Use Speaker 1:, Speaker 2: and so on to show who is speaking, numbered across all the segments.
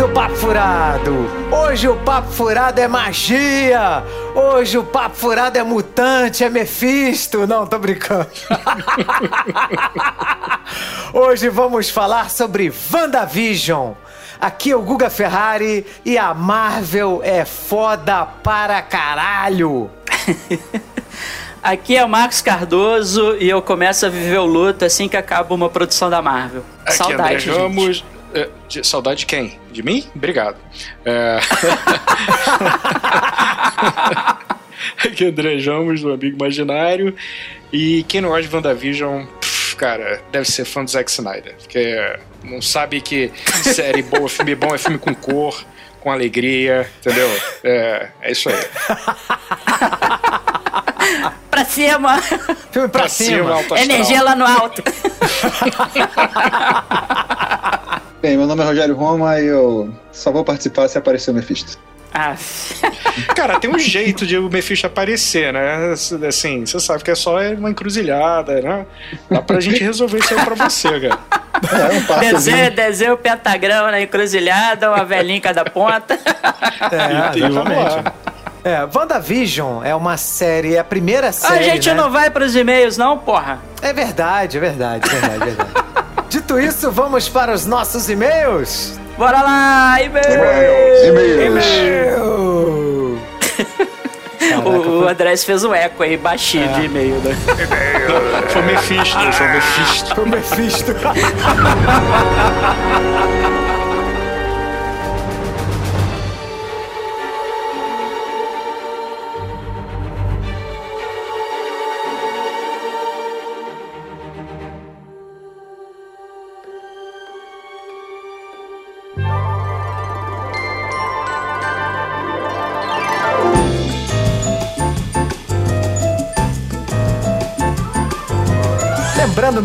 Speaker 1: do Papo Furado. Hoje o Papo Furado é magia. Hoje o Papo Furado é mutante, é Mephisto. Não, tô brincando. Hoje vamos falar sobre WandaVision. Aqui é o Guga Ferrari e a Marvel é foda para caralho.
Speaker 2: Aqui é o Marcos Cardoso e eu começo a viver o luto assim que acaba uma produção da Marvel.
Speaker 3: Aqui
Speaker 2: Saudade,
Speaker 3: André Ramos. É, de- saudade de quem? De mim? Obrigado. É... Aqui é André Ramos, do Amigo Imaginário. E quem não gosta de WandaVision, pff, cara, deve ser fã do Zack Snyder. Porque não sabe que série boa, filme bom é filme com cor, com alegria, entendeu? É, é isso aí.
Speaker 2: Pra cima!
Speaker 1: Filme pra,
Speaker 3: Pra cima, astral.
Speaker 2: Energia lá no alto.
Speaker 4: Bem, meu nome é Rogério Roma e eu só vou participar se aparecer o Mephisto.
Speaker 2: Ah,
Speaker 3: Cara, tem um jeito de o Mephisto aparecer, né? Assim, você sabe que é só uma encruzilhada, né? Dá pra gente resolver isso aí pra você, cara.
Speaker 4: É, um
Speaker 2: desenho, desenho o pentagrama na encruzilhada, uma velhinha em cada ponta.
Speaker 1: É,
Speaker 3: E-
Speaker 1: exatamente. É, WandaVision é uma série, é a primeira série.
Speaker 2: a gente
Speaker 1: né?
Speaker 2: não vai pros e-mails, não, porra.
Speaker 1: É verdade, é verdade, é verdade, é verdade. Dito isso, vamos para os nossos e-mails.
Speaker 2: Bora lá, e-mail!
Speaker 4: E-mails.
Speaker 1: E-mail!
Speaker 2: O, o Andrés fez um eco aí, baixinho de e-mail, né?
Speaker 3: Foi o Mephisto, foi o Mephisto.
Speaker 1: Foi o Mephisto.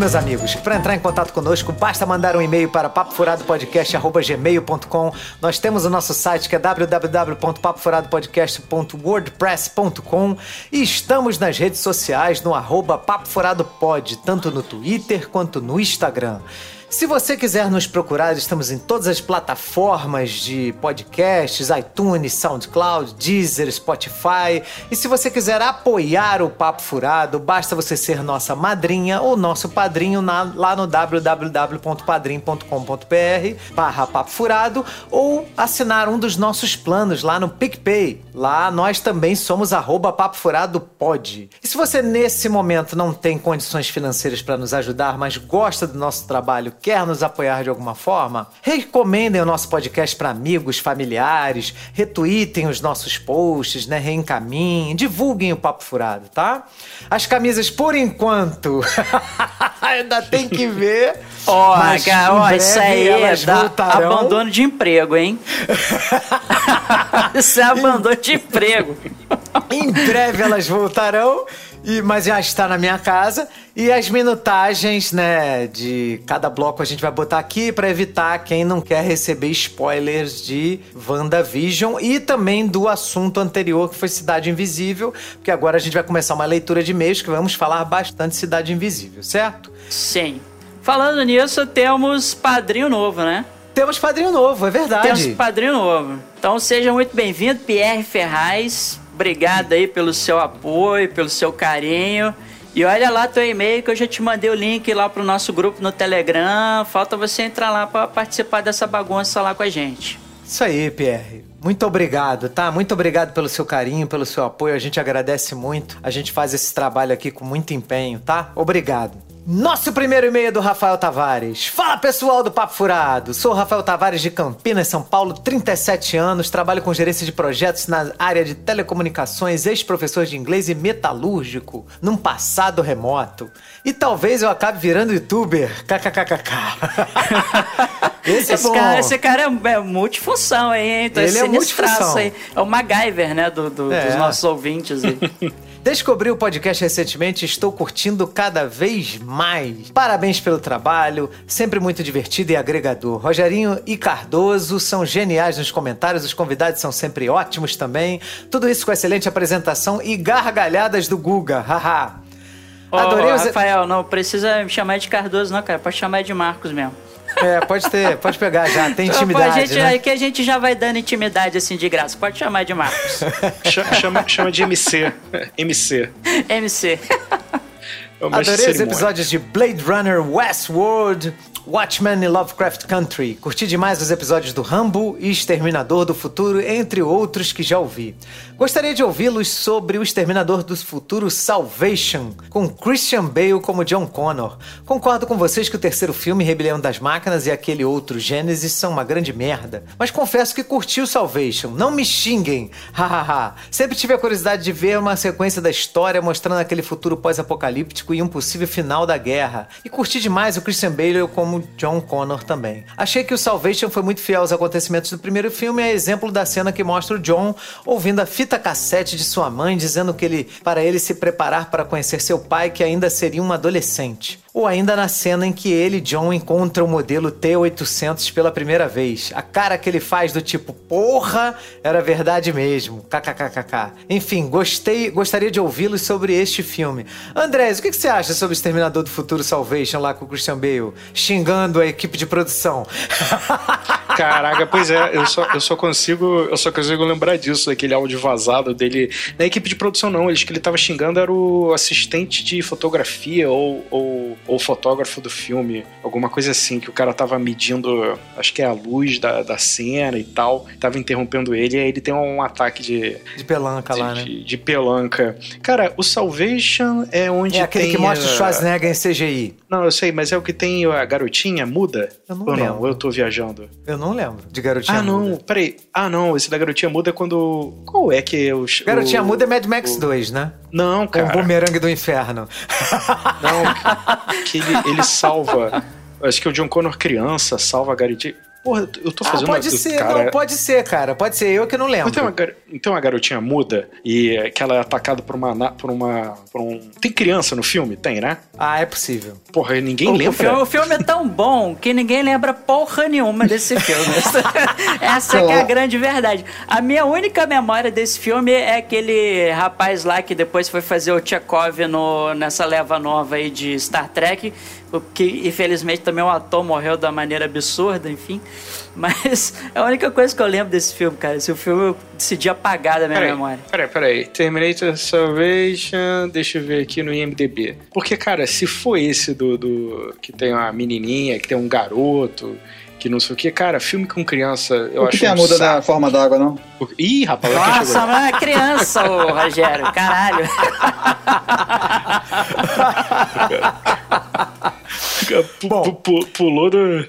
Speaker 1: Meus amigos, para entrar em contato conosco, basta mandar um e-mail para papofuradopodcast.gmail.com. Nós temos o nosso site que é www.papofuradopodcast.wordpress.com e estamos nas redes sociais no arroba papofuradopod, tanto no Twitter quanto no Instagram. Se você quiser nos procurar, estamos em todas as plataformas de podcasts, iTunes, SoundCloud, Deezer, Spotify. E se você quiser apoiar o Papo Furado, basta você ser nossa madrinha ou nosso padrinho na- lá no www.padrim.com.br barra Papo Furado ou assinar um dos nossos planos lá no PicPay. Lá nós também somos arroba Papo Furado Pod. E se você nesse momento não tem condições financeiras para nos ajudar, mas gosta do nosso trabalho, quer nos apoiar de alguma forma, recomendem o nosso podcast para amigos, familiares, retweetem os nossos posts, né? Reencaminhem, divulguem o Papo Furado, tá? As camisas, por enquanto, ainda tem que ver.
Speaker 2: Ó,
Speaker 1: breve
Speaker 2: isso aí é da abandono de emprego, hein? isso é abandono de emprego.
Speaker 1: Em breve elas voltarão, e, mas já está na minha casa. E as minutagens, né, de cada bloco a gente vai botar aqui para evitar quem não quer receber spoilers de WandaVision e também do assunto anterior que foi Cidade Invisível, porque agora a gente vai começar uma leitura de e-mails que vamos falar bastante Cidade Invisível, certo?
Speaker 2: Sim. Falando nisso, temos padrinho novo, né?
Speaker 1: Temos padrinho novo, é verdade.
Speaker 2: Temos padrinho novo. Então seja muito bem-vindo, Pierre Ferraz. Obrigado aí pelo seu apoio, pelo seu carinho. E olha lá teu e-mail que eu já te mandei o link lá pro nosso grupo no Telegram. Falta você entrar lá para participar dessa bagunça lá com a gente.
Speaker 1: Isso aí, Pierre. Muito obrigado, tá? Muito obrigado pelo seu carinho, pelo seu apoio. A gente agradece muito. A gente faz esse trabalho aqui com muito empenho, tá? Obrigado. Nosso primeiro e-mail é do Rafael Tavares. Fala pessoal do Papo Furado. Sou o Rafael Tavares de Campinas, São Paulo, 37 anos. Trabalho com gerência de projetos na área de telecomunicações, ex-professor de inglês e metalúrgico, num passado remoto. E talvez eu acabe virando youtuber. KKKK. Esse é
Speaker 2: esse,
Speaker 1: bom.
Speaker 2: cara, esse cara é, é multifunção aí, hein? Então,
Speaker 1: Ele
Speaker 2: esse
Speaker 1: é multifunção.
Speaker 2: aí. É o MacGyver, né? Do, do-
Speaker 1: É.
Speaker 2: Dos nossos ouvintes aí.
Speaker 1: Descobri o podcast recentemente e estou curtindo cada vez mais. Parabéns pelo trabalho, sempre muito divertido e agregador. Rogerinho e Cardoso são geniais nos comentários, os convidados são sempre ótimos também. Tudo isso com excelente apresentação e gargalhadas do Guga, haha. Adorei os...
Speaker 2: Rafael, não precisa me chamar de Cardoso, não, cara. Pode chamar de Marcos mesmo.
Speaker 1: É, pode ter, pode pegar já, tem intimidade.
Speaker 2: Gente,
Speaker 1: né?
Speaker 2: que a gente já vai dando intimidade assim de graça. Pode chamar de Marcos.
Speaker 3: chama, chama de MC. MC.
Speaker 2: MC.
Speaker 3: É
Speaker 1: Adorei os episódios de Blade Runner Westworld, Watchmen e Lovecraft Country. Curti demais os episódios do Rambo e Exterminador do Futuro, entre outros que já ouvi. Gostaria de ouvi-los sobre o Exterminador do Futuro Salvation, com Christian Bale como John Connor. Concordo com vocês que o terceiro filme, Rebelião das Máquinas, e aquele outro, Gênesis, são uma grande merda. Mas confesso que curti o Salvation. Não me xinguem! Hahaha. Sempre tive a curiosidade de ver uma sequência da história mostrando aquele futuro pós-apocalíptico e um possível final da guerra. E curti demais o Christian Bale como John Connor também. Achei que o Salvation foi muito fiel aos acontecimentos do primeiro filme, é exemplo da cena que mostra o John ouvindo a fita cassete de sua mãe dizendo que ele para ele se preparar para conhecer seu pai que ainda seria um adolescente. Ou ainda na cena em que ele, John, encontra o modelo T800 pela primeira vez. A cara que ele faz do tipo, porra, era verdade mesmo. KKKKK. Enfim, gostei, gostaria de ouvi-los sobre este filme. Andrés, o que você acha sobre o Exterminador do Futuro Salvation lá com o Christian Bale? Xingando a equipe de produção.
Speaker 3: Caraca, pois é, eu só, eu só consigo. Eu só consigo lembrar disso, daquele áudio vazado dele. Na equipe de produção, não. Eles que ele tava xingando era o assistente de fotografia ou, ou, ou fotógrafo do filme. Alguma coisa assim, que o cara tava medindo, acho que é a luz da, da cena e tal. Tava interrompendo ele, e aí ele tem um ataque de.
Speaker 1: De pelanca
Speaker 3: de,
Speaker 1: lá, né?
Speaker 3: de, de pelanca. Cara, o Salvation é onde
Speaker 1: É aquele que mostra o
Speaker 3: a-
Speaker 1: Schwarzenegger em CGI.
Speaker 3: Não, eu sei, mas é o que tem a garotinha muda?
Speaker 1: Eu não
Speaker 3: Ou
Speaker 1: lembro.
Speaker 3: não? Ou eu tô viajando?
Speaker 1: Eu não lembro de Garotinha
Speaker 3: ah, não,
Speaker 1: Muda.
Speaker 3: peraí. Ah, não, esse da garotinha muda é quando. Qual é que é o.
Speaker 1: Garotinha
Speaker 3: o-
Speaker 1: Muda é Mad Max
Speaker 3: o-
Speaker 1: 2, né?
Speaker 3: Não,
Speaker 1: Com o
Speaker 3: cara.
Speaker 1: bumerangue do inferno.
Speaker 3: Não, que ele, ele salva. Acho que o John Connor criança salva a garotinha. Porra, eu tô
Speaker 1: Ah,
Speaker 3: fazendo
Speaker 1: pode
Speaker 3: do
Speaker 1: ser,
Speaker 3: cara.
Speaker 1: não, pode ser, cara. Pode ser, eu que não lembro.
Speaker 3: Então uma, gar... então uma garotinha muda e é, que ela é atacada por uma. por uma. por um. Tem criança no filme? Tem, né?
Speaker 1: Ah, é possível.
Speaker 3: Porra, ninguém
Speaker 2: O, o
Speaker 3: lembra.
Speaker 2: filme, o filme é tão bom que ninguém lembra porra nenhuma desse filme. Essa que é a grande verdade. A minha única memória desse filme é aquele rapaz lá que depois foi fazer o Chekhov no, nessa leva nova aí de Star Trek, o que infelizmente também o ator morreu da maneira absurda, enfim. Mas é a única coisa que eu lembro desse filme, cara. Esse filme eu decidi apagar da minha
Speaker 3: Peraí,
Speaker 2: memória.
Speaker 3: peraí, peraí. Terminator Salvation, deixa eu ver aqui no IMDB. Porque, cara, se for esse do, do que tem uma menininha, que tem um garoto, que não sei o que, cara, filme com criança, eu
Speaker 4: o
Speaker 3: acho
Speaker 4: que tem a muda da forma d'água, não?
Speaker 3: Ih, rapaz,
Speaker 2: Nossa,
Speaker 3: chegou.
Speaker 2: mas é criança, ô Rogério. Caralho.
Speaker 1: Bom.
Speaker 3: pu- pu- Pulou do.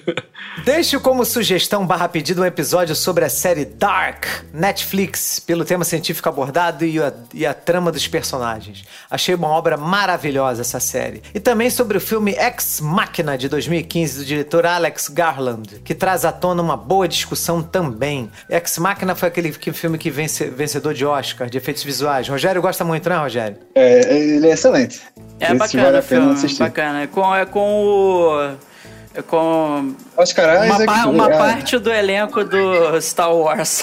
Speaker 1: Deixo como sugestão barra pedido um episódio sobre a série Dark, Netflix, pelo tema científico abordado e a, e a trama dos personagens. Achei uma obra maravilhosa essa série. E também sobre o filme Ex Machina de 2015 do diretor Alex Garland, que traz à tona uma boa discussão também. Ex Machina foi aquele que- filme que vence, vencedor de Oscar de efeitos visuais. Rogério gosta muito, né, Rogério?
Speaker 4: É, ele é excelente.
Speaker 2: É
Speaker 4: Esse
Speaker 2: bacana
Speaker 4: vale a
Speaker 2: o
Speaker 4: pena
Speaker 2: filme,
Speaker 4: assistir.
Speaker 2: bacana. É com, é com o... É com
Speaker 4: Oscar
Speaker 2: uma,
Speaker 4: Isaac.
Speaker 2: pa- uma
Speaker 4: é,
Speaker 2: parte do elenco do Star Wars.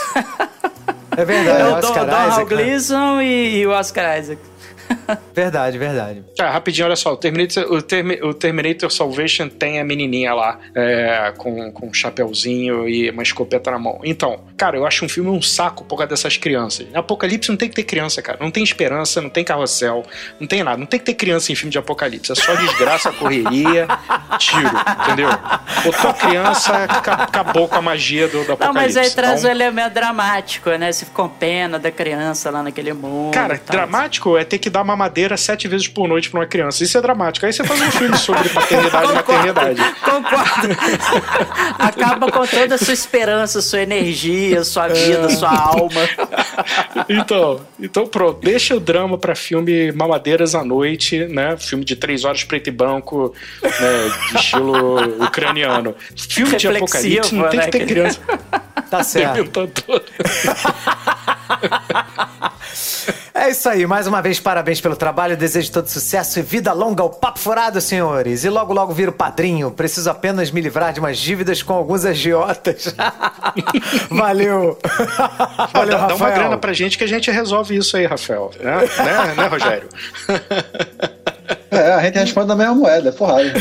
Speaker 1: É verdade,
Speaker 2: É o
Speaker 1: Oscar
Speaker 2: Don, Donald
Speaker 1: Isaac, né?
Speaker 2: Gleason e, e o Oscar Isaac.
Speaker 1: Verdade, verdade.
Speaker 3: Tá, rapidinho, olha só. O Terminator, o Termi- o Terminator Salvation tem a menininha lá, é, com, com um chapéuzinho e uma escopeta na mão. Então, cara, eu acho um filme um saco por causa dessas crianças. Apocalipse não tem que ter criança, cara. Não tem esperança, não tem carrossel, não tem nada. Não tem que ter criança em filme de apocalipse. É só desgraça, correria, tiro, entendeu? Botou a criança, ca- acabou com a magia do, do apocalipse.
Speaker 2: Não, mas aí traz
Speaker 3: Então,
Speaker 2: o elemento dramático, né? Fica com pena da criança lá naquele mundo.
Speaker 3: Cara, dramático é ter que dar mamadeira sete vezes por noite pra uma criança. Isso é dramático. Aí você faz um filme sobre paternidade e maternidade.
Speaker 2: Concordo. Acaba com toda a sua esperança, sua energia, sua vida, sua alma.
Speaker 3: Então, então pronto, deixa o drama pra filme Mamadeiras à Noite, né? Filme de três horas preto e branco, né? De estilo ucraniano. Filme de apocalipse não tem
Speaker 2: né,
Speaker 3: que ter
Speaker 2: aquele-
Speaker 3: criança
Speaker 1: Tá certo. É isso aí, mais uma vez parabéns pelo trabalho, desejo todo sucesso e vida longa ao Papo Furado, senhores. E logo logo viro padrinho, preciso apenas me livrar de umas dívidas com alguns agiotas. Valeu. Valeu,
Speaker 3: dá, dá uma
Speaker 1: Rafael.
Speaker 3: grana pra gente que a gente resolve isso aí, Rafael. Né, né, né Rogério?
Speaker 4: É, a gente responde da mesma moeda, é porrada.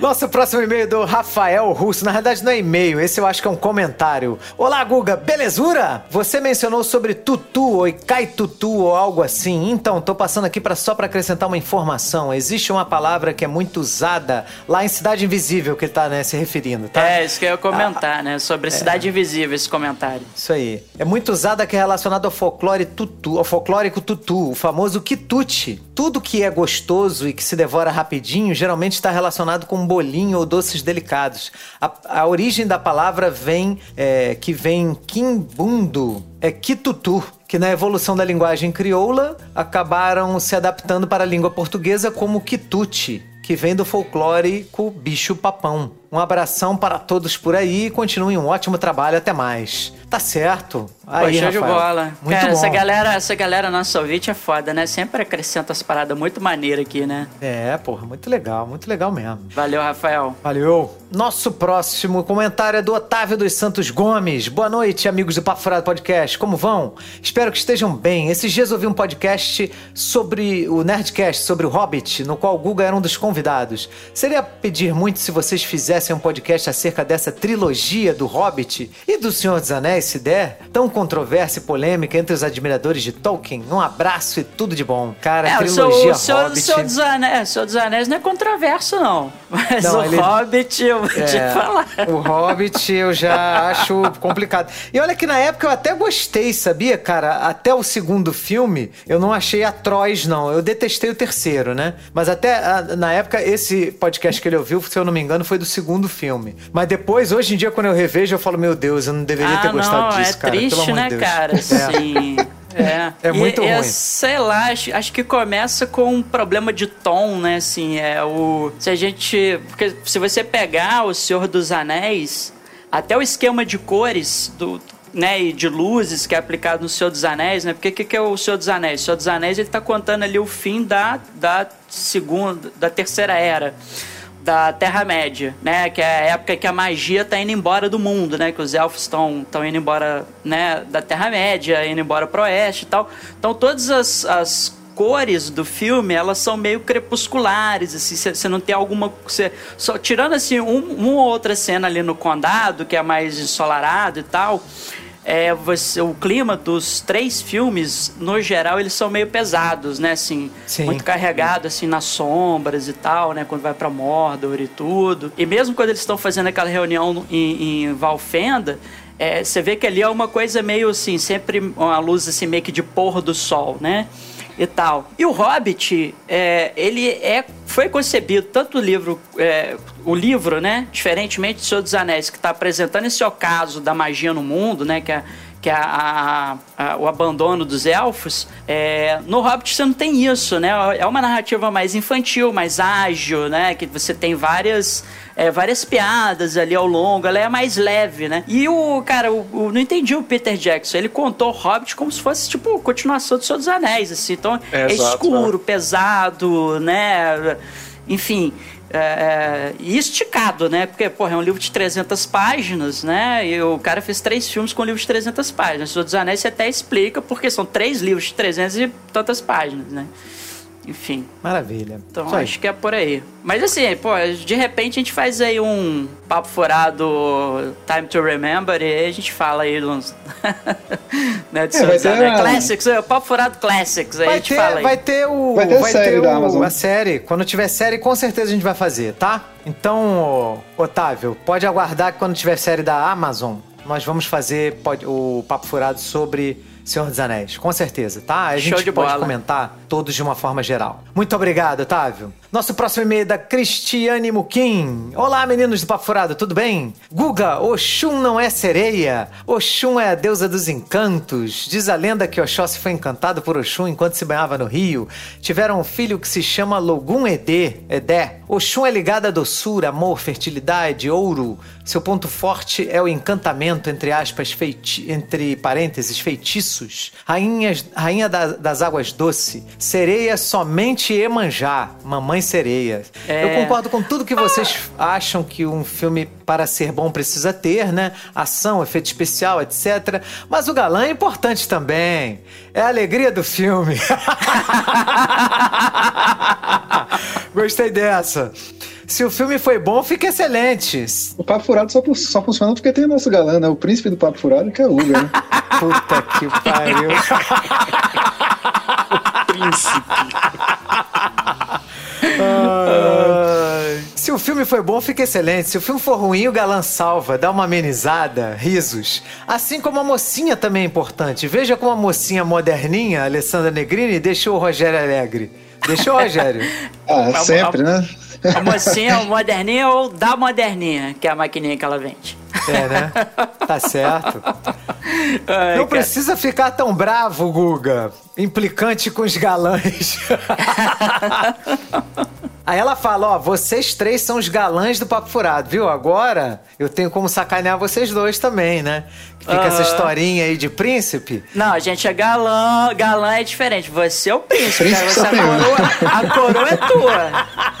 Speaker 1: Nosso próximo e-mail é do Rafael Russo. Na verdade, não é e-mail, esse eu acho que é um comentário. Olá, Guga, belezura? Você mencionou sobre tutu ou cai tutu ou algo assim. Então, tô passando aqui para só para acrescentar uma informação. Existe uma palavra que é muito usada lá em Cidade Invisível, que ele tá né, se referindo, tá?
Speaker 2: É, isso que eu ia comentar, ah, né? Sobre é. Cidade Invisível, esse comentário.
Speaker 1: Isso aí. É muito usada que é relacionado ao folclore tutu, ao folclórico tutu, o famoso quitute. Tudo que é gostoso e que se devora rapidinho geralmente está relacionado com bolinho ou doces delicados. A, a origem da palavra vem é, que vem quimbundo, é quitutu, que na evolução da linguagem crioula acabaram se adaptando para a língua portuguesa como quitute, que vem do folclórico bicho papão. Um abração para todos por aí e continuem um ótimo trabalho. Até mais. Tá certo.
Speaker 2: Aí, Pô, show de bola. Muito Cara, bom. essa galera, essa galera nossa ouvinte é foda, né? Sempre acrescenta as paradas muito maneiras aqui, né?
Speaker 1: É, porra, muito legal, muito legal mesmo.
Speaker 2: Valeu, Rafael.
Speaker 1: Valeu. Nosso próximo comentário é do Otávio dos Santos Gomes. Boa noite, amigos do Papo Furado Podcast. Como vão? Espero que estejam bem. Esses dias ouvi um podcast sobre o Nerdcast, sobre o Hobbit, no qual o Guga era um dos convidados. Seria pedir muito se vocês fizessem um podcast acerca dessa trilogia do Hobbit e do Senhor dos Anéis, se der, tão controversa e polêmica entre os admiradores de Tolkien. Um abraço e tudo de bom. Cara, é, trilogia o Senhor, Hobbit...
Speaker 2: O Senhor dos Anéis, Senhor dos Anéis não é controverso, não. Mas não, o ele... Hobbit, eu vou é, te falar.
Speaker 1: O Hobbit eu já acho complicado. E olha que na época eu até gostei, sabia, cara? Até o segundo filme, eu não achei atroz, não. Eu detestei o terceiro, né? Mas até na época, esse podcast que ele ouviu, se eu não me engano, foi do segundo segundo filme. Mas depois, hoje em dia, quando eu revejo, eu falo, meu Deus, eu não deveria
Speaker 2: ah,
Speaker 1: ter gostado
Speaker 2: não,
Speaker 1: disso,
Speaker 2: é
Speaker 1: cara.
Speaker 2: Triste, né,
Speaker 1: Deus.
Speaker 2: cara? Sim. É,
Speaker 1: é muito
Speaker 2: e,
Speaker 1: ruim. É,
Speaker 2: sei lá, acho, acho, que começa com um problema de tom, né? Assim, é o. Se a gente. Porque se você pegar o Senhor dos Anéis, até o esquema de cores do. Né, e de luzes que é aplicado no Senhor dos Anéis, né? Porque o que, que é o Senhor dos Anéis? O Senhor dos Anéis ele tá contando ali o fim da, da segunda, da terceira era da Terra-média, né? Que é a época que a magia tá indo embora do mundo, né? Que os elfos estão indo embora, né? Da Terra-média, indo embora pro oeste e tal. Então todas as, as cores do filme, elas são meio crepusculares, assim, você não tem alguma... Cê, só, tirando, assim, um, uma ou outra cena ali no condado, que é mais ensolarado e tal é, você, o clima dos três filmes, no geral, eles são meio pesados, né? Assim, Sim. muito carregado assim nas sombras e tal, né? Quando vai para Mordor e tudo. E mesmo quando eles estão fazendo aquela reunião em, em Valfenda, é, você vê que ali é uma coisa meio assim, sempre uma luz assim meio que de pôr do sol, né? E tal. E o Hobbit, é, ele é, foi concebido, tanto o livro, é, o livro, né, diferentemente do Senhor dos Anéis, que está apresentando esse ocaso da magia no mundo, né, que é que é a, a, o abandono dos elfos, é, no Hobbit você não tem isso, né? É uma narrativa mais infantil, mais ágil, né? Que você tem várias, é, várias piadas ali ao longo, ela é mais leve, né? E o, cara, o, o, não entendi o Peter Jackson, ele contou o Hobbit como se fosse, tipo, continuação do Senhor dos Anéis, assim. Então, é, é exato, escuro, né? pesado, né? Enfim, é, é, e esticado, né? Porque, porra, é um livro de 300 páginas, né? E o cara fez três filmes com um livro de 300 páginas. O dos Anéis você até explica porque são três livros de 300 e tantas páginas, né? Enfim.
Speaker 1: Maravilha.
Speaker 2: Então Só acho aí. que é por aí. Mas assim, pô, de repente a gente faz aí um papo furado Time to Remember e aí a gente fala aí uns. né, de é, vai ter né? Classics, é, papo furado Classics. Aí vai a gente
Speaker 1: ter,
Speaker 2: fala aí.
Speaker 1: Vai ter o.
Speaker 4: Vai ter, vai série ter o, da Amazon.
Speaker 1: a série. Quando tiver série, com certeza a gente vai fazer, tá? Então, Otávio, pode aguardar que quando tiver série da Amazon, nós vamos fazer o papo furado sobre Senhor dos Anéis, com certeza, tá? A gente pode bola. comentar todos de uma forma geral. Muito obrigado, Otávio. Nosso próximo e-mail é da Cristiane Muquim. Olá, meninos do Papo Furado, tudo bem? Guga, Oxum não é sereia. Oxum é a deusa dos encantos. Diz a lenda que Oxóssi foi encantado por Oxum enquanto se banhava no rio. Tiveram um filho que se chama Logum Edê. Edé. Oxum é ligada a doçura, amor, fertilidade, ouro. Seu ponto forte é o encantamento, entre aspas, feiti entre parênteses, feitiços. Rainhas, rainha da, das águas doce. Sereia somente Emanjá, mamãe Sereia. É... Eu concordo com tudo que vocês acham que um filme, para ser bom, precisa ter, né? Ação, efeito especial, etc. Mas o galã é importante também. É a alegria do filme. Gostei dessa. Se o filme foi bom, fica excelente.
Speaker 4: O Papo Furado só, só funciona porque tem o nosso galã, né? O príncipe do Papo Furado, que é o Hugo, né?
Speaker 1: Puta que pariu.
Speaker 3: Príncipe.
Speaker 1: Se o filme foi bom, fica excelente. Se o filme for ruim, o galã salva, dá uma amenizada, risos. Assim como a mocinha também é importante. Veja como a mocinha moderninha, Alessandra Negrini, deixou o Rogério alegre. Deixou, Rogério?
Speaker 4: Ah, sempre, né?
Speaker 2: A mocinha, o moderninha ou da moderninha, que é a maquininha que ela vende.
Speaker 1: É, né? Tá certo.
Speaker 2: Ai,
Speaker 1: Não
Speaker 2: cara.
Speaker 1: precisa ficar tão bravo, Guga. Implicante com os galãs. Aí ela fala, ó, vocês três são os galãs do Papo Furado, viu? Agora eu tenho como sacanear vocês dois também, né? Fica essa
Speaker 2: Aham.
Speaker 1: historinha aí de príncipe.
Speaker 2: Não, a gente é galã, galã é diferente. Você é o príncipe, cara.
Speaker 4: Príncipe
Speaker 2: Você
Speaker 4: só
Speaker 2: a coroa, a coroa é tua.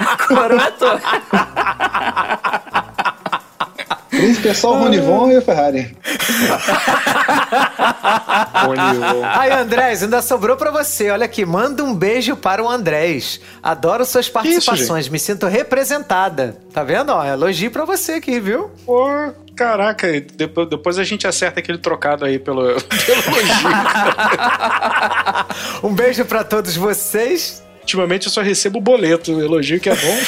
Speaker 2: A coroa é tua.
Speaker 4: Príncipe é só o Ronivon e o Ferrari.
Speaker 1: Aí, Andrés, ainda sobrou pra você. Olha aqui, manda um beijo para o Andrés. Adoro suas participações, me sinto representada. Tá vendo? Ó, elogio pra você aqui, viu?
Speaker 3: Pô, caraca, depois, depois a gente acerta aquele trocado aí pelo, pelo elogio.
Speaker 1: Um beijo pra todos vocês.
Speaker 3: Ultimamente eu só recebo boleto, elogio que é bom.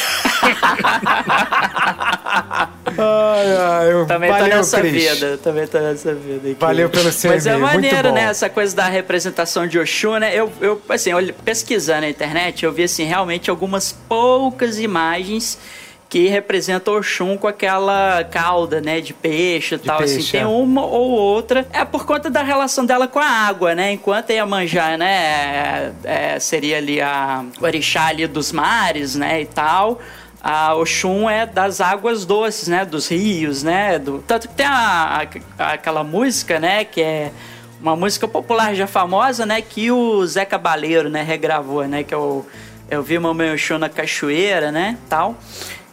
Speaker 1: Ai, ai, eu-
Speaker 2: Também
Speaker 1: valeu,
Speaker 2: tô nessa
Speaker 1: Cris.
Speaker 2: vida. Também tô nessa vida aqui.
Speaker 1: Valeu pelo seu
Speaker 2: Mas é maneiro,
Speaker 1: bom.
Speaker 2: né? Essa coisa da representação de Oxum, né? Eu, eu assim, olha, pesquisando na internet, eu vi, assim, realmente algumas poucas imagens que representam Oxum com aquela cauda, né, de peixe e tal,
Speaker 1: peixe,
Speaker 2: assim, tem
Speaker 1: é.
Speaker 2: uma ou outra. É por conta da relação dela com a água, né? Enquanto a Iemanjá, né, é, é, seria ali a o orixá ali dos mares, né, e tal. A Oxum é das águas doces, né, dos rios, né, do... tanto que tem a, a- aquela música, né, que é uma música popular já famosa, né, que o Zé Cabaleiro, né, regravou, né, que é o eu vi Mamãe Oxum na cachoeira, né, tal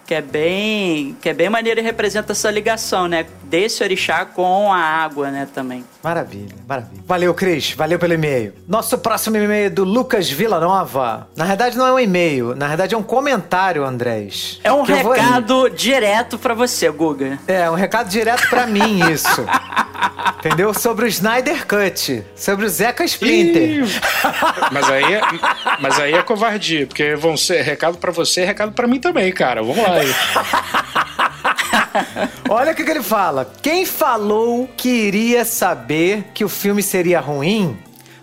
Speaker 2: que é bem que é bem maneiro e representa essa ligação, né? Desse orixá com a água, né, também.
Speaker 1: Maravilha, maravilha. Valeu, Cris. Valeu pelo e-mail. Nosso próximo e-mail é do Lucas Villanova. Na verdade, não é um e-mail. Na verdade, é um comentário, Andrés.
Speaker 2: É um recado direto pra você, Guga.
Speaker 1: É, um recado direto pra mim, isso. Entendeu? Sobre o Snyder Cut. Sobre o Zeca Splinter.
Speaker 3: Mas aí, é, mas aí é covardia, porque vão ser recado pra você e recado pra mim também, cara. Vamos lá aí.
Speaker 1: Olha o que, que ele fala. Quem falou que iria saber que o filme seria ruim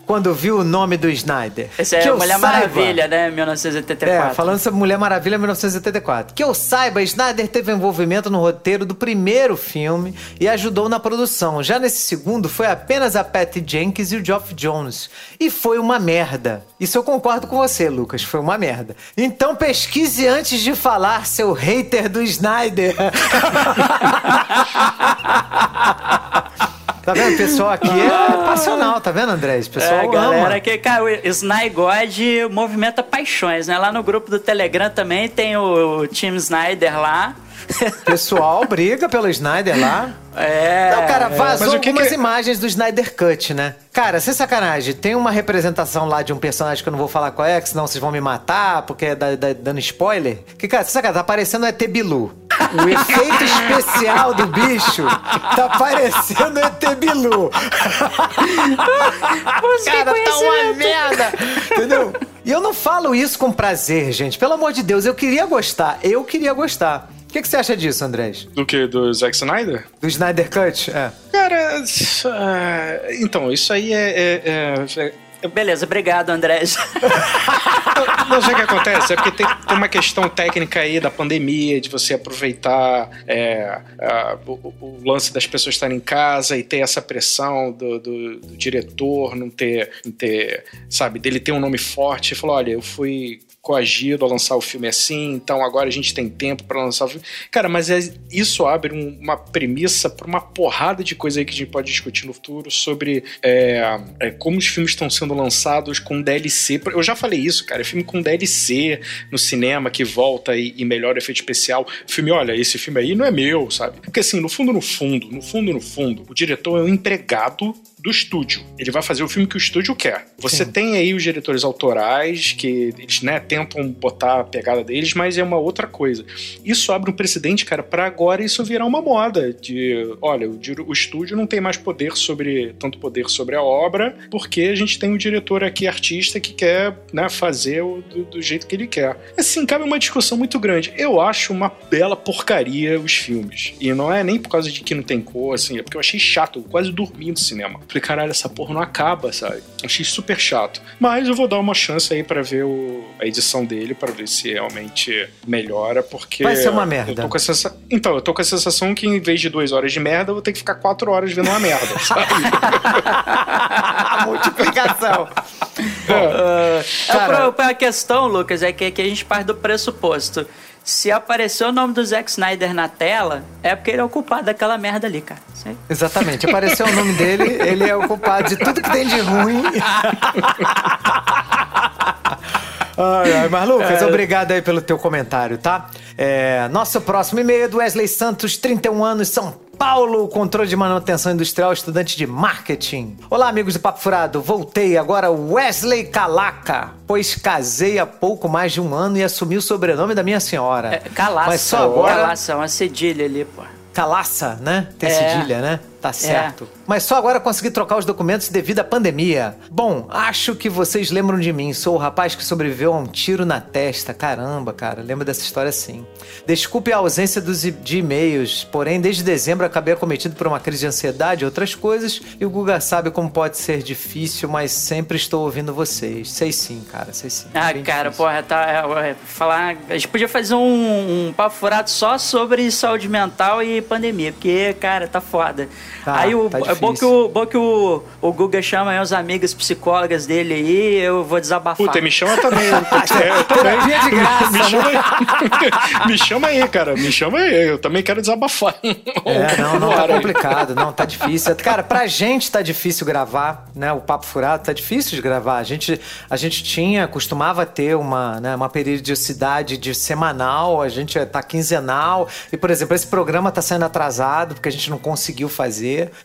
Speaker 1: quando viu o nome do Snyder?
Speaker 2: Esse é Mulher
Speaker 1: saiba-
Speaker 2: Maravilha, né? 1984.
Speaker 1: É, falando sobre Mulher Maravilha 1984. Que eu saiba, Snyder teve envolvimento no roteiro do primeiro filme e ajudou na produção. Já nesse segundo, foi apenas a Patty Jenkins e o Geoff Jones. E foi uma merda. Isso eu concordo com você, Lucas. Foi uma merda. Então pesquise antes de falar, seu hater do Snyder. Tá vendo? O pessoal aqui é passional, tá vendo, André? Pessoal
Speaker 2: É, galera,
Speaker 1: ama.
Speaker 2: que, cara, o Sny God movimenta paixões, né? Lá no grupo do Telegram também tem o Team Snyder lá.
Speaker 1: Pessoal briga pelo Snyder lá.
Speaker 2: É.
Speaker 1: Não, cara, vazou
Speaker 3: que
Speaker 1: algumas
Speaker 3: que-
Speaker 1: imagens do Snyder Cut, né? Cara, sem sacanagem, tem uma representação lá de um personagem que eu não vou falar qual é, que senão vocês vão me matar, porque é da- da- dando spoiler. Que, cara, sem sacanagem, tá parecendo o ET Bilu. O efeito especial do bicho tá parecendo o ET Bilu. cara, tá uma merda. Entendeu? E eu não falo isso com prazer, gente. Pelo amor de Deus, eu queria gostar. Eu queria gostar. O que, que você acha disso, Andrés?
Speaker 3: Do que? Do Zack Snyder?
Speaker 1: Do Snyder Cut? É.
Speaker 3: Cara, ah, então, isso aí é. é- é-
Speaker 2: Beleza, obrigado, André.
Speaker 3: Não sei o que acontece, é porque tem, tem uma questão técnica aí da pandemia, de você aproveitar é, a- o, o lance das pessoas estarem em casa e ter essa pressão do, do- do diretor, não ter, não ter, sabe, dele ter um nome forte. Ele falou: olha, eu fui coagido a lançar o filme assim, então agora a gente tem tempo para lançar o filme. Cara, mas é- isso abre um- uma premissa para uma porrada de coisa aí que a gente pode discutir no futuro sobre é, é, como os filmes estão sendo lançados com DLC. Eu já falei isso, cara, filme com DLC no cinema que volta e, e melhora o efeito especial. Filme, olha, esse filme aí não é meu, sabe? Porque assim, no fundo, no fundo, no fundo, no fundo, o diretor é um empregado do estúdio. Ele vai fazer o filme que o estúdio quer. Você
Speaker 1: Sim.
Speaker 3: tem aí os diretores autorais que eles, né, tentam botar a pegada deles, mas é uma outra coisa. Isso abre um precedente, cara, para agora isso virar uma moda de, olha, o, o estúdio não tem mais poder sobre tanto poder sobre a obra, porque a gente tem um diretor aqui artista que quer, né, fazer o, do, do jeito que ele quer. Assim, cabe uma discussão muito grande. Eu acho uma bela porcaria os filmes. E não é nem por causa de que não tem cor, assim, é porque eu achei chato, eu quase dormi no cinema. Falei, caralho, essa porra não acaba, sabe? Achei super chato. Mas eu vou dar uma chance aí para ver o, a edição dele, para ver se realmente melhora, porque.
Speaker 1: Vai ser uma merda.
Speaker 3: Eu tô com a sensa... Então, eu tô com a sensação que em vez de duas horas de merda, eu vou ter que ficar quatro horas vendo uma merda, sabe?
Speaker 1: a multiplicação.
Speaker 2: Bom, uh, cara... a, questão, Lucas, é que, que a gente parte do pressuposto se apareceu o nome do Zack Snyder na tela, é porque ele é o culpado daquela merda ali, cara. Sei.
Speaker 1: Exatamente. Apareceu o nome dele, ele é o culpado de tudo que tem de ruim. Ai, ai, mas Lucas, é. obrigado aí pelo teu comentário, tá? É, nosso próximo e-mail é do Wesley Santos, 31 anos, São Paulo, controle de manutenção industrial, estudante de marketing. Olá, amigos do Papo Furado. Voltei agora Wesley Calaca, pois casei há pouco mais de um ano e assumi o sobrenome da minha senhora. É,
Speaker 2: Calaça. Mas só agora... Calaça, uma cedilha ali, pô.
Speaker 1: Calaça, né? Tem é. cedilha, né? Tá certo. É. Mas só agora consegui trocar os documentos devido à pandemia. Bom, acho que vocês lembram de mim. Sou o rapaz que sobreviveu a um tiro na testa. Caramba, cara, lembro dessa história sim. Desculpe a ausência dos de e-mails, porém, desde dezembro acabei acometido por uma crise de ansiedade e outras coisas. E o Guga sabe como pode ser difícil, mas sempre estou ouvindo vocês. Sei sim, cara, sei sim.
Speaker 2: Ah, Bem cara, difícil. porra, tá. É, é, falar. A gente podia fazer um, um papo furado só sobre saúde mental e pandemia, porque, cara, tá foda. Tá, aí o, tá é bom que, o, bom que o, o Guga chama aí os amigos psicólogas dele aí, eu vou desabafar.
Speaker 3: Puta, me chama também. Eu, eu também. de graça, me, chama né? aí. me chama aí, cara. Me chama aí. Eu também quero desabafar.
Speaker 1: É, não, não, tá complicado. Não, tá difícil. Cara, pra gente tá difícil gravar, né? O Papo Furado tá difícil de gravar. A gente, a gente tinha, costumava ter uma, né, uma periodicidade de semanal, a gente tá quinzenal. E, por exemplo, esse programa tá saindo atrasado porque a gente não conseguiu fazer.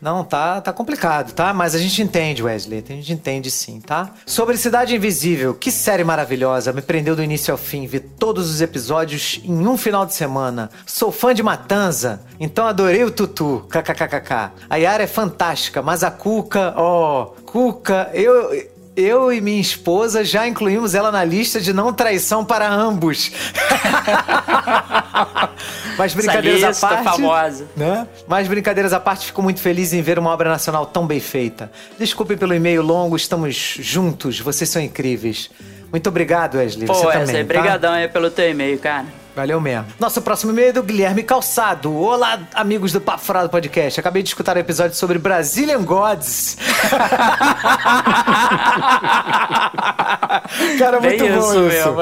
Speaker 1: Não, tá, tá complicado, tá? Mas a gente entende, Wesley. A gente entende sim, tá? Sobre Cidade Invisível, que série maravilhosa. Me prendeu do início ao fim. Vi todos os episódios em um final de semana. Sou fã de Matanza, então adorei o Tutu. KKKKK. A Yara é fantástica, mas a Cuca, ó. Oh, Cuca, eu eu e minha esposa já incluímos ela na lista de não traição para ambos. Mas brincadeiras à parte.
Speaker 2: famosa.
Speaker 1: Né? Mas brincadeiras à parte, fico muito feliz em ver uma obra nacional tão bem feita. Desculpe pelo e-mail longo, estamos juntos, vocês são incríveis. Muito obrigado, Wesley.
Speaker 2: Pô,
Speaker 1: Você
Speaker 2: Wesley,
Speaker 1: também,
Speaker 2: tá? brigadão aí pelo teu e-mail, cara.
Speaker 1: Valeu mesmo. Nosso próximo e-mail é do Guilherme Calçado. Olá, amigos do Papo Furado Podcast. Acabei de escutar o um episódio sobre Brazilian Gods. Cara, muito Bem bom isso. Mesmo.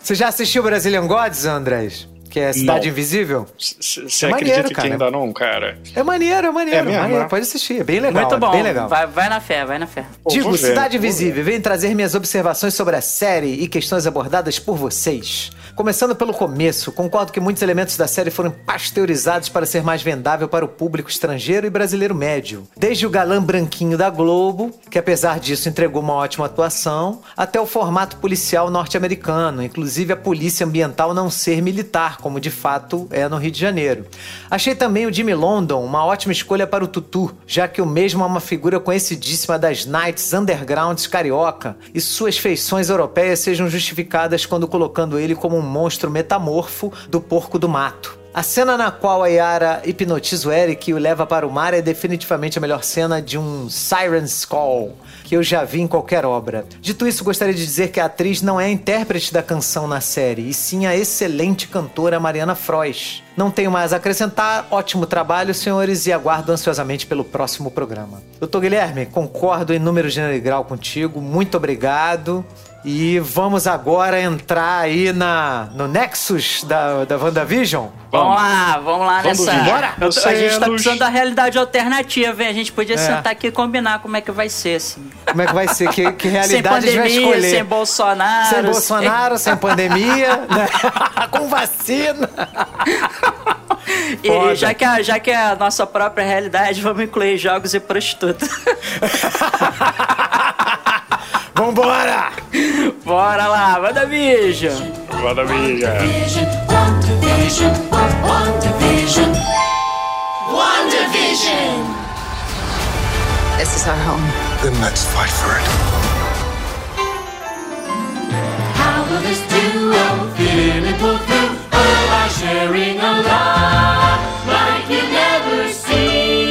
Speaker 1: Você já assistiu Brazilian Gods, Andrés? Que é Cidade não. Invisível.
Speaker 3: Você é acredita que ainda não, cara?
Speaker 1: É maneiro, é maneiro. É mesmo, maneiro. Pode assistir, é bem legal.
Speaker 2: Muito bom.
Speaker 1: Bem legal.
Speaker 2: Vai, vai na fé, vai na fé.
Speaker 1: Digo, Cidade Invisível, vem trazer minhas observações sobre a série e questões abordadas por vocês. Começando pelo começo, concordo que muitos elementos da série foram pasteurizados para ser mais vendável para o público estrangeiro e brasileiro médio. Desde o galã branquinho da Globo, que apesar disso entregou uma ótima atuação, até o formato policial norte-americano, inclusive a polícia ambiental não ser militar, como de fato é no Rio de Janeiro. Achei também o Jimmy London uma ótima escolha para o Tutu, já que o mesmo é uma figura conhecidíssima das Nights Undergrounds carioca, e suas feições europeias sejam justificadas quando colocando ele como um monstro metamorfo do porco do mato. A cena na qual a Yara hipnotiza o Eric e o leva para o mar é definitivamente a melhor cena de um Siren's Call que eu já vi em qualquer obra. Dito isso, gostaria de dizer que a atriz não é a intérprete da canção na série, e sim a excelente cantora Mariana Frois. Não tenho mais a acrescentar, ótimo trabalho, senhores, e aguardo ansiosamente pelo próximo programa. Doutor Guilherme, concordo em número gênero e grau contigo, muito obrigado. E vamos agora entrar aí na, no Nexus da, da WandaVision.
Speaker 2: Vamos lá, vamos lá vamos nessa. Bora. Eu, a gente tá precisando da realidade alternativa, hein? A gente podia é. sentar aqui e combinar como é que vai ser, assim.
Speaker 1: Como é que vai ser? Que, que realidade pandemia, a gente vai escolher?
Speaker 2: Sem Bolsonaro.
Speaker 1: Sem Bolsonaro, sem, sem pandemia, né? com vacina.
Speaker 2: E já que, a, já que é a nossa própria realidade, vamos incluir jogos e prostitutas.
Speaker 1: Vambora!
Speaker 2: Bora lá! WandaVision!
Speaker 3: WandaVision!
Speaker 5: WandaVision! WandaVision!
Speaker 6: This is our home.
Speaker 7: Then let's fight for it.
Speaker 5: How will this duo through? Oh, by sharing a love like you've never seen.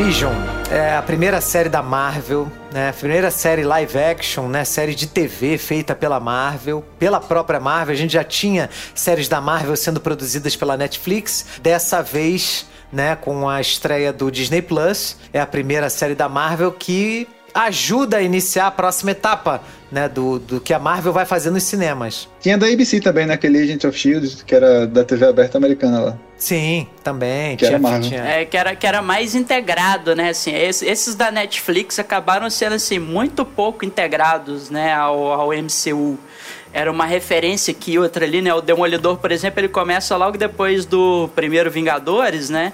Speaker 5: WandaVision
Speaker 1: é a primeira série da Marvel, né? A primeira série live action, né? Série de TV feita pela Marvel, pela própria Marvel. A gente já tinha séries da Marvel sendo produzidas pela Netflix. Dessa vez, né, com a estreia do Disney Plus, é a primeira série da Marvel que ajuda a iniciar a próxima etapa, né, do, do que a Marvel vai fazer nos cinemas.
Speaker 4: Tinha da ABC também, naquele Agent of Shield, que era da TV aberta americana lá.
Speaker 1: Sim, também.
Speaker 4: Que era Marvel.
Speaker 1: tinha-
Speaker 2: É, que era, que era mais integrado, né? Assim, esse- esses da Netflix acabaram sendo assim, muito pouco integrados né, ao, ao MCU. Era uma referência que outra ali, né? O Demolidor, por exemplo, ele começa logo depois do primeiro Vingadores, né?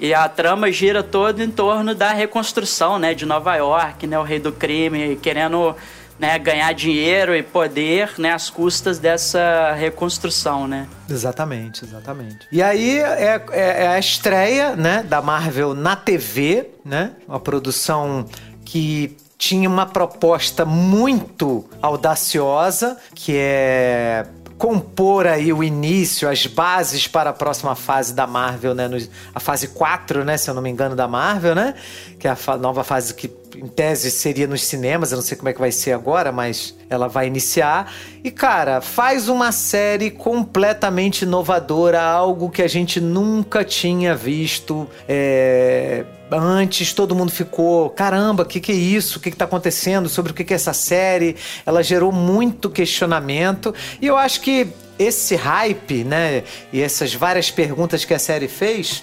Speaker 2: E a trama gira toda em torno da reconstrução, né? De Nova York, né? O rei do crime querendo né, ganhar dinheiro e poder né, às custas dessa reconstrução, né?
Speaker 1: Exatamente, exatamente. E aí é, é- é a estreia, né, da Marvel na TV, né? Uma produção que tinha uma proposta muito audaciosa, que é compor aí o início, as bases para a próxima fase da Marvel, né? a fase 4, né? Se eu não me engano, da Marvel, né? Que é a nova fase que, em tese, seria nos cinemas. Eu não sei como é que vai ser agora, mas ela vai iniciar. E, cara, faz uma série completamente inovadora, algo que a gente nunca tinha visto. é, Antes todo mundo ficou, caramba, o que, que é isso? O que, que tá acontecendo? Sobre o que, que é essa série? Ela gerou muito questionamento. E eu acho que esse hype, né? E essas várias perguntas que a série fez,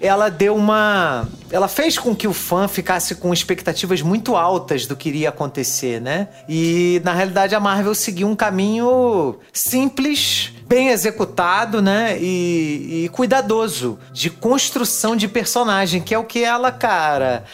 Speaker 1: ela deu uma. Ela fez com que o fã ficasse com expectativas muito altas do que iria acontecer, né? E na realidade a Marvel seguiu um caminho simples, bem executado, né? E, e cuidadoso de construção de personagem, que é o que ela, cara.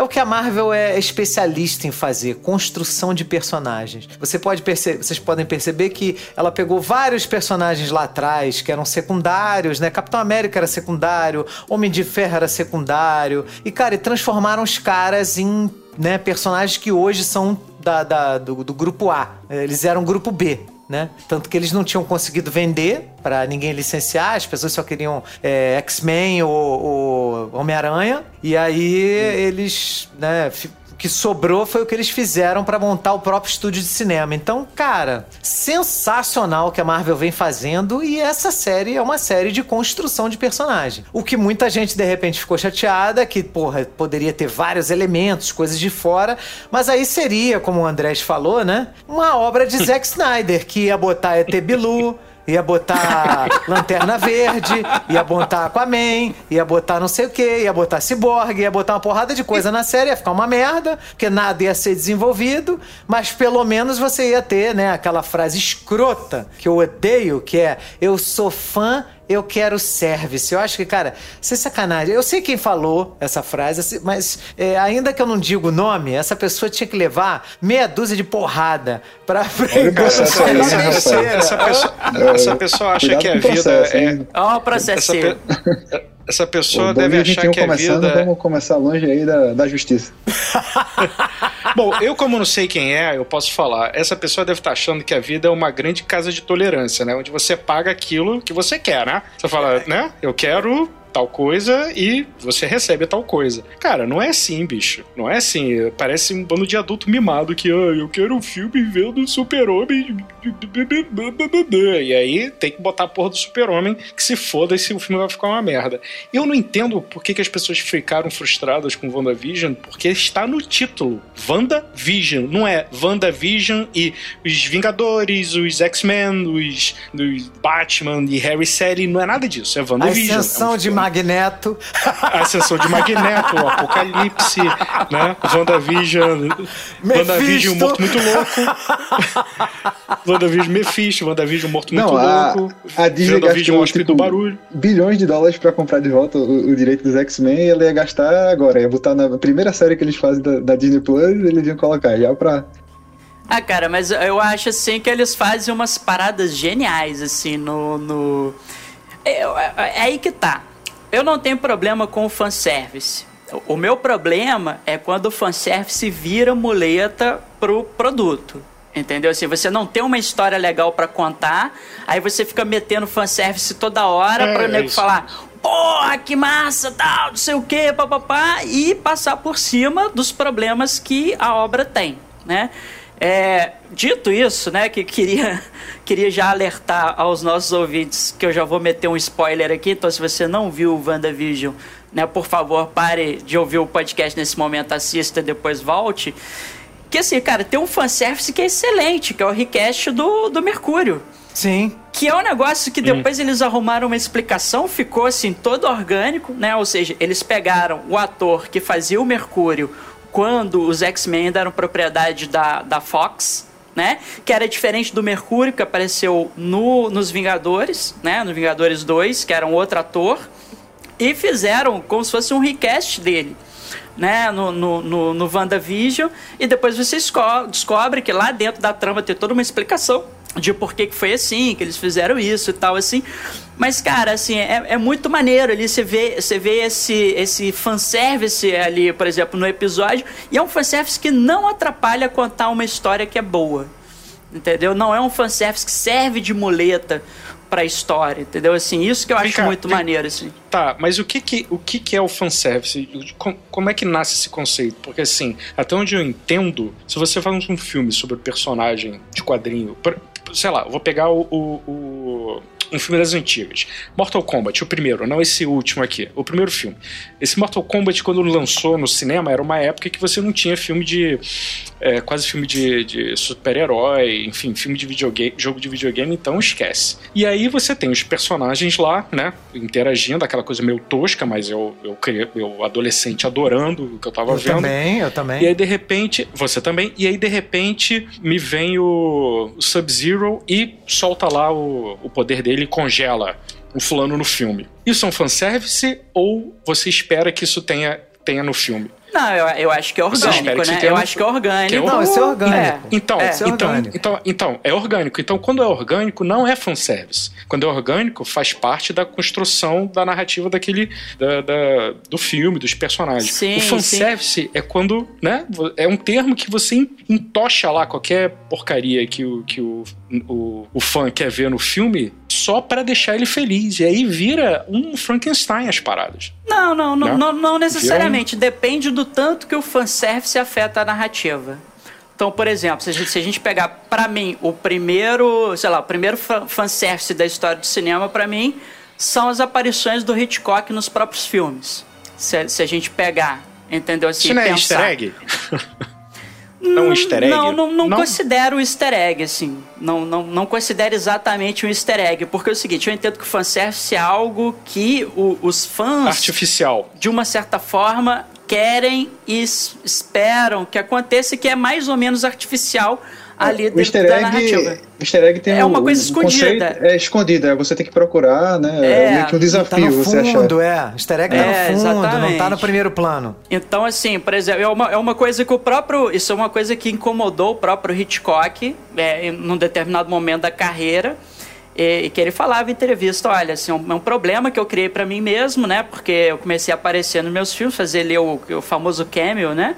Speaker 1: É o que a Marvel é especialista em fazer, construção de personagens. Você pode perce- vocês podem perceber que ela pegou vários personagens lá atrás que eram secundários, né? Capitão América era secundário, Homem de Ferro era secundário. E, cara, e transformaram os caras em né, personagens que hoje são da, da- do, do grupo A. Eles eram grupo B. Né? Tanto que eles não tinham conseguido vender pra ninguém licenciar, as pessoas só queriam é, X-Men ou, ou Homem-Aranha. E aí eles, né, que sobrou foi o que eles fizeram pra montar o próprio estúdio de cinema. Então, cara, sensacional o que a Marvel vem fazendo e essa série é uma série de construção de personagem. O que muita gente de repente ficou chateada que, porra, poderia ter vários elementos, coisas de fora, mas aí seria, como o Andrés falou, né, uma obra de Zack Snyder que ia botar ET Bilu, Ia botar Lanterna Verde, ia botar Aquaman, ia botar não sei o que, ia botar Cyborg, ia botar uma porrada de coisa na série, ia ficar uma merda, porque nada ia ser desenvolvido, mas pelo menos você ia ter, né, aquela frase escrota que eu odeio, que é eu sou fã eu quero service. Eu acho que, cara, sem sacanagem. Eu sei quem falou essa frase, mas é, ainda que eu não diga o nome, essa pessoa tinha que levar meia dúzia de porrada pra aprender
Speaker 3: Cara,
Speaker 4: Essa
Speaker 3: essa,
Speaker 4: aí,
Speaker 3: essa- essa- essa pessoa, essa pessoa acha
Speaker 4: Cuidado
Speaker 3: que a
Speaker 4: com o
Speaker 3: vida
Speaker 4: processo,
Speaker 3: é.
Speaker 2: Ó, o
Speaker 3: pe- essa pessoa deve
Speaker 4: 2021
Speaker 3: achar que a
Speaker 4: começando,
Speaker 3: vida.
Speaker 4: vamos começar longe aí da, da justiça.
Speaker 3: Bom, eu, como não sei quem é, eu posso falar. Essa pessoa deve estar achando que a vida é uma grande casa de tolerância, né? Onde você paga aquilo que você quer, né? Você fala, né? Eu quero tal coisa e você recebe tal coisa. Cara, não é assim, bicho. Não é assim. Parece um bando de adulto mimado que, ah, eu quero um filme vendo super-homem. E aí tem que botar a porra do super-homem que se foda se o filme vai ficar uma merda. Eu não entendo por que, que as pessoas ficaram frustradas com WandaVision, porque está no título. WandaVision. Não é WandaVision e os Vingadores, os X-Men, os, os Batman e Harry Sally. Não é nada disso. É
Speaker 1: A
Speaker 3: WandaVision.
Speaker 1: ascensão
Speaker 3: é um
Speaker 1: de. Magneto.
Speaker 3: A ascensão de Magneto, o Apocalipse, né? WandaVision. WandaVision, um morto muito louco. WandaVision Mephisto, WandaVision, morto muito
Speaker 4: Não, a,
Speaker 3: louco.
Speaker 4: a Disney
Speaker 3: WandaVision,
Speaker 4: gastou
Speaker 3: hóspede
Speaker 4: tipo,
Speaker 3: do barulho.
Speaker 4: bilhões de dólares pra comprar de volta o, o direito dos X-Men e ela ia gastar agora. Ia botar na primeira série que eles fazem da, da Disney Plus, eles iam colocar já pra.
Speaker 2: Ah, cara, mas eu acho assim que eles fazem umas paradas geniais, assim, no. no... É, é- é aí que tá. Eu não tenho problema com o fanservice. O meu problema é quando o fanservice vira muleta pro produto. Entendeu? Assim, você não tem uma história legal pra contar, aí você fica metendo fanservice toda hora
Speaker 3: É,
Speaker 2: pra nego
Speaker 3: isso.
Speaker 2: falar porra, que massa, tal, não sei o que, papapá, e passar por cima dos problemas que a obra tem, né? É, dito isso, né, que queria, queria já alertar aos nossos ouvintes que eu já vou meter um spoiler aqui, então se você não viu o WandaVision, né, por favor, pare de ouvir o podcast nesse momento, assista e depois volte. Que assim, cara, tem um fanservice que é excelente, que é o request do, do Mercúrio.
Speaker 1: Sim.
Speaker 2: Que é um negócio que depois eles arrumaram uma explicação, ficou assim, todo orgânico, né? Ou seja, eles pegaram o ator que fazia o Mercúrio quando os X-Men ainda eram propriedade da, da Fox, né? Que era diferente do Mercúrio, que apareceu no, nos Vingadores, né? No Vingadores 2, que era um outro ator. E fizeram como se fosse um recast dele. Né, no, no, no, no WandaVision, e depois você esco- descobre que lá dentro da trama tem toda uma explicação de por que, que foi assim, que eles fizeram isso e tal, assim. Mas, cara, assim, é, é muito maneiro ali. Você vê, você vê esse, esse fanservice ali, por exemplo, no episódio. E é um fanservice que não atrapalha contar uma história que é boa. Entendeu? Não é um fanservice que serve de muleta pra história, entendeu? Assim, isso que eu acho
Speaker 3: cá,
Speaker 2: muito
Speaker 3: vem-
Speaker 2: maneiro, assim.
Speaker 3: Tá, mas o que que, o que que é o fanservice? Com- Como é que nasce esse conceito? Porque assim, até onde eu entendo, se você faz um filme sobre personagem de quadrinho, sei lá, vou pegar o, o- o- um filme das antigas, Mortal Kombat, o primeiro, não esse último aqui, o primeiro filme. Esse Mortal Kombat, quando lançou no cinema, era uma época que você não tinha filme de. é, quase filme de, de super-herói, enfim, filme de videogame, jogo de videogame, então esquece. E aí você tem os personagens lá, né, interagindo, aquela coisa meio tosca, mas eu, eu, eu adolescente adorando o que eu tava
Speaker 1: Eu
Speaker 3: vendo.
Speaker 1: também, eu também.
Speaker 3: E aí, de repente, você também, e aí, de repente, me vem o, o Sub-Zero e solta lá o, o poder dele e congela o fulano no filme. Isso é um fanservice ou você espera que isso tenha, tenha no filme?
Speaker 2: Não, eu, eu acho que é orgânico,
Speaker 3: que
Speaker 2: né? Eu
Speaker 3: um-
Speaker 2: acho que é orgânico.
Speaker 3: que é
Speaker 1: Não, isso é orgânico.
Speaker 3: Então,
Speaker 2: É,
Speaker 1: isso é
Speaker 3: então,
Speaker 1: orgânico.
Speaker 3: então, então, é orgânico. Então, quando é orgânico, não é fanservice. Quando é orgânico, faz parte da construção da narrativa daquele. da- da- do filme, dos personagens.
Speaker 2: Sim,
Speaker 3: o fanservice é quando. né? É um termo que você en- entocha lá qualquer porcaria que o, que o, o, o fã quer ver no filme só pra deixar ele feliz. E aí vira um Frankenstein as paradas.
Speaker 2: Não, não, não,
Speaker 3: Não?
Speaker 2: não, não necessariamente. Depende do tanto que o fanservice afeta a narrativa. Então, por exemplo, se a gente, se a gente pegar, pra mim, o primeiro, sei lá, o primeiro fa- fanservice da história do cinema, pra mim, são as aparições do Hitchcock nos próprios filmes. Se, se a gente pegar, entendeu? Assim,
Speaker 3: Isso não é
Speaker 2: pensar.
Speaker 3: easter egg? Não, um easter egg?
Speaker 2: Não, não, não,
Speaker 3: Não?
Speaker 2: considero um easter egg, assim. Não, não, não considero exatamente um easter egg. Porque é o seguinte, eu entendo que o fanservice é algo que o- os fãs
Speaker 3: Artificial.
Speaker 2: de uma certa forma, querem e es- esperam que aconteça, que é mais ou menos artificial ali
Speaker 4: o
Speaker 2: dentro da
Speaker 4: egg,
Speaker 2: narrativa.
Speaker 4: o easter egg tem
Speaker 2: É uma coisa
Speaker 4: o
Speaker 2: escondida.
Speaker 4: é escondido, é você tem que procurar, né? É,
Speaker 2: É,
Speaker 4: meio que um
Speaker 1: Tá
Speaker 4: desafio
Speaker 1: no
Speaker 4: você achar.
Speaker 1: fundo, é. Easter egg tá
Speaker 2: É,
Speaker 1: no fundo, não tá
Speaker 2: exatamente.
Speaker 1: no primeiro plano.
Speaker 2: Então, assim, por exemplo, é uma, é uma coisa que o próprio. Isso é uma coisa que incomodou o próprio Hitchcock é, em num determinado momento da carreira. E, que ele falava em entrevista, olha, assim, é um, é problema que eu criei pra mim mesmo, né? Porque eu comecei a aparecer nos meus filmes, fazer ali o, o famoso cameo, né?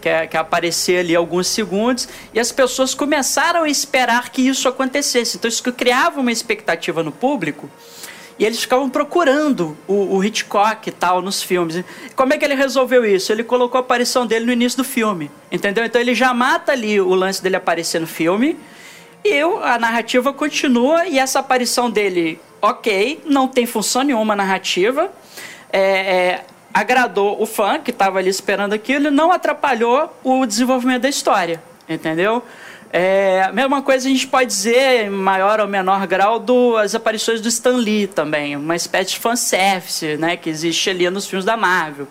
Speaker 2: Que é, que é aparecer ali alguns segundos. E as pessoas começaram a esperar que isso acontecesse. Então isso que criava uma expectativa no público E eles ficavam procurando o, o Hitchcock e tal nos filmes. Como é que ele resolveu isso? Ele colocou a aparição dele no início do filme, entendeu? Então ele já mata ali o lance dele aparecer no filme e a narrativa continua e essa aparição dele, ok, não tem função nenhuma narrativa, é, é, agradou o fã que estava ali esperando aquilo e não atrapalhou o desenvolvimento da história, entendeu? É, a mesma coisa a gente pode dizer, em maior ou menor grau, das aparições do Stan Lee também, uma espécie de fanservice né, que existe ali nos filmes da Marvel.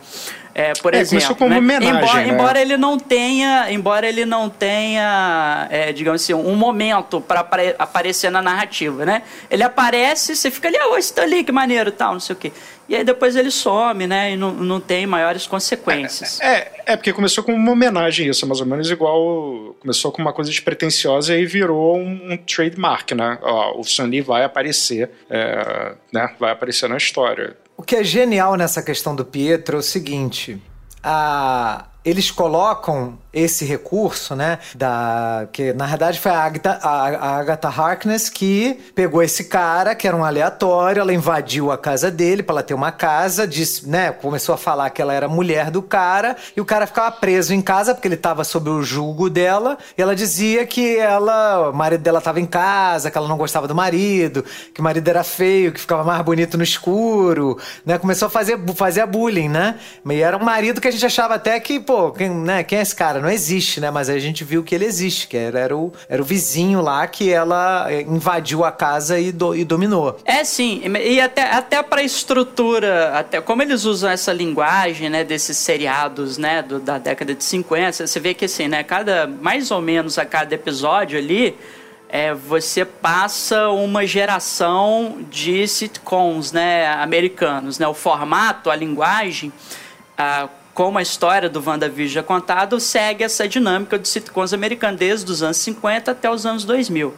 Speaker 2: É, por
Speaker 3: É,
Speaker 2: exemplo,
Speaker 3: como
Speaker 2: né?
Speaker 3: homenagem,
Speaker 2: embora,
Speaker 3: né?
Speaker 2: embora ele não tenha, embora ele não tenha, é, digamos assim, um momento para aparecer na narrativa, né? Ele aparece, você fica ali, ah, esse tá ali, que maneiro, tal, não sei o quê. E aí depois ele some, né? E não, não tem maiores consequências.
Speaker 3: É, é porque começou como uma homenagem isso, mais ou menos igual. Começou com uma coisa despretensiosa e virou um, um trademark, né? Ó, o Sun Lee vai aparecer, é, né? Vai aparecer na história.
Speaker 1: O que é genial nessa questão do Pietro é o seguinte: a- eles colocam esse recurso, né? Da, que na verdade foi a Agatha, a, a Agatha Harkness que pegou esse cara, que era um aleatório, ela invadiu a casa dele para ela ter uma casa, disse, né? Começou a falar que ela era mulher do cara, e o cara ficava preso em casa porque ele estava sob o julgo dela, e ela dizia que ela, o marido dela estava em casa, que ela não gostava do marido, que o marido era feio, que ficava mais bonito no escuro, né? Começou a fazer, fazer bullying, né? E era um marido que a gente achava até que, pô, quem, né, quem é esse cara? Não existe, né? Mas aí a gente viu que ele existe, que era, era, o, era o vizinho lá que ela eh, invadiu a casa e, do- e dominou.
Speaker 2: É sim, e até, até para estrutura, até como eles usam essa linguagem, né, desses seriados, né, do- da década de 50, você vê que assim, né, cada mais ou menos a cada episódio ali, é, você passa uma geração de sitcoms, né, americanos, né, o formato, a linguagem, a, como a história do WandaVision é contado, segue essa dinâmica dos sitcoms americanos desde os anos 50 até os anos 2000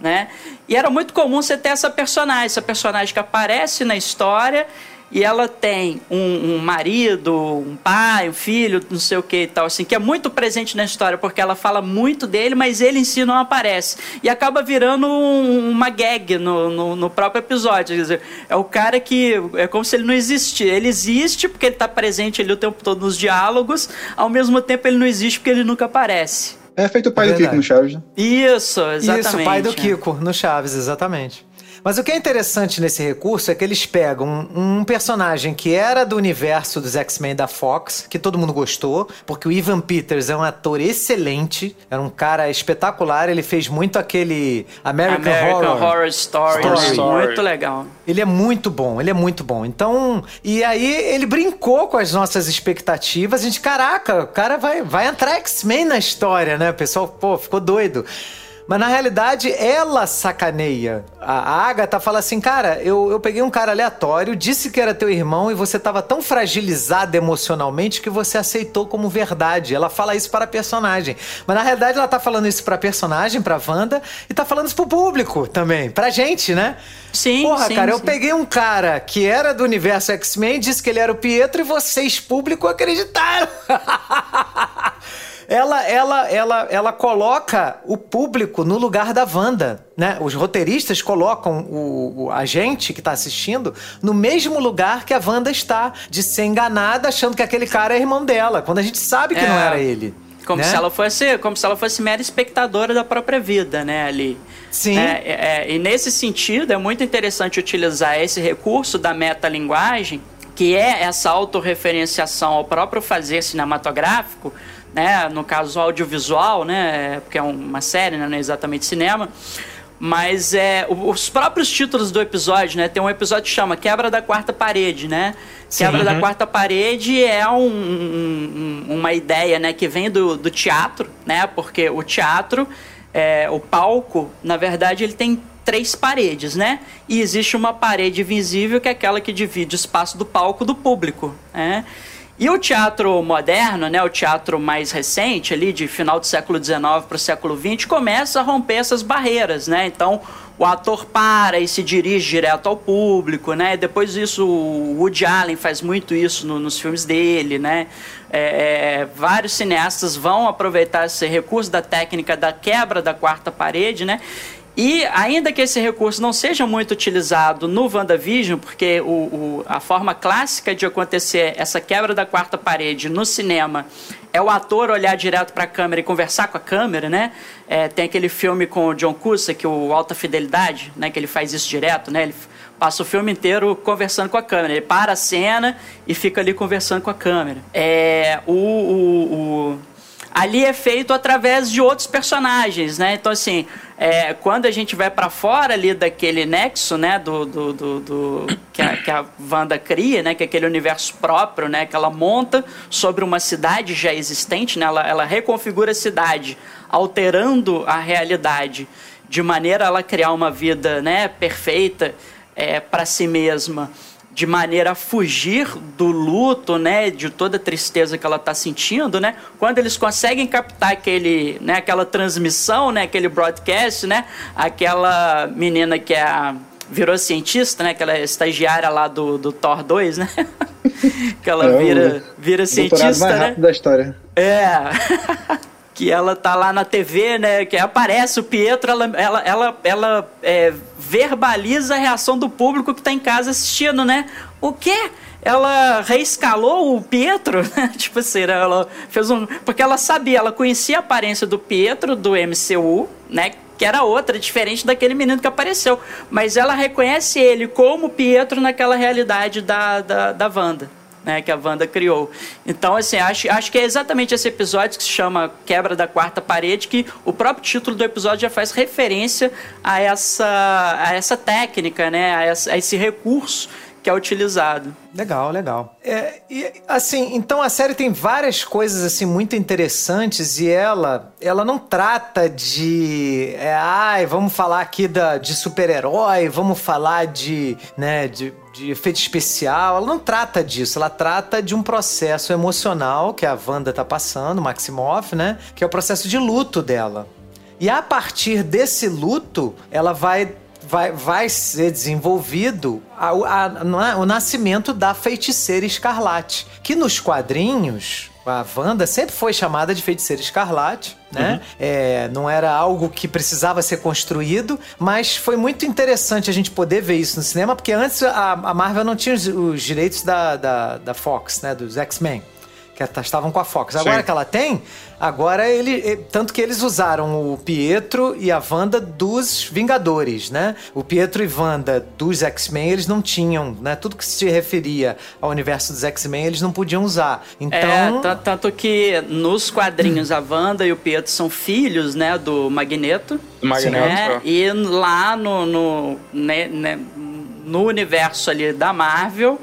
Speaker 2: né? E era muito comum você ter essa personagem, essa personagem que aparece na história e ela tem um, um marido, um pai, um filho, não sei o que e tal, assim, que é muito presente na história porque ela fala muito dele, mas ele em si não aparece. E acaba virando um- uma gag no, no, no próprio episódio. Quer dizer, é o cara que. É como se ele não existisse. Ele existe porque ele está presente ali o tempo todo nos diálogos, ao mesmo tempo ele não existe porque ele nunca aparece.
Speaker 4: É feito o pai
Speaker 1: É
Speaker 4: do Kiko no Chaves. né?
Speaker 2: Isso, exatamente.
Speaker 1: Isso, o pai do
Speaker 2: é.
Speaker 1: Kiko, no Chaves, exatamente. Mas o que é interessante nesse recurso é que eles pegam um, um personagem que era do universo dos X-Men da Fox, que todo mundo gostou, porque o Ivan Peters é um ator excelente, era um cara espetacular, ele fez muito aquele American,
Speaker 2: American
Speaker 1: Horror.
Speaker 2: Horror, Story.
Speaker 3: Story.
Speaker 2: Story. Muito legal.
Speaker 1: Ele é muito bom, ele é muito bom. Então, e aí ele brincou com as nossas expectativas. A gente, caraca, o cara vai, vai entrar X-Men na história, né? O pessoal, pô, ficou doido. Mas na realidade, ela sacaneia. A Agatha fala assim: cara, eu, eu peguei um cara aleatório, disse que era teu irmão e você tava tão fragilizada emocionalmente que você aceitou como verdade. Ela fala isso para a personagem. Mas na realidade, ela tá falando isso pra personagem, pra Wanda, e tá falando isso pro público também, pra gente, né?
Speaker 2: Sim,
Speaker 1: Porra,
Speaker 2: sim,
Speaker 1: cara, eu
Speaker 2: sim.
Speaker 1: peguei um cara que era do universo X-Men, disse que ele era o Pietro e vocês, público, acreditaram. ela, ela, ela, ela coloca o público no lugar da Wanda, né? Os roteiristas colocam o, o- a gente que tá assistindo no mesmo lugar que a Wanda está, de ser enganada achando que aquele cara é irmão dela, quando a gente sabe que
Speaker 2: É.
Speaker 1: não era ele.
Speaker 2: Como
Speaker 1: né?
Speaker 2: se ela fosse, como se ela fosse mera espectadora da própria vida, né, ali.
Speaker 1: Sim.
Speaker 2: É, é, é, e nesse sentido, é muito interessante utilizar esse recurso da metalinguagem, que é essa autorreferenciação ao próprio fazer cinematográfico, né, no caso audiovisual, né, porque é uma série, né, não é exatamente cinema, mas é, os próprios títulos do episódio, né? Tem um episódio que chama Quebra da Quarta Parede, né? Quebra da Quarta Parede é um- um- um- uma ideia, né? Que vem do, do teatro, né? Porque o teatro, é, o palco, na verdade, ele tem três paredes, né? E existe uma parede invisível que é aquela que divide o espaço do palco do público, né? E o teatro moderno, né, o teatro mais recente, ali de final do século XIX para o século XX, começa a romper essas barreiras, né? Então o ator para e se dirige direto ao público, né? Depois disso o Woody Allen faz muito isso no- nos filmes dele, né? É, é, vários cineastas vão aproveitar esse recurso da técnica da quebra da quarta parede, né? E ainda que esse recurso não seja muito utilizado no WandaVision, porque o, o, a forma clássica de acontecer essa quebra da quarta parede no cinema é o ator olhar direto para a câmera e conversar com a câmera, né? É, tem aquele filme com o John Cusack, o Alta Fidelidade, né? Que ele faz isso direto, né? Ele passa o filme inteiro conversando com a câmera. Ele para a cena e fica ali conversando com a câmera. É, o, o, ali é feito através de outros personagens, né? Então, assim, é, quando a gente vai para fora ali daquele nexo, né, do, do, do, do que, a, que a Wanda cria, né, que é aquele universo próprio, né, que ela monta sobre uma cidade já existente, né, ela, ela reconfigura a cidade, alterando a realidade, de maneira a ela criar uma vida, né, perfeita é, para si mesma de maneira a fugir do luto, né, de toda a tristeza que ela está sentindo, né? Quando eles conseguem captar aquele, né, aquela transmissão, né, aquele broadcast, né, aquela menina que é a, virou cientista, né, aquela estagiária lá do, do Thor 2, né? que ela
Speaker 4: É
Speaker 2: vira, vira cientista,
Speaker 4: mais
Speaker 2: né?
Speaker 4: rápido da história.
Speaker 2: É. que ela tá lá na TV, né? Que aparece o Pietro, ela, ela, ela, ela é, verbaliza a reação do público que tá em casa assistindo, né? O quê? Ela reescalou o Pietro, né? Tipo assim, né? ela fez um. Porque ela sabia, ela conhecia a aparência do Pietro do MCU, né? Que era outra, diferente daquele menino que apareceu. Mas ela reconhece ele como Pietro naquela realidade da, da, da Wanda né, que a Wanda criou. Então, assim, acho, acho que é exatamente esse episódio que se chama Quebra da Quarta Parede, que o próprio título do episódio já faz referência a essa, a essa técnica, né, a, essa, a esse recurso que é utilizado.
Speaker 1: Legal, legal. É, e, assim, então a série tem várias coisas assim muito interessantes e ela, ela não trata de, é, ai, vamos falar aqui da, de super-herói, vamos falar de, né, de, de efeito especial. Ela não trata disso. Ela trata de um processo emocional que a Wanda tá passando, Maximoff, né, que é o processo de luto dela. E a partir desse luto, ela vai vai, vai ser desenvolvido a- a- o nascimento da feiticeira escarlate. Que nos quadrinhos, a Wanda sempre foi chamada de feiticeira escarlate, né? É, não era algo que precisava ser construído, mas foi muito interessante a gente poder ver isso no cinema, porque antes a, a Marvel não tinha os, os direitos da, da, da Fox, né? Dos X-Men que tá- estavam com a Fox. Agora
Speaker 3: Sim.
Speaker 1: que ela tem, agora ele. Tanto que eles usaram o Pietro e a Wanda dos Vingadores, né? O Pietro e Wanda dos X-Men, eles não tinham, né? Tudo que se referia ao universo dos X-Men, eles não podiam usar. Então.
Speaker 2: É, ta- tanto que nos quadrinhos a Wanda e o Pietro são filhos, né, do Magneto.
Speaker 3: Do Magneto,
Speaker 2: né?
Speaker 3: é.
Speaker 2: E lá no, no, né, né, no universo ali da Marvel,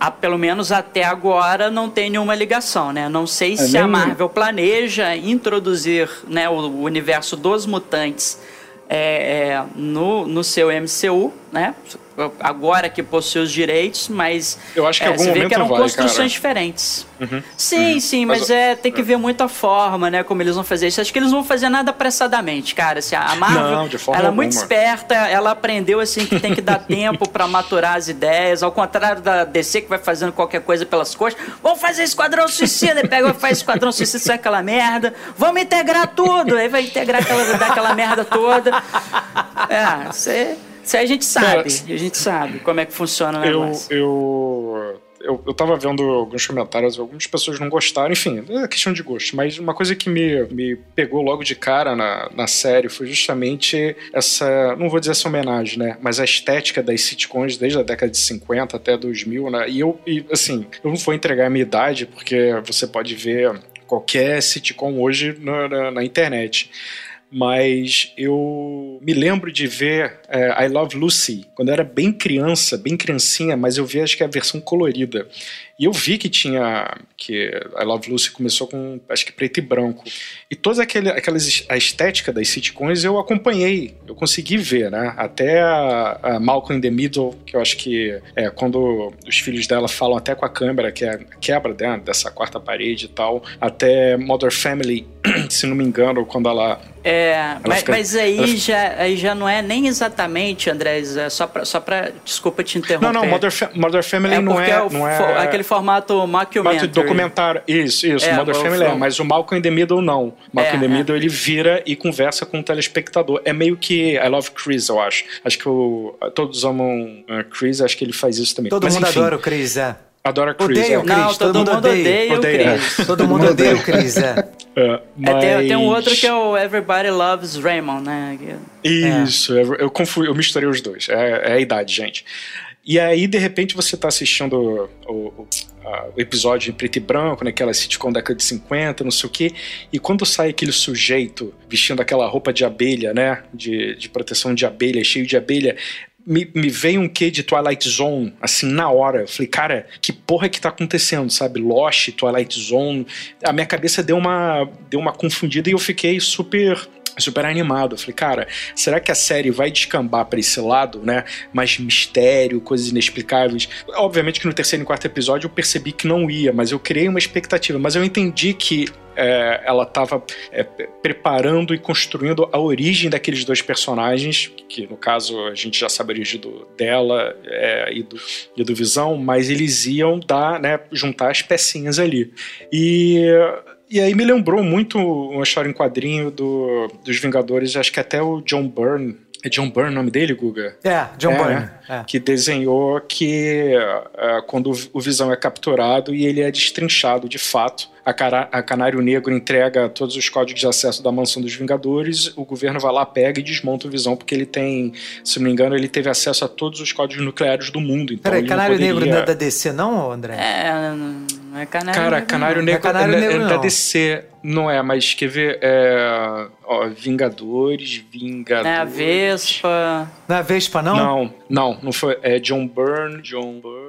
Speaker 2: a, pelo menos até agora, não tem nenhuma ligação, né? Não sei se a Marvel planeja introduzir né, o, o universo dos mutantes é, é, no, no seu MCU, né? Agora que possui os direitos, mas
Speaker 3: Eu acho que
Speaker 2: é,
Speaker 3: algum
Speaker 2: você vê que eram
Speaker 3: vai,
Speaker 2: construções
Speaker 3: cara.
Speaker 2: diferentes.
Speaker 3: Uhum.
Speaker 2: Sim, sim, mas,
Speaker 3: Mas,
Speaker 2: é, tem que ver muito a forma, né? Como eles vão fazer isso. Acho que eles não vão fazer nada apressadamente, cara. Assim, a Marvel,
Speaker 3: Não, de forma
Speaker 2: ela é muito esperta, ela aprendeu assim que tem que dar tempo pra maturar as ideias, ao contrário da DC que vai fazendo qualquer coisa pelas costas. Vamos fazer Esquadrão Suicida, e pega, faz Esquadrão Suicida, sai aquela merda. Vamos integrar tudo, aí vai integrar aquela, aquela merda toda. É, você... Isso aí a gente sabe,
Speaker 3: Cara,
Speaker 2: a gente sabe como é que funciona o
Speaker 3: Eu,
Speaker 2: negócio.
Speaker 3: eu, eu, eu tava vendo alguns comentários, algumas pessoas não gostaram, enfim, é questão de gosto, mas uma coisa que me, me pegou logo de cara na, na série foi justamente essa, não vou dizer essa homenagem, né, mas a estética das sitcoms desde a década de 50 até 2000, né, e eu, e, assim, eu não vou entregar a minha idade, porque você pode ver qualquer sitcom hoje na, na, na internet mas eu me lembro de ver é, I Love Lucy quando eu era bem criança, bem criancinha, mas eu vi acho que a versão colorida. E eu vi que tinha que I Love Lucy começou com acho que preto e branco. E toda aquele, aquelas a estética das sitcoms eu acompanhei, eu consegui ver, né? Até a, a Malcolm in the Middle, que eu acho que é quando os filhos dela falam até com a câmera, que é a quebra né, dessa quarta parede e tal, até Mother Family se não me engano, quando ela
Speaker 2: É, mas,
Speaker 3: fica-
Speaker 2: mas aí,
Speaker 3: ela
Speaker 2: já, aí já não é nem exatamente, André, é só pra, só pra. Desculpa te interromper.
Speaker 3: Não, não, Mother, Fa- Mother Family
Speaker 2: é
Speaker 3: não é,
Speaker 2: o
Speaker 3: não é
Speaker 2: aquele formato mockumentary.
Speaker 3: Mas documentário. Isso, isso.
Speaker 2: É,
Speaker 3: Mother
Speaker 2: o
Speaker 3: Family é, mas o Malcolm in the Middle não. Malcolm
Speaker 2: É,
Speaker 3: in the
Speaker 2: é.
Speaker 3: Middle ele vira e conversa com o telespectador. É meio que I Love Chris, eu acho. Acho que o, todos amam uh, Chris, acho que ele faz isso também.
Speaker 1: Todo
Speaker 3: mas,
Speaker 1: mundo
Speaker 3: enfim,
Speaker 1: adora o Chris, é.
Speaker 3: Adora Chris.
Speaker 1: Odeia
Speaker 3: é.
Speaker 1: o Chris,
Speaker 2: Não,
Speaker 1: todo
Speaker 2: todo,
Speaker 1: mundo odeia.
Speaker 2: odeia,
Speaker 3: Odeia.
Speaker 2: o Chris.
Speaker 1: Todo mundo odeia o Chris, é.
Speaker 3: É,
Speaker 2: É, tem, tem um
Speaker 3: mas-
Speaker 2: outro que é o Everybody Loves Raymond, né?
Speaker 3: Isso, eu, eu confundi, eu misturei os dois. É, é a idade, gente. E aí, de repente, você tá assistindo o, o- a- o episódio em preto e branco, naquela sitcom da década de 50, não sei o quê, e quando sai aquele sujeito vestindo aquela roupa de abelha, né? De, de proteção de abelha, cheio de abelha. Me, me veio um quê de Twilight Zone, assim, na hora. Eu falei, cara, que porra que tá acontecendo, sabe? Lost, Twilight Zone. A minha cabeça deu uma, deu uma confundida e eu fiquei super super animado. Eu falei, cara, será que a série vai descambar pra esse lado, né? Mais mistério, coisas inexplicáveis. Obviamente que no terceiro e quarto episódio eu percebi que não ia, mas eu criei uma expectativa. Mas eu entendi que é, ela estava preparando e construindo a origem daqueles dois personagens, que no caso a gente já sabe a origem do, dela é, e, do, e do Visão, mas eles iam dar, né, juntar as pecinhas ali. E e aí me lembrou muito uma história em quadrinho do, dos Vingadores, acho que até o John Byrne. É John Byrne o nome dele, Guga?
Speaker 1: É, John
Speaker 3: É,
Speaker 1: Byrne.
Speaker 3: né?
Speaker 1: É.
Speaker 3: Que desenhou que é, quando o Visão é capturado e ele é destrinchado de fato, a, cara, a Canário Negro entrega todos os códigos de acesso da mansão dos Vingadores, o governo vai lá, pega e desmonta o Visão, porque ele tem, se não me engano, ele teve acesso a todos os códigos nucleares do mundo. Então
Speaker 1: Peraí, Canário Negro
Speaker 3: poderia-
Speaker 1: não é da DC, não, André?
Speaker 2: É, não é canário.
Speaker 3: Cara,
Speaker 2: Negro,
Speaker 3: Canário. Negro,
Speaker 1: é Canário
Speaker 3: é,
Speaker 1: Negro,
Speaker 3: é da. DC, não é, mas quer ver? É, ó, Vingadores, Vingadores.
Speaker 2: É a Vespa.
Speaker 1: Não é Vespa, não?
Speaker 3: Não, não, não foi. É John Byrne, John Byrne,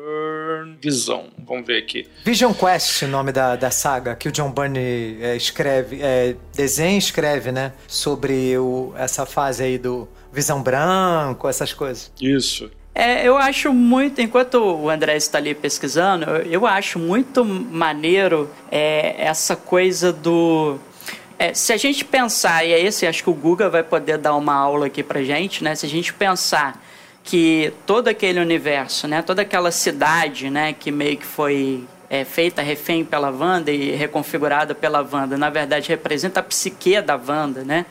Speaker 3: Visão. Vamos ver aqui.
Speaker 1: Vision Quest, o nome da, da saga, que o John Byrne é, escreve, é, desenha e escreve, né? Sobre o, essa fase aí do Visão Branco, essas coisas.
Speaker 3: Isso.
Speaker 2: É, eu acho muito, enquanto o André está ali pesquisando, eu, eu acho muito maneiro é, essa coisa do. é, se a gente pensar, e é esse, acho que o Guga vai poder dar uma aula aqui pra gente, né? Se a gente pensar que todo aquele universo, né? Toda aquela cidade, né? Que meio que foi é, feita refém pela Wanda e reconfigurada pela Wanda, na verdade representa a psique da Wanda, né?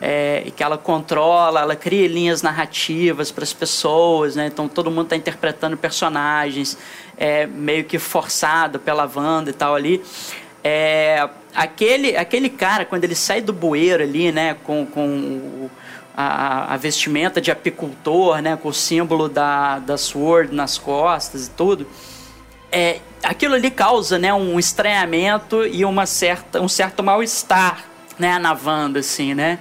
Speaker 2: é, e que ela controla, ela cria linhas narrativas para as pessoas, né? Então todo mundo está interpretando personagens, é, meio que forçado pela Wanda e tal ali. É, aquele, aquele cara, quando ele sai do bueiro ali, né? Com, com o- a, a vestimenta de apicultor, né? Com o símbolo da, da Sword nas costas e tudo é, aquilo ali causa né, um estranhamento e uma certa, um certo mal-estar né, na Wanda, assim, né?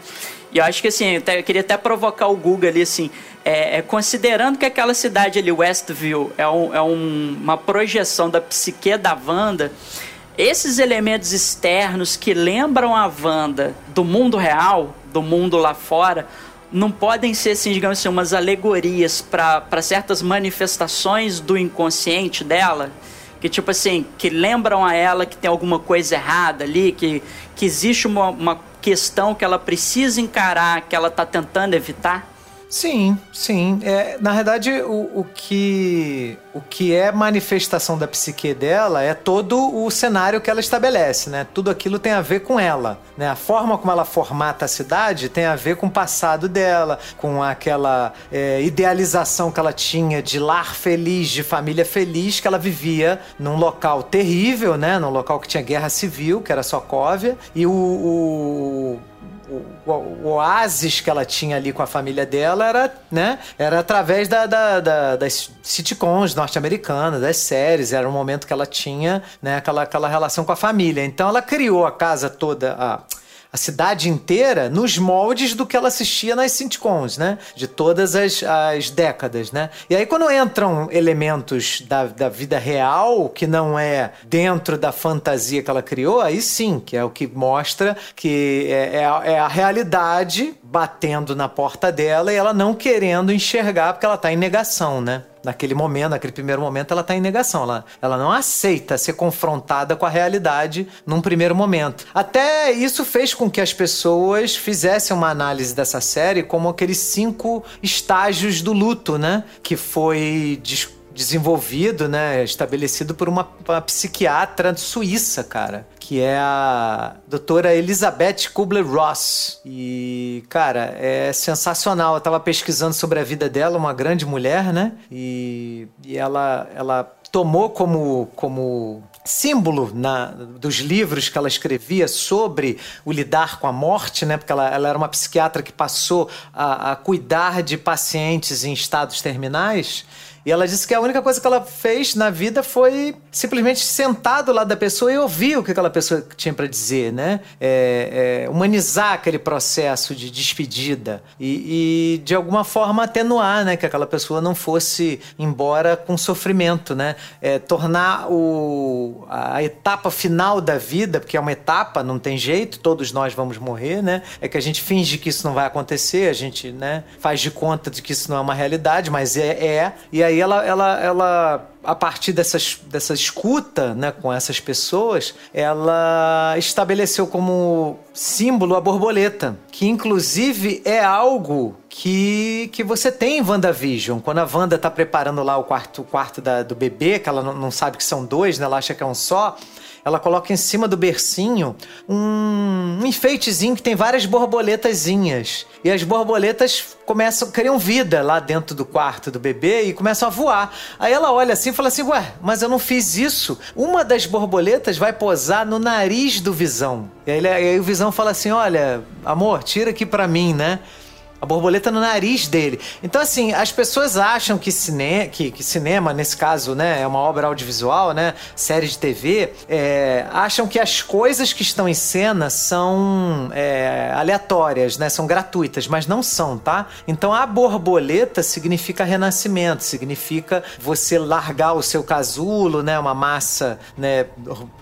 Speaker 2: E eu acho que assim, eu, eu queria até provocar o Google ali, assim, é, é, considerando que aquela cidade ali, Westview, é, um- é um- uma projeção da psique da Wanda, esses elementos externos que lembram a Wanda do mundo real, do mundo lá fora, não podem ser, assim, digamos assim, umas alegorias para certas manifestações do inconsciente dela, que tipo assim, que lembram a ela que tem alguma coisa errada ali, que, que existe uma, uma questão que ela precisa encarar, que ela está tentando evitar?
Speaker 1: Sim, sim. É, na verdade, o, o, que, o que é manifestação da psique dela é todo o cenário que ela estabelece, né? Tudo aquilo tem a ver com ela, né? A forma como ela formata a cidade tem a ver com o passado dela, com aquela é, idealização que ela tinha de lar feliz, de família feliz, que ela vivia num local terrível, né? Num local que tinha guerra civil, que era Sokovia, e o- o o, o- oásis que ela tinha ali com a família dela era, né, era através da, da- da- das sitcoms norte-americanas, das séries, era um momento que ela tinha, né, aquela, aquela relação com a família. Então ela criou a casa toda, a, a cidade inteira nos moldes do que ela assistia nas sitcoms, né? De todas as, as décadas, né? E aí quando entram elementos da, da vida real, que não é dentro da fantasia que ela criou, aí sim, que é o que mostra que é, é a, é a realidade batendo na porta dela e ela não querendo enxergar porque ela tá em negação, né? Naquele momento, naquele primeiro momento, ela tá em negação. Ela, ela não aceita ser confrontada com a realidade num primeiro momento. Até isso fez com que as pessoas fizessem uma análise dessa série como aqueles cinco estágios do luto, né? Que foi dis- desenvolvido, né, estabelecido por uma, uma psiquiatra suíça, cara, que é a doutora Elizabeth Kubler-Ross. E, cara, é sensacional. Eu tava pesquisando sobre a vida dela, uma grande mulher, né? E, e ela, ela tomou como, como símbolo na, dos livros que ela escrevia sobre o lidar com a morte, né? Porque ela, ela era uma psiquiatra que passou a, a cuidar de pacientes em estados terminais. E ela disse que a única coisa que ela fez na vida foi simplesmente sentar do lado da pessoa e ouvir o que aquela pessoa tinha para dizer, né? É, é, humanizar aquele processo de despedida e, e, de alguma forma atenuar, né? Que aquela pessoa não fosse embora com sofrimento, né? É, tornar o, a etapa final da vida, porque é uma etapa, não tem jeito, todos nós vamos morrer, né? É que a gente finge que isso não vai acontecer, a gente, né? Faz de conta de que isso não é uma realidade, mas é, é. E aí ela, ela, ela a partir dessas, dessa escuta né, com essas pessoas, ela estabeleceu como símbolo a borboleta, que inclusive é algo que, que você tem em WandaVision. Quando a Wanda tá preparando lá o quarto, o quarto da, do bebê, que ela não, não sabe que são dois, né, ela acha que é um só ela coloca em cima do bercinho um, enfeitezinho que tem várias borboletazinhas. E as borboletas começam, criam vida lá dentro do quarto do bebê e começam a voar. Aí ela olha assim e fala assim: Ué, mas eu não fiz isso. Uma das borboletas vai posar no nariz do Visão. E aí, aí o Visão fala assim: Olha, amor, tira aqui pra mim, né? A borboleta no nariz dele. Então, assim, as pessoas acham que, cine... que, que cinema, nesse caso, né, é uma obra audiovisual, né? Série de TV, é, acham que as coisas que estão em cena são é, aleatórias, né? São gratuitas, mas não são, tá? Então a borboleta significa renascimento, significa você largar o seu casulo, né? Uma massa, né,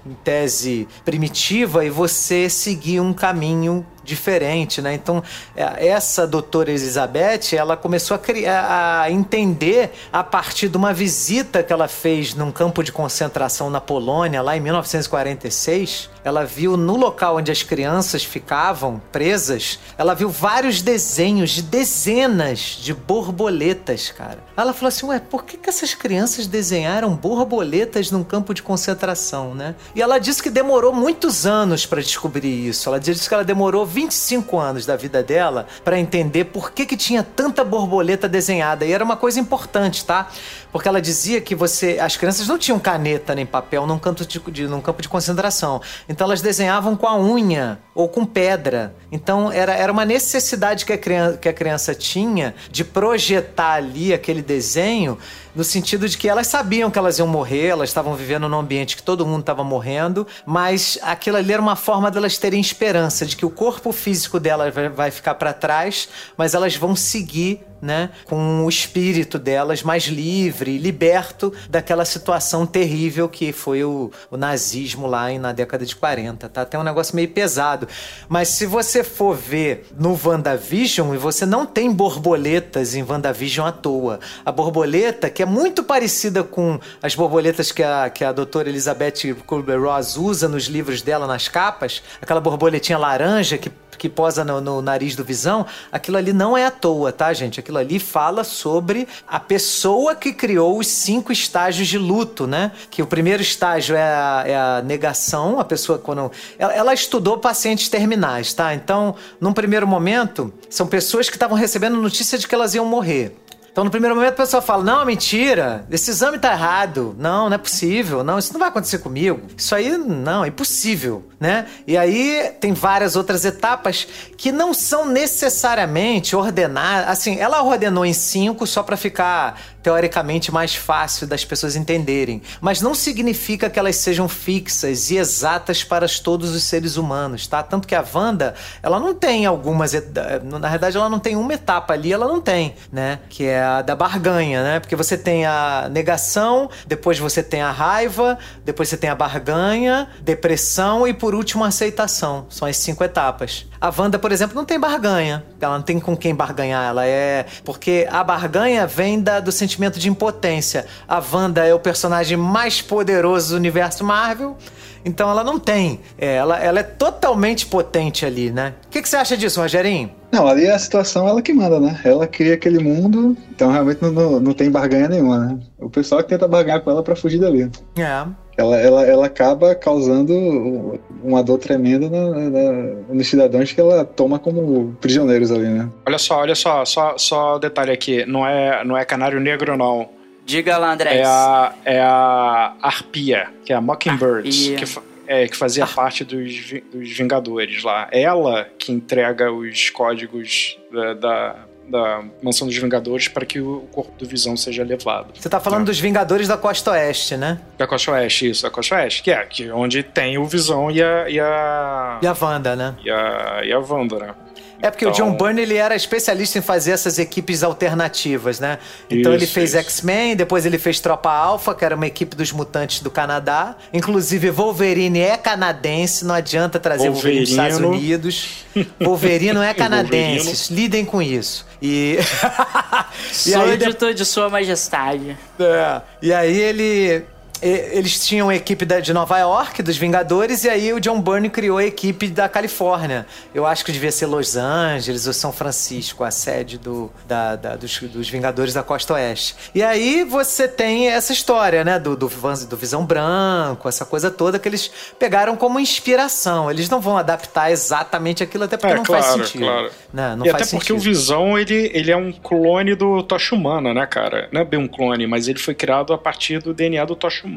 Speaker 1: em tese primitiva, e você seguir um caminho diferente, né? Então, é, essa doutora Elizabeth, ela começou a, criar, a entender a partir de uma visita que ela fez num campo de concentração na Polônia, lá em 1946. Ela viu no local onde as crianças ficavam presas, ela viu vários desenhos de dezenas de borboletas, cara. Ela falou assim: ué, por que, que essas crianças desenharam borboletas num campo de concentração, né? E ela disse que demorou muitos anos para descobrir isso. Ela disse que ela demorou 25 anos da vida dela para entender por que, que tinha tanta borboleta desenhada. E era uma coisa importante, tá? Porque ela dizia que você. As crianças não tinham caneta nem papel num, canto de, de- num campo de concentração. Então elas desenhavam com a unha ou com pedra. Então era, era uma necessidade que a, criança, que a criança tinha de projetar ali aquele desenho no sentido de que elas sabiam que elas iam morrer, elas estavam vivendo num ambiente que todo mundo estava morrendo, mas aquilo ali era uma forma delas terem esperança de que o corpo físico delas vai, ficar para trás, mas elas vão seguir né, com o espírito delas mais livre, liberto daquela situação terrível que foi o, o nazismo lá em- na década de 40, tá? Tem um negócio meio pesado. Mas se você for ver no WandaVision, e você não tem borboletas em WandaVision à toa. A borboleta, que é muito parecida com as borboletas que a, que a doutora Elizabeth Kubler-Ross usa nos livros dela, nas capas, aquela borboletinha laranja que que posa no, no nariz do Visão, aquilo ali não é à toa, tá, gente? Aquilo ali fala sobre a pessoa que criou os cinco estágios de luto, né? Que o primeiro estágio é a, é a negação, a pessoa quando... Ela, ela estudou pacientes terminais, tá? Então, num primeiro momento, são pessoas que estavam recebendo notícia de que elas iam morrer. Então, no primeiro momento, a pessoa fala: Não, mentira, esse exame tá errado. Não, não é possível. Não, isso não vai acontecer comigo. Isso aí, não, é impossível, né? E aí tem várias outras etapas que não são necessariamente ordenadas. Assim, ela ordenou em cinco só para ficar teoricamente mais fácil das pessoas entenderem. Mas não significa que elas sejam fixas e exatas para todos os seres humanos, tá? Tanto que a Wanda, ela não tem algumas. et- Na verdade, ela não tem uma etapa ali, ela não tem, né? Que é a da barganha, né? Porque você tem a negação, depois você tem a raiva, depois você tem a barganha, depressão e por último a aceitação. São as cinco etapas. A Wanda, por exemplo, não tem barganha. Ela não tem com quem barganhar. Ela é. Porque a barganha vem da- do sentimento sentimento de impotência. A Wanda é o personagem mais poderoso do universo Marvel. Então ela não tem. É, ela, ela é totalmente potente ali, né? O que, que você acha disso, Rogerinho?
Speaker 4: Não, ali a situação ela que manda, né? Ela cria aquele mundo, então realmente não, não, não tem barganha nenhuma, né? O pessoal que tenta barganhar com ela pra fugir dali.
Speaker 1: É.
Speaker 4: Ela, ela, ela acaba causando uma dor tremenda na, na, nos cidadãos que ela toma como prisioneiros ali, né?
Speaker 3: Olha só, olha só, só, só detalhe aqui. Não é, não é canário negro, não.
Speaker 2: Diga lá, André.
Speaker 3: É a, é a Arpia, que é a Mockingbird,
Speaker 2: Arpia.
Speaker 3: que, é, que fazia parte dos, dos Vingadores lá. Ela que entrega os códigos da, da, da Mansão dos Vingadores para que o corpo do Visão seja levado.
Speaker 1: Você tá falando dos Vingadores da Costa Oeste, né?
Speaker 3: Da Costa Oeste, isso, da Costa Oeste, que é que é onde tem o Visão e a. E a,
Speaker 1: E a Wanda, né?
Speaker 3: e a, e a Wanda, né?
Speaker 1: É porque o
Speaker 3: Então-
Speaker 1: John Byrne ele era especialista em fazer essas equipes alternativas, né? Então ele
Speaker 3: Isso,
Speaker 1: fez
Speaker 3: isso.
Speaker 1: X-Men, depois ele fez Tropa Alpha, que era uma equipe dos mutantes do Canadá. Inclusive Wolverine é canadense, não adianta trazer Wolverine dos Estados. Unidos. Wolverine não é canadense, lidem com isso. E e aí de-
Speaker 2: Súdito de Sua Majestade.
Speaker 1: é. E aí ele. Eles tinham a equipe da- de Nova York, dos Vingadores, e aí o John Byrne criou a equipe da Califórnia. Eu acho que devia ser Los Angeles ou São Francisco, a sede do, da- da- dos, dos Vingadores da Costa Oeste. E aí você tem essa história, né, do, do, do Visão Branco, essa coisa toda que eles pegaram como inspiração. Eles não vão adaptar exatamente aquilo, até porque
Speaker 3: É,
Speaker 1: não
Speaker 3: claro,
Speaker 1: faz sentido.
Speaker 3: claro.
Speaker 1: Né, não
Speaker 3: e até porque
Speaker 1: sentido.
Speaker 3: o Visão, ele, ele é um clone do Tocha Humana, né, cara? Não é bem um clone, mas ele foi criado a partir do DNA do Tocha Humana.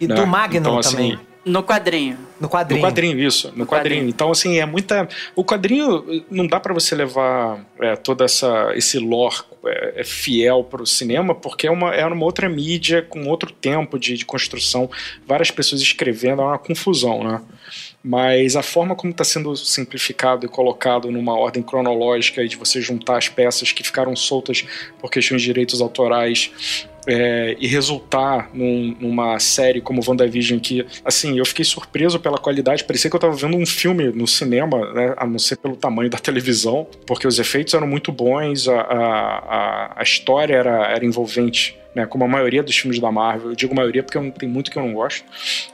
Speaker 1: E
Speaker 3: né?
Speaker 1: do Magnum
Speaker 3: Então, assim,
Speaker 1: também.
Speaker 2: No quadrinho.
Speaker 1: No quadrinho.
Speaker 3: No quadrinho, isso. No,
Speaker 2: No
Speaker 3: quadrinho.
Speaker 2: quadrinho.
Speaker 3: Então, assim, é muita. O quadrinho não dá pra você levar é, toda essa esse lore é, é fiel pro cinema, porque é uma, é uma outra mídia com outro tempo de, de construção, várias pessoas escrevendo, é uma confusão, né? Mas a forma como está sendo simplificado e colocado numa ordem cronológica e de você juntar as peças que ficaram soltas por questões de direitos autorais é, e resultar num- numa série como WandaVision que, assim, eu fiquei surpreso pela qualidade, parecia que eu estava vendo um filme no cinema, né, a não ser pelo tamanho da televisão, porque os efeitos eram muito bons, a, a- a história era, era envolvente, né, como a maioria dos filmes da Marvel, eu digo maioria porque não- tem muito que eu não gosto,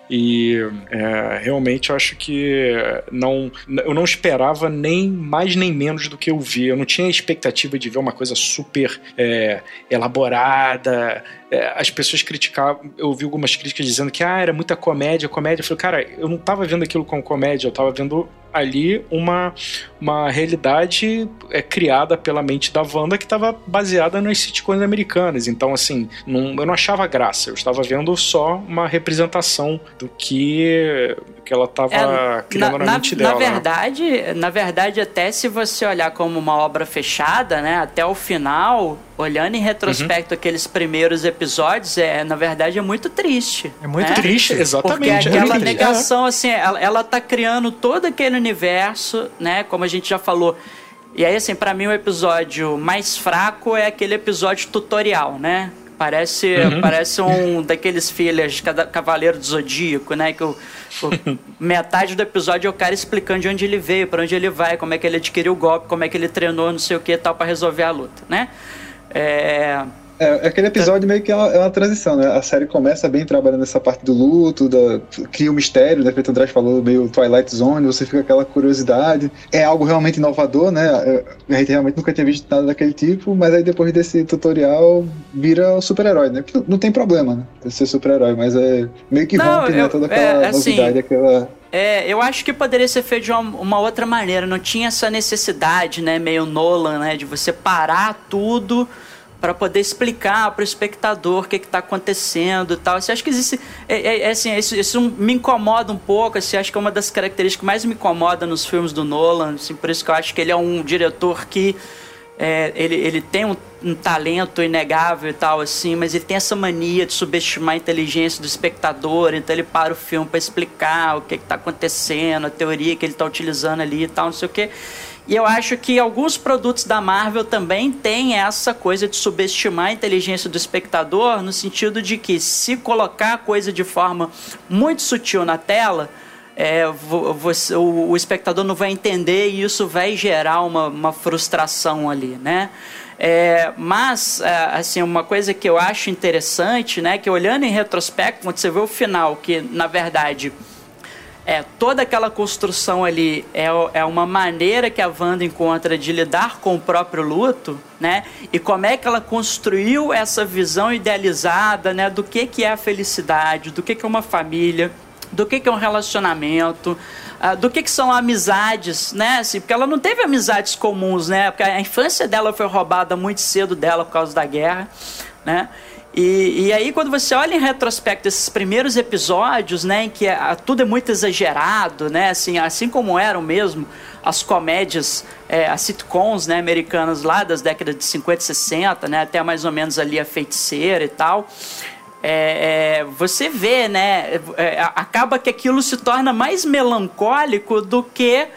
Speaker 3: e é, realmente eu acho que não, eu não esperava nem mais nem menos do que eu vi. Eu não tinha expectativa de ver uma coisa super é, elaborada. É, as pessoas criticavam, eu ouvi algumas críticas dizendo que ah, era muita comédia, comédia. Eu falei, cara, eu não tava vendo aquilo como comédia, eu tava vendo ali uma, uma realidade é, criada pela mente da Wanda que estava baseada nas sitcoms americanas. Então, assim, não- eu não achava graça. Eu estava vendo só uma representação do que, que ela estava
Speaker 2: É,
Speaker 3: criando na, mente dela.
Speaker 2: na
Speaker 3: né?
Speaker 2: verdade, na verdade, até se você olhar como uma obra fechada, né, até o final, olhando em retrospecto
Speaker 3: Uhum.
Speaker 2: aqueles primeiros episódios, é, na verdade é muito triste.
Speaker 1: É muito
Speaker 2: né?
Speaker 3: Triste,
Speaker 2: Porque
Speaker 3: exatamente.
Speaker 2: aquela
Speaker 3: é triste.
Speaker 2: negação, assim, ela, ela tá criando todo aquele universo, né? Como a gente já falou. E aí, assim, pra mim o episódio mais fraco é aquele episódio tutorial, né? Parece,
Speaker 3: Uhum.
Speaker 2: parece um daqueles filhos de cada Cavaleiro do Zodíaco, né? Que o, o- metade do episódio é o cara explicando de onde ele veio, pra onde ele vai, como é que ele adquiriu o golpe, como é que ele treinou, não sei o que e tal, pra resolver a luta, né? É,
Speaker 4: É, aquele episódio meio que é uma, é uma transição, né? A série começa bem trabalhando essa parte do luto, da, cria o mistério, né? Feito André falou, meio Twilight Zone, você fica com aquela curiosidade. É algo realmente inovador, né? É, A gente realmente nunca tinha visto nada daquele tipo, mas aí depois desse tutorial vira o super-herói, né? Porque não tem problema, né? Ser super-herói, mas é meio que
Speaker 2: Não,
Speaker 4: rompe, né? Toda
Speaker 2: é,
Speaker 4: aquela
Speaker 2: assim,
Speaker 4: novidade, aquela.
Speaker 2: É, eu acho que poderia ser feito de uma, uma outra maneira. Não tinha essa necessidade, né, meio Nolan, né, de você parar tudo para poder explicar para o espectador o que está acontecendo e tal. Você acha que existe, é, é- é assim, isso, isso me incomoda um pouco. Assim, acho que é uma das características que mais me incomoda nos filmes do Nolan. Assim, por isso que eu acho que ele é um diretor que é, ele, ele tem um, um talento inegável e tal, assim, mas ele tem essa mania de subestimar a inteligência do espectador, então ele para o filme para explicar o que está acontecendo, a teoria que ele está utilizando ali e tal, não sei o quê. E eu acho que alguns produtos da Marvel também têm essa coisa de subestimar a inteligência do espectador, no sentido de que se colocar a coisa de forma muito sutil na tela, é, vo- você, o, o espectador não vai entender e isso vai gerar uma, uma frustração ali, né? É, mas, é, assim, uma coisa que eu acho interessante, né, que olhando em retrospecto, quando você vê o final, que na verdade é, toda aquela construção ali é, é uma maneira que a Wanda encontra de lidar com o próprio luto, né? E como é que ela construiu essa visão idealizada, né? Do que, que é a felicidade, do que, que é uma família, do que, que é um relacionamento, ah, do que, que são amizades, né? Assim, porque ela não teve amizades comuns, né? Porque a infância dela foi roubada muito cedo dela por causa da guerra, né? E, e aí, quando você olha em retrospecto esses primeiros episódios, né, em que é- tudo é muito exagerado, né, assim, assim como eram mesmo as comédias, é, as sitcoms, né, americanas lá das décadas de 50 e 60, né, até mais ou menos ali a Feiticeira e tal, é, é, você vê, né, é, acaba que aquilo se torna mais melancólico do que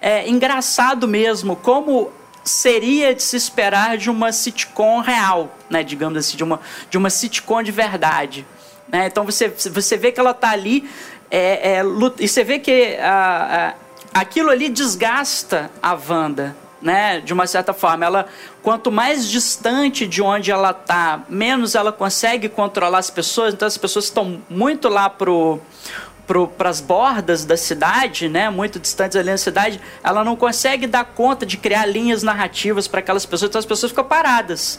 Speaker 2: é, engraçado mesmo, como seria de se esperar de uma sitcom real, né, digamos assim, de uma, de uma sitcom de verdade. Né? Então você, você vê que ela está ali é, é, e você vê que a, a- aquilo ali desgasta a Wanda, né? De uma certa forma, ela quanto mais distante de onde ela está, menos ela consegue controlar as pessoas. Então as pessoas estão muito lá pro para as bordas da cidade, né, muito distantes ali da cidade, ela não consegue dar conta de criar linhas narrativas para aquelas pessoas, então as pessoas ficam paradas.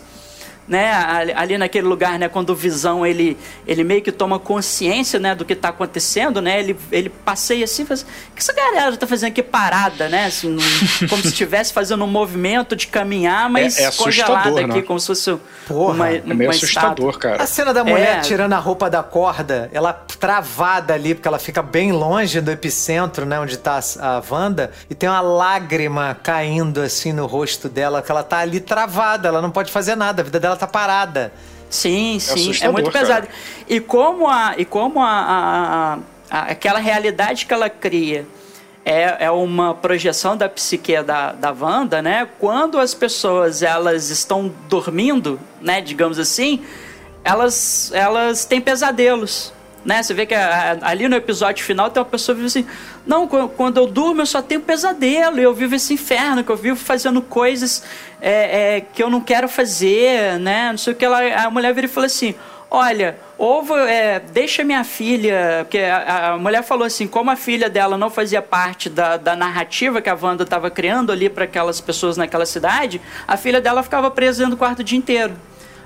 Speaker 2: Né, ali, naquele lugar, né, quando o Visão ele, ele meio que toma consciência, né, do que está acontecendo, né, ele, ele passeia assim, faz, o que essa galera está fazendo aqui parada, né, assim, num- como se estivesse fazendo um movimento de caminhar, mas
Speaker 3: É- é
Speaker 2: congelada aqui,
Speaker 3: né?
Speaker 2: como se fosse
Speaker 1: Porra,
Speaker 2: uma,
Speaker 3: É meio assustador,
Speaker 2: estátua.
Speaker 3: cara.
Speaker 1: A cena da mulher
Speaker 2: É.
Speaker 1: tirando a roupa da corda, ela travada ali, porque ela fica bem longe do epicentro, né, onde tá a a Wanda, e tem uma lágrima caindo assim no rosto dela, que ela tá ali travada, ela não pode fazer nada, a vida dela tá parada.
Speaker 2: Sim, sim, é, muito
Speaker 3: cara.
Speaker 2: pesado. E como a e como a, a- a- a- aquela realidade que ela cria é, é uma projeção da psique da, da Wanda, né? Quando as pessoas elas estão dormindo, né, digamos assim, elas elas têm pesadelos. Né? Você vê que a- a- ali no episódio final tem uma pessoa que assim: Não, qu- quando eu durmo eu só tenho pesadelo, eu vivo esse inferno, que eu vivo fazendo coisas é, é, que eu não quero fazer, né? Não sei o que. Ela, a mulher vira e fala assim: Olha, ou é, deixa minha filha. Porque a, a mulher falou assim: como a filha dela não fazia parte da, da narrativa que a Wanda estava criando ali para aquelas pessoas naquela cidade, a filha dela ficava presa dentro do quarto o dia inteiro.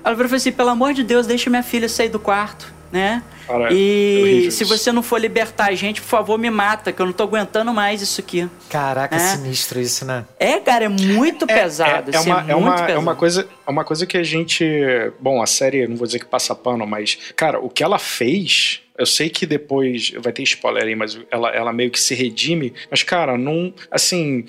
Speaker 2: Ela virou falou assim: pelo amor de Deus, deixa minha filha sair do quarto, né?
Speaker 3: É
Speaker 2: e
Speaker 3: horrível
Speaker 2: se você não for libertar a gente, por favor, me mata, que eu não tô aguentando mais isso aqui.
Speaker 1: Caraca,
Speaker 2: É.
Speaker 1: sinistro isso, né?
Speaker 2: É, cara, é muito pesado.
Speaker 3: É, é
Speaker 2: assim,
Speaker 3: uma,
Speaker 2: é
Speaker 3: é, uma, é,
Speaker 2: pesado.
Speaker 3: uma coisa, é uma coisa que a gente. Bom, a série, não vou dizer que passa pano, mas, cara, o que ela fez. Eu sei que depois vai ter spoiler aí, mas ela, ela meio que se redime. Mas, cara, não. Assim,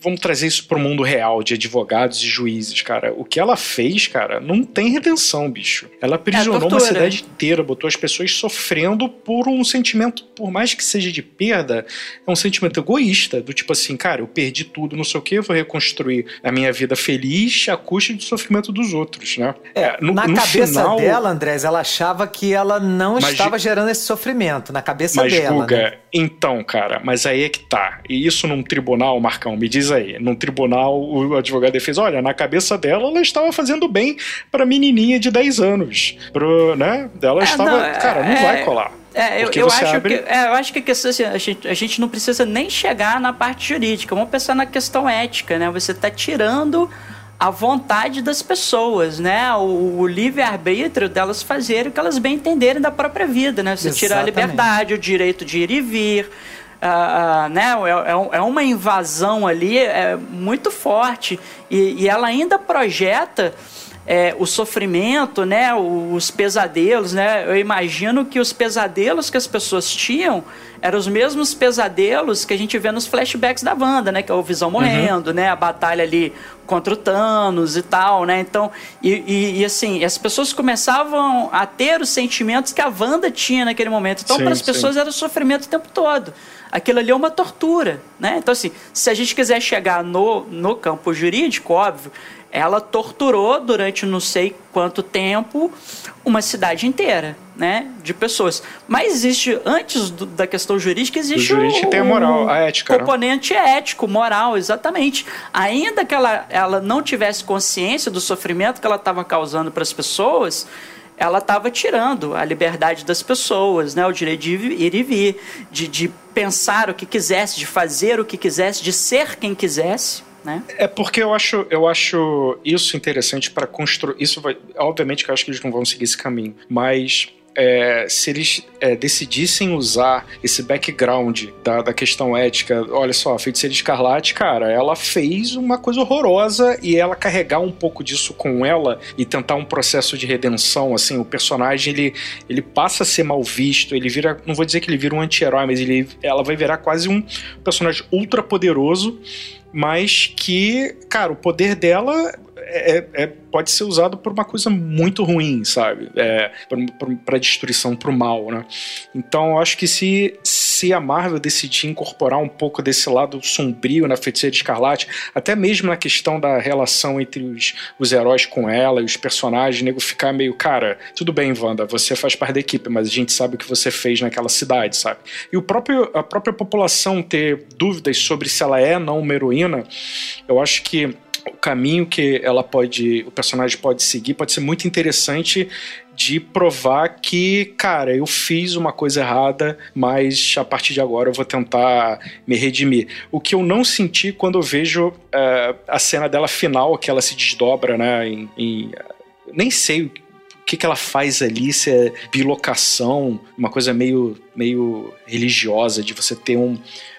Speaker 3: vamos trazer isso pro mundo real de advogados e juízes, cara. O que ela fez, cara, não tem redenção, bicho. Ela aprisionou uma
Speaker 2: tortura.
Speaker 3: cidade inteira, botou as pessoas sofrendo por um sentimento, por mais que seja de perda, é um sentimento egoísta, do tipo assim, cara, eu perdi tudo, não sei o que, eu vou reconstruir a minha vida feliz à custa do sofrimento dos outros, né?
Speaker 1: É,
Speaker 3: no-
Speaker 1: na
Speaker 3: no
Speaker 1: cabeça
Speaker 3: final-
Speaker 1: dela, Andrés, ela achava que ela não
Speaker 3: Mas,
Speaker 1: estava
Speaker 3: Gi-
Speaker 1: gerando esse sofrimento. Na cabeça
Speaker 3: Mas,
Speaker 1: dela.
Speaker 3: Guga,
Speaker 1: né?
Speaker 3: então, cara, mas aí é que tá. E isso num tribunal, Marcão, me diz aí. Num tribunal, o advogado defesa, olha, na cabeça dela, ela estava fazendo bem pra menininha de 10 anos. Pro, né? Ela
Speaker 2: É,
Speaker 3: estava.
Speaker 2: não,
Speaker 3: cara, não
Speaker 2: é-
Speaker 3: vai colar.
Speaker 2: É, eu,
Speaker 3: Porque
Speaker 2: eu
Speaker 3: você
Speaker 2: acho
Speaker 3: abre-
Speaker 2: que, é, eu acho que a, questão, assim, a, gente, a gente não precisa nem chegar na parte jurídica. Vamos pensar na questão ética, né? Você está tirando a vontade das pessoas, né? O, o livre-arbítrio delas fazerem o que elas bem entenderem da própria vida, né? Você tira a liberdade, o direito de ir e vir. ah, ah, né? é, é é uma invasão ali é, muito forte e, e ela ainda projeta é, o sofrimento, né, os pesadelos, né? Eu imagino que os pesadelos que as pessoas tinham eram os mesmos pesadelos que a gente vê nos flashbacks da Wanda, né? Que é o Visão morrendo, né? A batalha ali contra o Thanos e tal, né? Então, e, e- e, assim, as pessoas começavam a ter os sentimentos que a Wanda tinha naquele momento. Então,
Speaker 3: Sim,
Speaker 2: para as
Speaker 3: sim.
Speaker 2: pessoas era sofrimento o tempo todo. Aquilo ali é uma tortura, né? Então, assim, se a gente quiser chegar no, no campo jurídico, óbvio, ela torturou durante não sei quanto tempo uma cidade inteira, né, de pessoas. Mas existe, antes do- da questão jurídica, existe
Speaker 3: O jurídico
Speaker 2: o,
Speaker 3: tem a moral, a ética, né?
Speaker 2: componente ético, moral, exatamente. Ainda que ela, ela não tivesse consciência do sofrimento que ela estava causando para as pessoas, ela estava tirando a liberdade das pessoas, né, o direito de ir e vir, de, de pensar o que quisesse, de fazer o que quisesse, de ser quem quisesse. Né?
Speaker 3: É porque eu acho, eu acho isso interessante para construir. Isso vai. Obviamente que eu acho que eles não vão seguir esse caminho, mas. É, se eles é, decidissem usar esse background da, da questão ética, olha só, a feiticeira escarlate, cara, ela fez uma coisa horrorosa e ela carregar um pouco disso com ela e tentar um processo de redenção, assim, o personagem ele, ele passa a ser mal visto, ele vira, não vou dizer que ele vira um anti-herói, mas ele, ela vai virar quase um personagem ultra poderoso mas que, cara, o poder dela é, é- pode ser usado por uma coisa muito ruim, sabe? É, para destruição, pro mal, né? Então, eu acho que se a Marvel decidir incorporar um pouco desse lado sombrio na Feiticeira Escarlate, até mesmo na questão da relação entre os, os heróis com ela e os personagens, nego ficar meio, cara, tudo bem, Wanda, você faz parte da equipe, mas a gente sabe o que você fez naquela cidade, sabe? E o próprio, a própria população ter dúvidas sobre se ela é ou não uma heroína, eu acho que o caminho que ela pode, o personagem pode seguir pode ser muito interessante de provar que, cara, eu fiz uma coisa errada, mas a partir de agora eu vou tentar me redimir. O que eu não senti quando eu vejo eh, a cena dela final, que ela se desdobra, né, em, em- nem sei o que, que ela faz ali, se é bilocação, uma coisa meio, meio religiosa, de você ter um,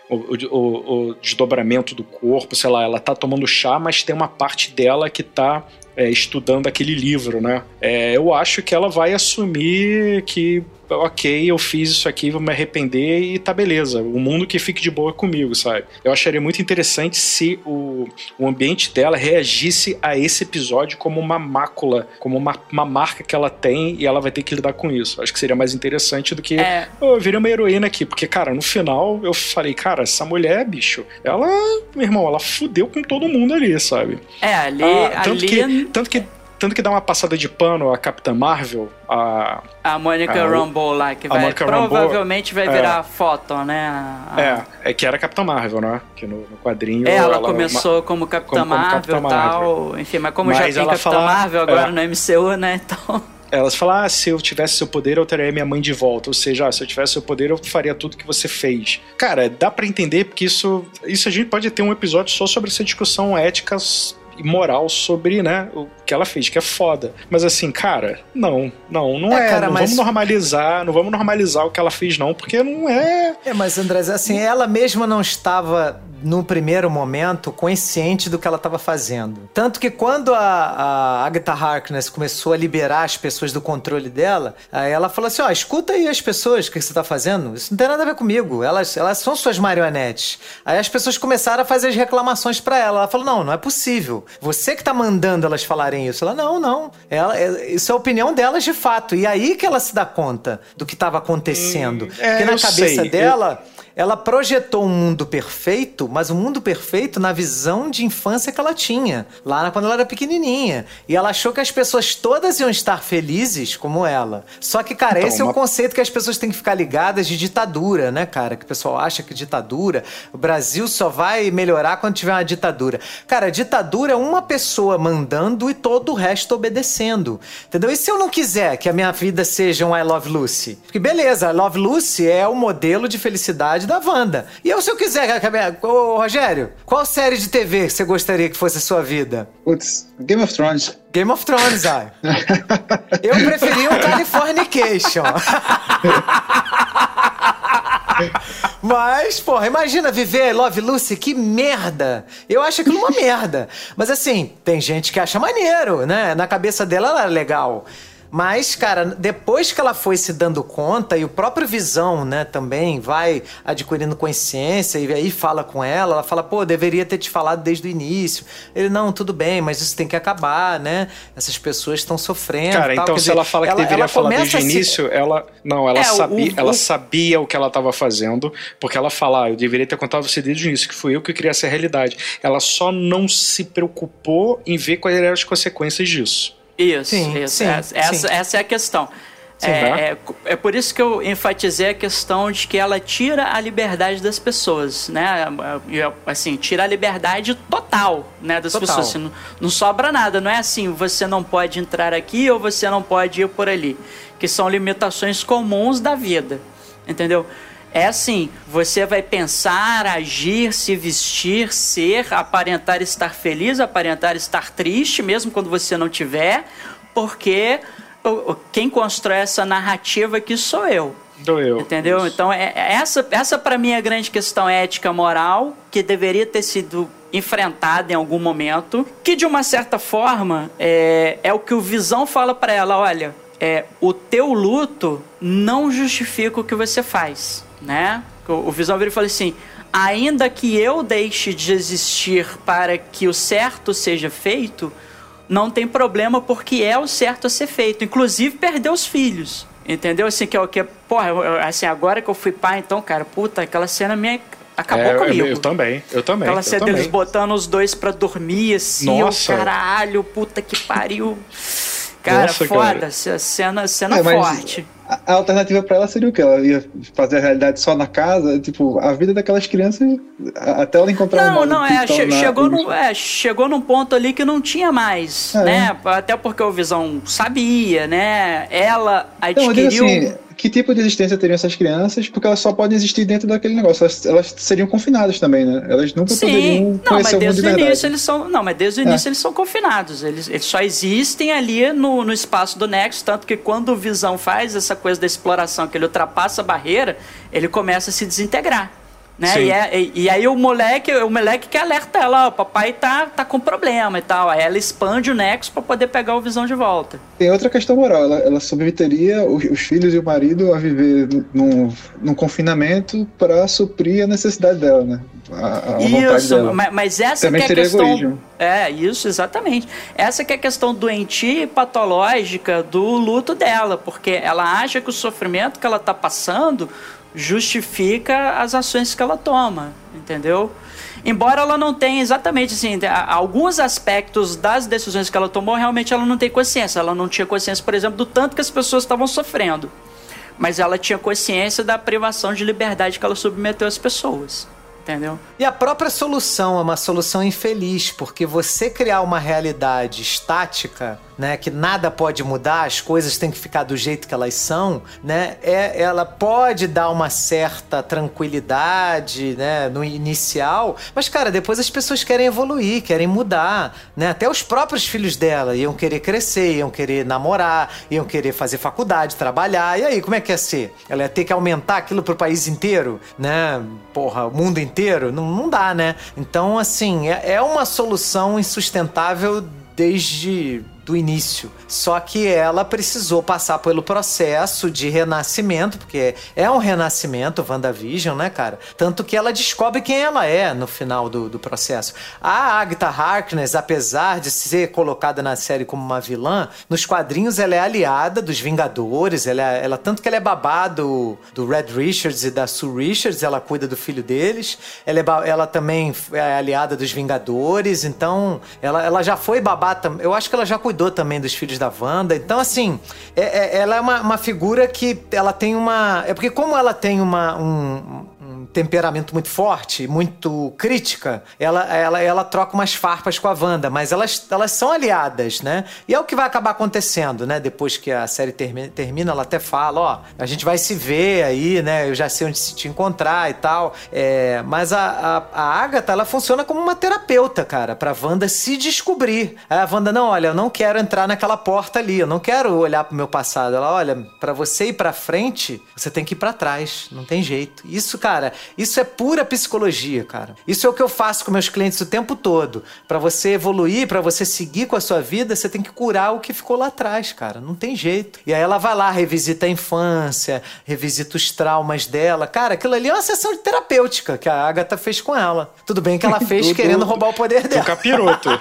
Speaker 3: o, o- o desdobramento do corpo, sei lá, ela tá tomando chá, mas tem uma parte dela que tá é, estudando aquele livro, né? É, eu acho que ela vai assumir que, ok, eu fiz isso aqui, vou me arrepender e tá beleza. O mundo que fique de boa comigo, sabe? Eu acharia muito interessante se o, o ambiente dela reagisse a esse episódio como uma mácula, como uma, uma marca que ela tem e ela vai ter que lidar com isso. Acho que seria mais interessante do que
Speaker 2: É.
Speaker 3: "Oh, eu virei uma heroína aqui, porque, cara, no final eu falei, cara, essa mulher, bicho, ela, meu irmão, ela fudeu com todo mundo ali, sabe?
Speaker 2: É, ali,
Speaker 3: Ah, tanto,
Speaker 2: ali
Speaker 3: que, tanto, que, tanto que dá uma passada de pano a Capitã Marvel, a.
Speaker 2: a Mônica
Speaker 3: Ah, o-
Speaker 2: Rambeau lá, que
Speaker 3: a
Speaker 2: vai,
Speaker 3: Monica Rambeau,
Speaker 2: provavelmente vai
Speaker 3: é.
Speaker 2: virar Photon, né? A- a-
Speaker 3: É, é que era a Capitã Marvel, né? Que no, no quadrinho.
Speaker 2: É, ela, começou como Capitã
Speaker 3: como-
Speaker 2: Marvel e
Speaker 3: Marvel.
Speaker 2: tal. Enfim, mas como
Speaker 3: Mas
Speaker 2: já tem
Speaker 3: ela
Speaker 2: Capitã
Speaker 3: fala-
Speaker 2: Marvel agora
Speaker 3: é.
Speaker 2: no MCU, né? Então.
Speaker 3: Elas falam, ah, se eu tivesse seu poder, eu teria minha mãe de volta. Ou seja, ah, se eu tivesse seu poder, eu faria tudo que você fez. Cara, dá pra entender, porque isso, isso a gente pode ter um episódio só sobre essa discussão ética e moral sobre, né, o que ela fez, que é foda. Mas assim, cara, não, não, não
Speaker 1: É,
Speaker 3: é.
Speaker 1: cara,
Speaker 3: não
Speaker 1: mas-
Speaker 3: vamos normalizar, não vamos normalizar o que ela fez, não, porque não é.
Speaker 1: É, mas André, assim, ela mesma não estava no primeiro momento consciente do que ela estava fazendo. Tanto que quando a, a Agatha Harkness começou a liberar as pessoas do controle dela, aí ela falou assim: ó, escuta aí as pessoas, o que você está fazendo? Isso não tem nada a ver comigo. Elas, elas são suas marionetes. Aí as pessoas começaram a fazer as reclamações para ela. Ela falou: não, não é possível. Você que tá mandando elas falarem isso. Ela, não, não. Ela, é- isso é a opinião delas de fato. E aí que ela se dá conta do que estava acontecendo.
Speaker 3: é,
Speaker 1: Porque na
Speaker 3: eu
Speaker 1: cabeça
Speaker 3: sei.
Speaker 1: dela. Ela projetou um mundo perfeito, mas um mundo perfeito na visão de infância que ela tinha, lá quando ela era pequenininha. E ela achou que as pessoas todas iam estar felizes como ela. Só que, cara,
Speaker 3: Então,
Speaker 1: esse é o
Speaker 3: uma-
Speaker 1: conceito que as pessoas têm que ficar ligadas de ditadura, né, cara? Que o pessoal acha que ditadura, o Brasil só vai melhorar quando tiver uma ditadura. Cara, ditadura é uma pessoa mandando e todo o resto obedecendo. Entendeu? E se eu não quiser que a minha vida seja um I Love Lucy? Porque beleza, I Love Lucy é o modelo de felicidade da Wanda. E eu, se eu quiser, ô Rogério, qual série de TV você gostaria que fosse a sua vida?
Speaker 4: Putz, Game of Thrones.
Speaker 1: Game of Thrones, ai. Eu preferia o Californication. Mas, porra, imagina viver Love Lucy, que merda! Eu acho aquilo uma merda. Mas assim, tem gente que acha maneiro, né? Na cabeça dela ela é legal. Mas, cara, depois que ela foi se dando conta, e o próprio Visão, né, também vai adquirindo consciência, e aí fala com ela, ela fala, pô, deveria ter te falado desde o início. Ele, não, tudo bem, mas isso tem que acabar, né? Essas pessoas estão sofrendo.
Speaker 3: Cara, então
Speaker 1: Quer
Speaker 3: se
Speaker 1: dizer,
Speaker 3: ela fala que deveria falar
Speaker 1: começa
Speaker 3: desde o
Speaker 1: se-
Speaker 3: início, ela. Não, ela,
Speaker 2: É,
Speaker 3: sabia,
Speaker 2: o-
Speaker 3: ela
Speaker 2: o-
Speaker 3: sabia o que ela estava fazendo, porque ela fala, ah, eu deveria ter contado você desde o início, que fui eu que queria essa realidade. Ela só não se preocupou em ver quais eram as consequências disso.
Speaker 2: Isso,
Speaker 1: Sim,
Speaker 2: isso.
Speaker 1: sim,
Speaker 2: essa, essa-
Speaker 1: sim.
Speaker 2: essa é a questão. É, é, é por isso que eu enfatizei a questão de que ela tira a liberdade das pessoas, né? E, Assim, tira a liberdade total, né, das
Speaker 1: Total.
Speaker 2: pessoas. Assim, não, não sobra nada. Não é assim, você não pode entrar aqui ou você não pode ir por ali. Que são limitações comuns da vida, entendeu? É assim, você vai pensar, agir, se vestir, ser, aparentar estar feliz, aparentar estar triste, mesmo quando você não tiver, porque quem constrói essa narrativa aqui sou eu.
Speaker 3: Doeu.
Speaker 2: Entendeu? Então, é, é essa, essa para mim é a grande questão ética moral que deveria ter sido enfrentada em algum momento. Que, de uma certa forma, é, é o que o Visão fala para ela: olha, é, o teu luto não justifica o que você faz, né? O, o Visão vira e fala assim: ainda que eu deixe de existir para que o certo seja feito, não tem problema porque é o certo a ser feito. Inclusive perder os filhos. Entendeu? Assim, que é o que. Porra, eu- eu- assim, agora que eu fui pai, então, cara, puta, aquela cena me acabou
Speaker 3: É, eu-
Speaker 2: comigo.
Speaker 3: Eu, também, eu também.
Speaker 2: Aquela
Speaker 3: eu
Speaker 2: cena
Speaker 3: também.
Speaker 2: deles botando os dois pra dormir, assim,
Speaker 3: Nossa.
Speaker 2: o caralho, puta que pariu. Cara,
Speaker 3: Nossa,
Speaker 2: foda,
Speaker 3: cara.
Speaker 2: ce- cena, cena
Speaker 4: É, mas
Speaker 2: forte.
Speaker 4: A, alternativa pra ela seria o quê? Ela ia fazer a realidade só na casa? Tipo, a vida daquelas crianças, até ela encontrar um
Speaker 2: Não,
Speaker 4: modo
Speaker 2: não, é, che- chegou, num, é, chegou num ponto ali que não tinha mais,
Speaker 4: É.
Speaker 2: né? Até porque o Visão sabia, né? Ela
Speaker 4: Não,
Speaker 2: adquiriu...
Speaker 4: digo assim, que tipo de existência teriam essas crianças? Porque elas só podem existir dentro daquele negócio. Elas, elas seriam confinadas também, né? Elas nunca
Speaker 2: Sim,
Speaker 4: poderiam
Speaker 2: não, mas
Speaker 4: conhecer o mundo de
Speaker 2: o
Speaker 4: verdade.
Speaker 2: início eles são. Não, mas desde o
Speaker 4: É.
Speaker 2: início eles são confinados. Eles, eles só existem ali no, no espaço do Nexo, tanto que quando o Visão faz essa coisa da exploração, que ele ultrapassa a barreira, ele começa a se desintegrar. Né? E, é- e- e aí o moleque, o moleque que alerta ela, ó, o papai tá, tá com problema e tal. Aí ela expande o Nexo pra poder pegar o Visão de volta.
Speaker 4: Tem outra questão moral. Ela, ela submeteria os, os filhos e o marido a viver num, num confinamento para suprir a necessidade dela, né? A, a vontade
Speaker 2: Isso,
Speaker 4: dela.
Speaker 2: ma- mas essa
Speaker 4: Também
Speaker 2: que é a questão.
Speaker 4: egoísmo.
Speaker 2: É, isso, exatamente. Essa que é a questão doentia e patológica do luto dela, porque ela acha que o sofrimento que ela tá passando justifica as ações que ela toma, entendeu? Embora ela não tenha exatamente assim, alguns aspectos das decisões que ela tomou, realmente ela não tem consciência. Ela não tinha consciência, por exemplo, do tanto que as pessoas estavam sofrendo. Mas ela tinha consciência da privação de liberdade que ela submeteu às pessoas. Entendeu?
Speaker 1: E a própria solução é uma solução infeliz, porque você criar uma realidade estática, né, que nada pode mudar, as coisas têm que ficar do jeito que elas são, né, é, ela pode dar uma certa tranquilidade, né, no inicial, mas cara, depois as pessoas querem evoluir, querem mudar, né, até os próprios filhos dela iam querer crescer, iam querer namorar, iam querer fazer faculdade, trabalhar, e aí, como é que ia ser? Ela ia ter que aumentar aquilo pro país inteiro, né, porra, o mundo inteiro? Não, não dá, né? Então, assim, é, é uma solução insustentável desde do início. Só que ela precisou passar pelo processo de renascimento, porque é um renascimento, WandaVision, né, cara? Tanto que ela descobre quem ela é no final do, do processo. A Agatha Harkness, apesar de ser colocada na série como uma vilã, nos quadrinhos ela é aliada dos Vingadores, ela, é- ela tanto que ela é babá do, Red Richards e da Sue Richards, ela cuida do filho deles, ela, é ela também é aliada dos Vingadores, então ela, ela já foi babá eu acho que ela já cuidou também dos filhos da Wanda, então assim, é- é- ela é uma, uma figura que ela tem uma... É porque como ela tem uma... um- um temperamento muito forte, muito crítica, ela, ela, ela troca umas farpas com a Wanda, mas elas, elas são aliadas, né? E é o que vai acabar acontecendo, né? Depois que a série termina, termina ela até fala, ó, a gente vai se ver aí, né? Eu já sei onde se te encontrar e tal. É, mas a, a, a Agatha, ela funciona como uma terapeuta, cara, pra Wanda se descobrir. Aí a Wanda, não, olha, eu não quero entrar naquela porta ali, eu não quero olhar pro meu passado. Ela, olha, pra você ir pra frente, você tem que ir pra trás, não tem jeito. Isso, cara, isso é pura psicologia, cara. Isso é o que eu faço com meus clientes o tempo todo. Pra você evoluir, pra você seguir com a sua vida, você tem que curar o que ficou lá atrás, cara. Não tem jeito. E aí ela vai lá, revisita a infância, revisita os traumas dela. Cara, aquilo ali é uma sessão terapêutica que a Agatha fez com ela. Tudo bem que ela fez
Speaker 3: Do-
Speaker 1: querendo
Speaker 3: do-
Speaker 1: roubar o poder
Speaker 3: Do
Speaker 1: dela.
Speaker 3: capiroto. né?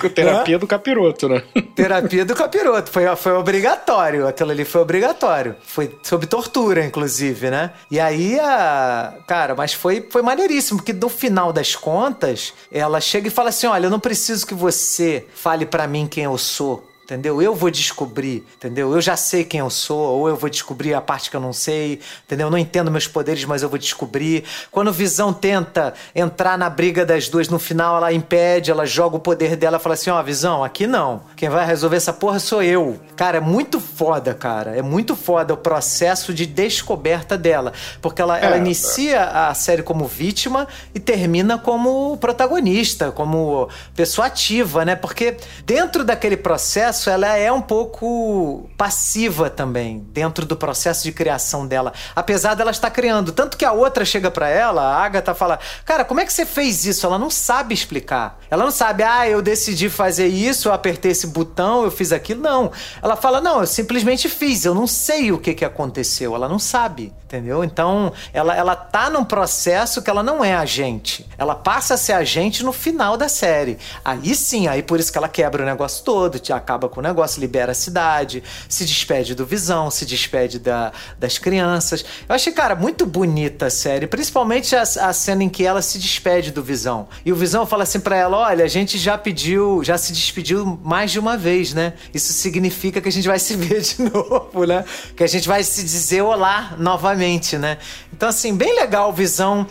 Speaker 3: Terapia do capiroto, né?
Speaker 1: Terapia do capiroto. Foi, foi obrigatório. Aquilo ali foi obrigatório. Foi sob tortura, inclusive, né? E aí, a... cara, mas foi, foi maneiríssimo, porque no final das contas, ela chega e fala assim: olha, eu não preciso que você fale pra mim quem eu sou. Entendeu? Eu vou descobrir, entendeu? Eu já sei quem eu sou, ou eu vou descobrir a parte que eu não sei, entendeu? Eu não entendo meus poderes, mas eu vou descobrir. Quando Visão tenta entrar na briga das duas, no final ela impede, ela joga o poder dela e fala assim: ó, Visão, aqui não. Quem vai resolver essa porra sou eu. Cara, é muito foda, cara. É muito foda o processo de descoberta dela. Porque ela, ela
Speaker 3: É,
Speaker 1: inicia a série como vítima e termina como protagonista, como pessoa ativa, né? Porque dentro daquele processo ela é um pouco passiva também, dentro do processo de criação dela. Apesar dela estar criando. Tanto que a outra chega pra ela, a Agatha fala: Cara, como é que você fez isso? Ela não sabe explicar. Ela não sabe, ah, eu decidi fazer isso, eu apertei esse botão, eu fiz aquilo. Não. Ela fala: Não, eu simplesmente fiz, eu não sei o que, que aconteceu. Ela não sabe, entendeu? Então, ela, ela tá num processo que ela não é agente. Ela passa a ser agente no final da série. Aí sim, aí por isso que ela quebra o negócio todo, te acaba com o negócio, libera a cidade, se despede do Visão, se despede da, das crianças. Eu achei, cara, muito bonita a série, principalmente a, a cena em que ela se despede do Visão. E o Visão fala assim pra ela: olha, a gente já pediu, já se despediu mais de uma vez, né? Isso significa que a gente vai se ver de novo, né? Que a gente vai se dizer olá novamente, né? Então, assim, bem legal o Visão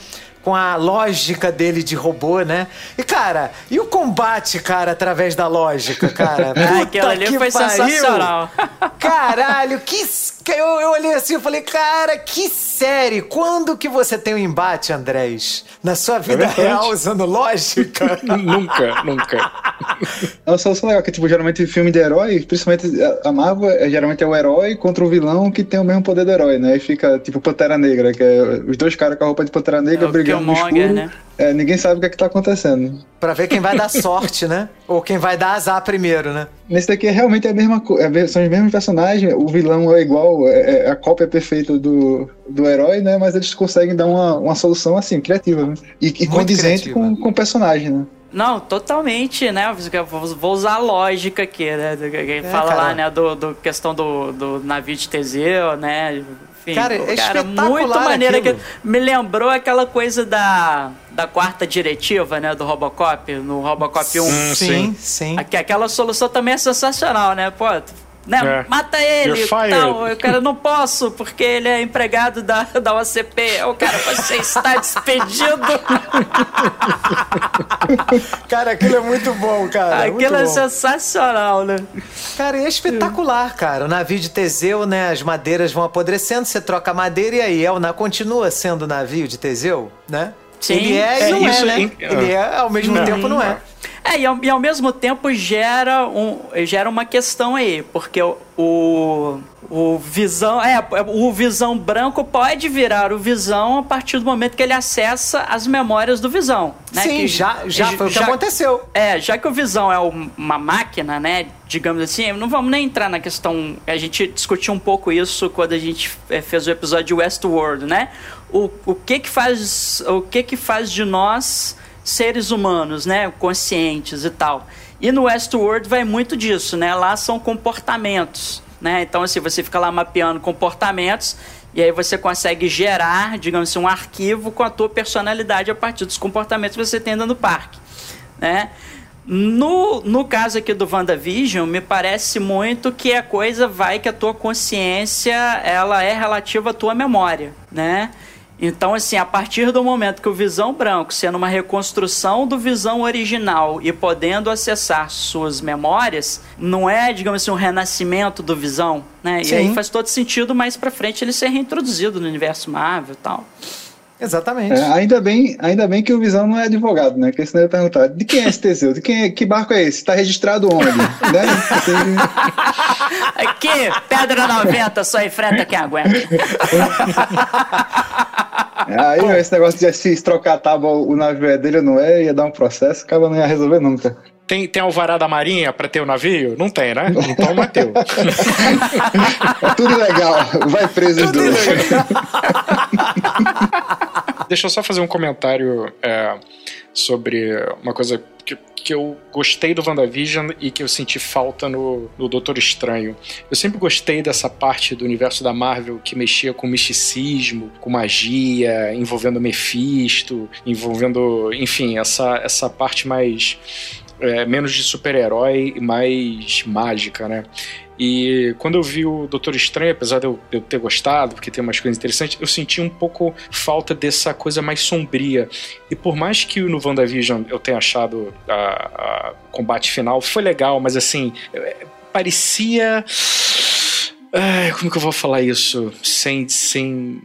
Speaker 1: com a lógica dele de robô, né? E, cara, e o combate, cara, através da lógica, cara?
Speaker 2: Ah, aquilo ali
Speaker 1: que
Speaker 2: foi
Speaker 1: pariu!
Speaker 2: sensacional.
Speaker 1: Caralho, que. Eu, eu olhei assim e falei, cara, que série! Quando que você tem um embate, Andrés? Na sua vida
Speaker 3: verdade.
Speaker 1: real usando lógica?
Speaker 3: nunca, nunca.
Speaker 4: É uma solução legal, que tipo, geralmente filme de herói, principalmente a Marvel, é, geralmente é o herói contra o vilão que tem o mesmo poder do herói, né? E fica tipo Pantera Negra, que é os dois caras com a roupa de Pantera Negra
Speaker 2: É
Speaker 4: brigando no escuro.
Speaker 2: né?
Speaker 4: É, ninguém sabe o que é que tá acontecendo.
Speaker 1: pra ver quem vai dar sorte, né? Ou quem vai dar azar primeiro, né?
Speaker 4: Nesse daqui é realmente a mesma coisa, são os mesmos personagens, o vilão é igual, é, é a cópia perfeita do, do herói, né? Mas eles conseguem dar uma, uma solução assim, criativa, né? E, e condizente
Speaker 1: criativa.
Speaker 4: com, com o personagem, né?
Speaker 2: Não, totalmente, né? Vou usar a lógica aqui, né? Do- que Fala
Speaker 1: É, cara.
Speaker 2: lá, né, do, do questão do, do navio de Teseu, né? Enfim,
Speaker 1: Cara, é espetacular
Speaker 2: muito maneiro.
Speaker 1: aquilo.
Speaker 2: Que me lembrou aquela coisa da, da quarta diretiva, né? Do Robocop, no Robocop 1.
Speaker 3: Hum,
Speaker 1: sim, sim.
Speaker 2: Aqui, aquela solução também é sensacional, né? Pô, né?
Speaker 3: É.
Speaker 2: Mata ele tal. Eu, cara, não posso, porque ele é empregado da, da OCP. O cara, você está despedido.
Speaker 1: Cara, aquilo é muito bom, cara.
Speaker 2: Aquilo
Speaker 1: muito
Speaker 2: é
Speaker 1: bom.
Speaker 2: sensacional, né?
Speaker 1: Cara, e é espetacular, cara. O navio de Teseu, né? As madeiras vão apodrecendo, você troca a madeira e aí Elna continua sendo navio de Teseu, né?
Speaker 2: Sim.
Speaker 1: Ele é e
Speaker 3: É,
Speaker 1: não é, né?
Speaker 3: em-
Speaker 1: Ele é, ao mesmo
Speaker 3: Não.
Speaker 1: tempo não é.
Speaker 2: É, e ao, e ao mesmo tempo gera, um, gera uma questão aí, porque o, o, o visão. É, o visão branco pode virar o visão a partir do momento que ele acessa as memórias do visão. Né?
Speaker 1: Sim,
Speaker 2: Que-
Speaker 1: já, já foi o que aconteceu.
Speaker 2: É, já que o Visão é um- uma máquina, né? Digamos assim, não vamos nem entrar na questão. A gente discutiu um pouco isso quando a gente eh, fez o episódio de Westworld, né? O, o que que faz o que que faz de nós seres humanos, né? Conscientes e tal. E no Westworld vai muito disso, né? Lá são comportamentos, né? Então assim você fica lá mapeando comportamentos e aí você consegue gerar, digamos assim, um arquivo com a tua personalidade a partir dos comportamentos que você tem dentro do parque, né? No, no caso aqui do WandaVision, me parece muito que a coisa vai que a tua consciência ela é relativa à tua memória, né? Então, assim, a partir do momento que o Visão Branco, sendo uma reconstrução do Visão original e podendo acessar suas memórias, não é, digamos assim, um renascimento do Visão, né? E
Speaker 1: Sim.
Speaker 2: aí faz todo sentido mais pra frente ele ser reintroduzido no universo Marvel e tal.
Speaker 1: Exatamente.
Speaker 4: É, ainda, bem, ainda bem que o Visão não é advogado, né? Porque senão eu ia perguntar, de quem é esse Teseu? De quem é, que barco é esse? Tá registrado onde? né?
Speaker 2: Aqui, Pedra 90, só enfrenta quem aguenta.
Speaker 4: Aí esse negócio de se trocar a tábua, o navio é dele ou não é, ia dar um processo, o cara não ia resolver nunca.
Speaker 3: Tem, tem alvará da marinha pra ter o navio? Não tem, né? Então Mateu.
Speaker 4: É tudo legal, vai preso os dois.
Speaker 3: Deixa eu só fazer um comentário é, sobre uma coisa que, que eu gostei do WandaVision e que eu senti falta no, no Doutor Estranho. Eu sempre gostei dessa parte do universo da Marvel que mexia com misticismo, com magia, envolvendo Mephisto, envolvendo, enfim, essa, essa parte mais é, menos de super-herói e mais mágica, né? E quando eu vi o Doutor Estranho, apesar de eu, eu, ter gostado, porque tem umas coisas interessantes, eu senti um pouco falta dessa coisa mais sombria. E por mais que no WandaVision eu tenha achado a combate final foi legal, mas assim, parecia. Ai, como que eu vou falar isso? Sem. sem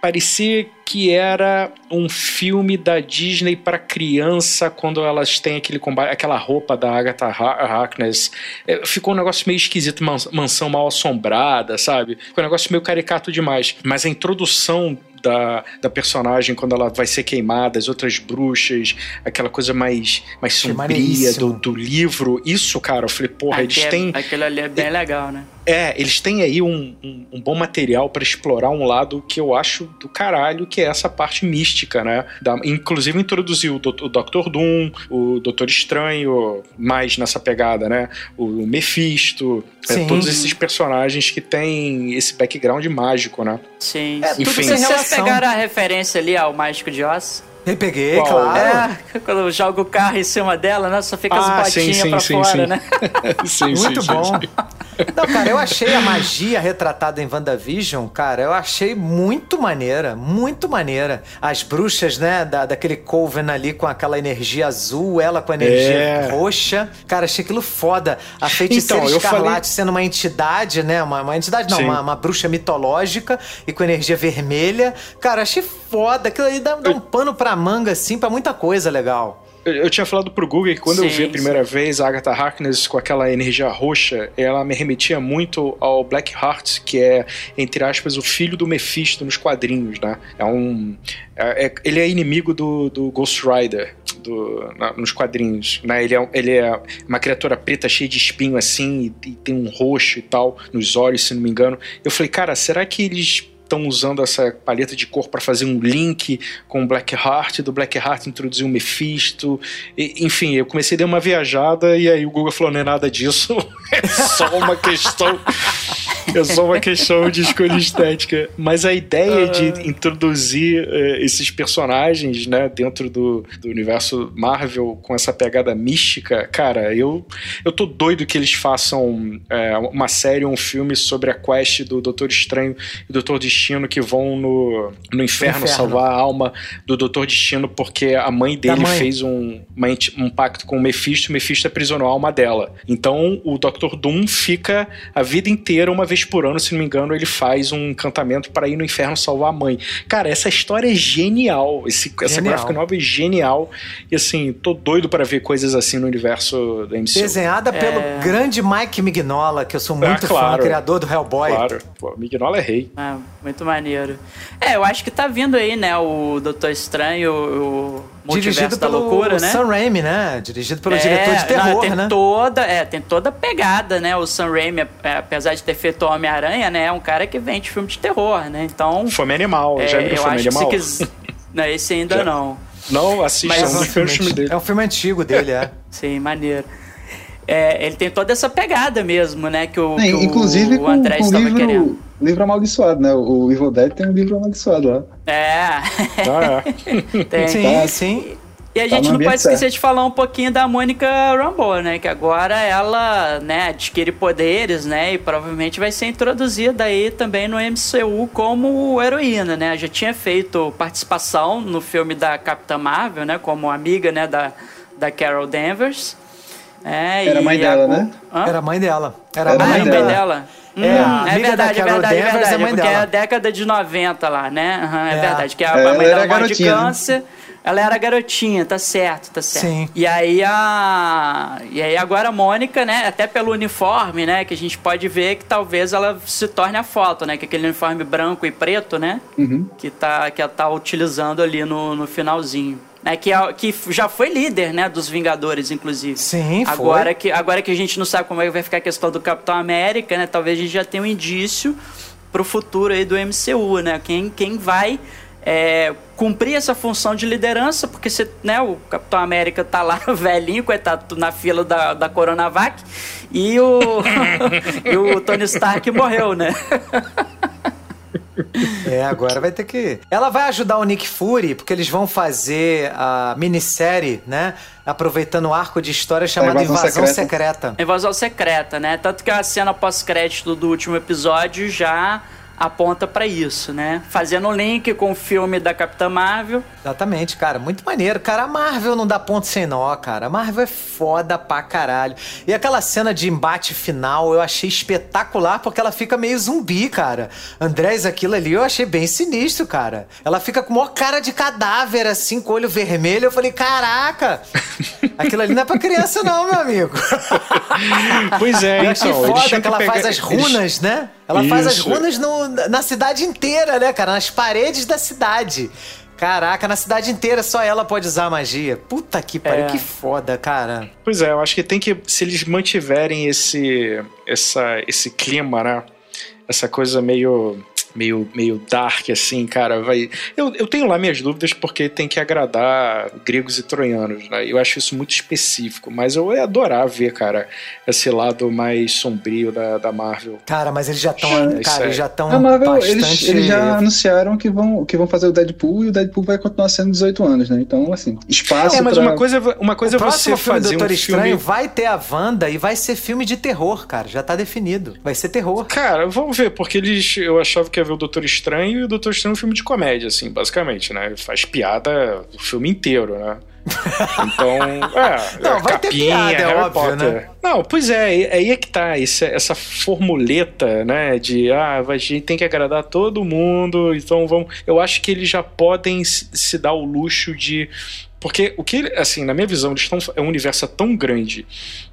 Speaker 3: parecia que era um filme da Disney para criança quando elas têm aquele combate, aquela roupa da Agatha Harkness. É, ficou um negócio meio esquisito, mansão mal assombrada, sabe? Ficou um negócio meio caricato demais. Mas a introdução da, da personagem quando ela vai ser queimada, as outras bruxas, aquela coisa mais, mais sombria do, do, livro. Isso, cara, eu falei, porra, eles têm.
Speaker 2: Aquilo ali é bem legal, né?
Speaker 3: É, eles têm aí um, um, um bom material para explorar um lado que eu acho do caralho, que é essa parte mística, né? Da, inclusive introduziu o, o Doctor Doom, o Doutor Estranho, mais nessa pegada, né? O, o Mephisto, é, todos esses personagens que têm esse background mágico, né?
Speaker 2: Sim. É, Enfim. Vocês pegaram a referência ali ao Mágico de Oz?
Speaker 1: Eu peguei, Qual? claro.
Speaker 2: É, quando joga o carro em cima dela, né? Só fica ah, as botinhas pra sim, fora,
Speaker 3: sim.
Speaker 2: né?
Speaker 3: sim,
Speaker 1: Muito bom. Não, cara, eu achei a magia retratada em WandaVision, cara, eu achei muito maneira, muito maneira. As bruxas, né, da, daquele Coven ali com aquela energia azul, ela com a energia é. roxa. Cara, achei aquilo foda. A feiticeira então, escarlate falei... sendo uma entidade, né, uma, uma entidade não, uma, uma, bruxa mitológica e com energia vermelha. Cara, achei foda. Aquilo aí dá, dá um pano pra manga, assim, pra muita coisa legal.
Speaker 3: Eu, tinha falado pro Google que quando sim, eu vi a primeira sim. vez a Agatha Harkness com aquela energia roxa, ela me remetia muito ao Black Heart, que é, entre aspas, o filho do Mephisto nos quadrinhos, né? É um... É, é, ele é inimigo do, do Ghost Rider do, na, nos quadrinhos, né? Ele é, ele é uma criatura preta cheia de espinho assim, e, e tem um roxo e tal nos olhos, se não me engano. Eu falei, cara, será que eles estão usando essa paleta de cor para fazer um link com o Black Heart, do Black Heart introduzir o Mephisto. E, enfim, eu comecei a dar uma viajada e aí o Google falou: não é nada disso, é só uma questão. É só uma questão de escolha estética. Mas a ideia de ah. introduzir uh, esses personagens, né, dentro do, do universo Marvel com essa pegada mística, cara, eu, eu tô doido que eles façam é, uma série ou um filme sobre a quest do Doutor Estranho e Doutor Destino que vão no, no inferno, inferno. salvar a alma do Doutor Destino porque a mãe dele mãe. fez um, uma, um pacto com o Mephisto e o Mephisto aprisionou a alma dela. Então o Doutor Doom fica a vida inteira uma vez vez por ano, se não me engano, ele faz um encantamento para ir no inferno salvar a mãe. Cara, essa história é genial. Esse, genial. Essa gráfica nova é genial. E assim, tô doido para ver coisas assim no universo da MCU.
Speaker 1: Desenhada é... pelo grande Mike Mignola, que eu sou muito ah, claro, fã, criador do Hellboy.
Speaker 3: Claro, Pô, Mignola é rei.
Speaker 2: Ah, muito maneiro. É, eu acho que tá vindo aí, né, o Doutor Estranho, o
Speaker 1: Dirigido pelo
Speaker 2: loucura,
Speaker 1: né? Sam Raimi, né? Dirigido pelo é, diretor de terror,
Speaker 2: não, tem
Speaker 1: né?
Speaker 2: Toda, é, tem toda a pegada, né? O Sam Raimi, é, apesar de ter feito Homem-Aranha, né? É um cara que vende filme de terror, né? Então...
Speaker 3: Fome Animal, é, já viu Fome Animal?
Speaker 2: Quis... Não, esse ainda já. não.
Speaker 3: Não, assista, Mas, é um, filme, filme dele.
Speaker 1: É um filme antigo dele, é.
Speaker 2: Sim, maneiro. É, ele tem toda essa pegada mesmo, né? Que o, que
Speaker 4: inclusive
Speaker 2: o André
Speaker 4: com,
Speaker 2: estava
Speaker 4: livro,
Speaker 2: querendo.
Speaker 4: Livro amaldiçoado, né? O Evil Dead tem um livro amaldiçoado lá.
Speaker 2: É.
Speaker 3: Ah,
Speaker 2: é. tem. Sim, tá. sim. E a tá gente não pode esquecer certo. de falar um pouquinho da Mônica Rambeau, né? Que agora ela, né, adquire poderes, né? E provavelmente vai ser introduzida aí também no MCU como heroína, né? Já tinha feito participação no filme da Capitã Marvel, né? Como amiga, né, da, da Carol Danvers.
Speaker 4: É, Era mãe dela, a... né?
Speaker 1: Hã? Era mãe dela.
Speaker 2: Era, Era mãe, mãe dela. dela. É, hum, é verdade, é verdade, é verdade. É porque dela. é a década de 90 lá, né? Uhum, é, é, verdade. Que a, a mãe dela morre de né? câncer. Ela era garotinha, tá certo, tá certo. Sim. E aí a. E aí agora a Mônica, né? Até pelo uniforme, né? Que a gente pode ver que talvez ela se torne a foto, né? Que é aquele uniforme branco e preto, né? Uhum. Que, tá, que ela tá utilizando ali no, no finalzinho. Né, que, é, que já foi líder, né, dos Vingadores, inclusive.
Speaker 1: Sim,
Speaker 2: foi. Agora que, agora que a gente não sabe como é que vai ficar a questão do Capitão América, né, talvez a gente já tenha um indício pro futuro aí do MCU, né, quem, quem vai é, cumprir essa função de liderança, porque você, né, o Capitão América tá lá velhinho, coitado, na fila da, da Coronavac, e o, e o Tony Stark morreu, né?
Speaker 1: É, agora vai ter que. Ela vai ajudar o Nick Fury, porque eles vão fazer a minissérie, né? Aproveitando o arco de história chamado
Speaker 4: Invasão
Speaker 1: Invasão,
Speaker 4: Secreta.
Speaker 1: Secreta.
Speaker 2: Invasão secreta, né? Tanto que a cena pós-crédito do último episódio já aponta pra isso, né? Fazendo um link com o filme da Capitã Marvel.
Speaker 1: Exatamente, cara. Muito maneiro. Cara, a Marvel não dá ponto sem nó, cara. A Marvel é foda pra caralho. E aquela cena de embate final eu achei espetacular porque ela fica meio zumbi, cara. Andrés, aquilo ali eu achei bem sinistro, cara. Ela fica com maior cara de cadáver, assim, com o olho vermelho. Eu falei, caraca! Aquilo ali não é pra criança, não, meu amigo.
Speaker 3: Pois é, então. eles
Speaker 1: foda que ela
Speaker 3: pegar-
Speaker 1: faz as
Speaker 3: eles-
Speaker 1: runas, né? Ela faz as
Speaker 3: Isso.
Speaker 1: runas no- na cidade inteira, né, cara? Nas paredes da cidade. Caraca, na cidade inteira só ela pode usar a magia. Puta que pariu,
Speaker 2: É.
Speaker 1: que foda, cara.
Speaker 3: Pois é, eu acho que tem que. Se eles mantiverem esse, essa, esse clima, né? Essa coisa meio. Meio, meio dark, assim, cara, vai. Eu, eu tenho lá minhas dúvidas porque tem que agradar gregos e troianos, né? Eu acho isso muito específico, mas eu ia adorar ver, cara, esse lado mais sombrio da, da Marvel.
Speaker 1: Cara, mas eles já estão,
Speaker 3: É,
Speaker 1: cara,
Speaker 3: aí.
Speaker 1: eles já estão
Speaker 4: A Marvel,
Speaker 1: bastante...
Speaker 4: eles, eles já anunciaram que vão, que vão fazer o Deadpool e o Deadpool vai continuar sendo 18 anos, né? Então, assim, espaço
Speaker 3: É, mas
Speaker 4: pra...
Speaker 3: uma coisa, uma coisa
Speaker 1: O
Speaker 3: é você
Speaker 1: próximo filme do
Speaker 3: fazer
Speaker 1: Doutor
Speaker 3: um
Speaker 1: Estranho
Speaker 3: filme
Speaker 1: vai ter a Wanda e vai ser filme de terror, cara. Já tá definido. Vai ser terror.
Speaker 3: Cara, vamos ver, porque eles. Eu achava que ia ver o Doutor Estranho e o Doutor Estranho é um filme de comédia, assim, basicamente, né? Faz piada o filme inteiro, né? Então, é.
Speaker 1: Não, vai ter
Speaker 3: capinha,
Speaker 1: piada, é
Speaker 3: Harry
Speaker 1: óbvio,
Speaker 3: Potter.
Speaker 1: né?
Speaker 3: Não, pois é, aí é que tá, esse- essa formuleta, né, de ah, a gente tem que agradar todo mundo, então vamos. Eu acho que eles já podem se dar o luxo de. Porque o que, assim, na minha visão, eles estão, é um universo tão grande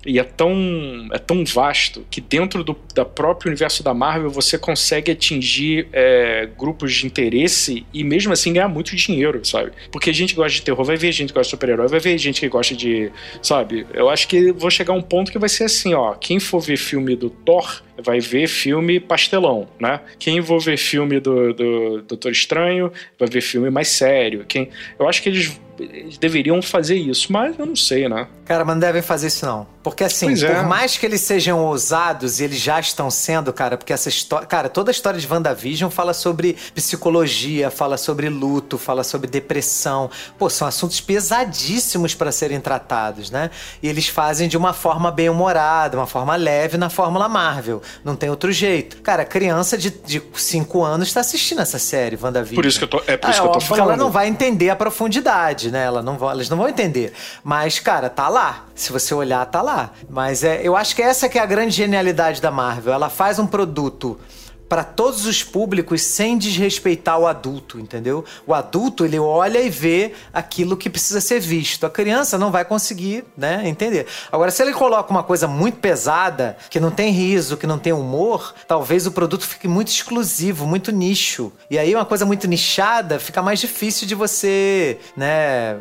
Speaker 3: e é tão, é tão vasto que dentro do da próprio universo da Marvel você consegue atingir é, grupos de interesse e mesmo assim ganhar muito dinheiro, sabe? Porque gente que gosta de terror vai ver gente que gosta de super-herói, vai ver gente que gosta de. Sabe? Eu acho que vou chegar a um ponto que vai ser assim, ó. Quem for ver filme do Thor vai ver filme pastelão, né? Quem for ver filme do, do Doutor Estranho vai ver filme mais sério. Quem, eu acho que eles, eles deveriam fazer isso, mas eu não sei, né?
Speaker 1: Cara, mas não devem fazer isso não. Porque assim,
Speaker 3: é.
Speaker 1: por mais que eles sejam ousados, e eles já estão sendo, cara, porque essa história. Cara, toda a história de WandaVision fala sobre psicologia, fala sobre luto, fala sobre depressão. Pô, são assuntos pesadíssimos para serem tratados, né? E eles fazem de uma forma bem humorada, uma forma leve na Fórmula Marvel. Não tem outro jeito. Cara, criança de 5 anos tá assistindo essa série, WandaVision.
Speaker 3: Por isso que eu tô, é por isso
Speaker 1: Ah,
Speaker 3: que eu tô falando.
Speaker 1: ela não vai entender a profundidade, né? Ela não vai, elas não vão entender. Mas, cara, tá lá. Se você olhar, tá lá. Mas é, eu acho que essa que é a grande genialidade da Marvel. Ela faz um produto para todos os públicos sem desrespeitar o adulto, entendeu? O adulto, ele olha e vê aquilo que precisa ser visto. A criança não vai conseguir, né, entender. Agora, se ele coloca uma coisa muito pesada, que não tem riso, que não tem humor, talvez o produto fique muito exclusivo, muito nicho. E aí uma coisa muito nichada fica mais difícil de você, né,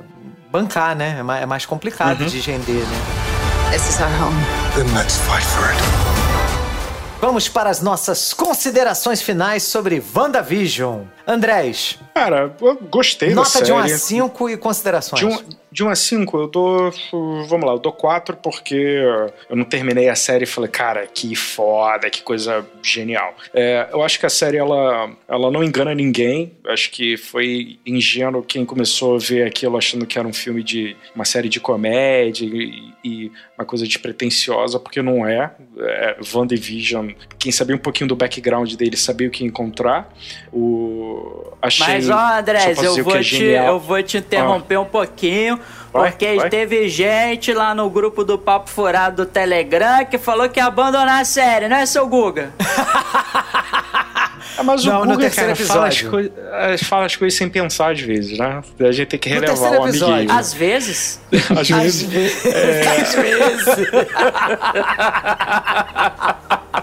Speaker 1: bancar, né? É É mais complicado de render, né?
Speaker 6: This is our home.
Speaker 7: Then let's fight for it.
Speaker 1: Vamos para as nossas considerações finais sobre WandaVision. Andrés,
Speaker 3: Cara, eu gostei da
Speaker 1: nota
Speaker 3: série.
Speaker 1: de 1 a 5 e considerações.
Speaker 3: De um, de 1 a 5, eu dou. Vamos lá, eu dou 4 porque eu não terminei a série e falei, cara, que foda, que coisa genial. É, eu acho que a série ela, ela não engana ninguém. Acho que foi ingênuo quem começou a ver aquilo achando que era um filme de. uma série de comédia e, e uma coisa despretensiosa, porque não é. é WandaVision, quem sabia um pouquinho do background dele sabia o que encontrar. O, achei.
Speaker 2: Mas, ó, Andrés, eu
Speaker 3: que
Speaker 2: vou,
Speaker 3: é
Speaker 2: te,
Speaker 3: genial.
Speaker 2: eu vou te interromper um pouquinho,
Speaker 3: Vai,
Speaker 2: porque
Speaker 3: vai.
Speaker 2: teve gente lá no grupo do Papo Furado do Telegram que falou que ia abandonar a série, não é, seu Guga?
Speaker 3: Ah, mas
Speaker 1: Não,
Speaker 3: o
Speaker 1: no
Speaker 3: Guga,
Speaker 1: terceiro
Speaker 3: cara, fala as,
Speaker 1: episódio.
Speaker 3: coi- eh, fala as coisas sem pensar às vezes, né? A gente tem que relevar o
Speaker 1: episódio.
Speaker 3: amiguinho.
Speaker 2: Às vezes.
Speaker 3: Às vezes,
Speaker 1: Às vezes.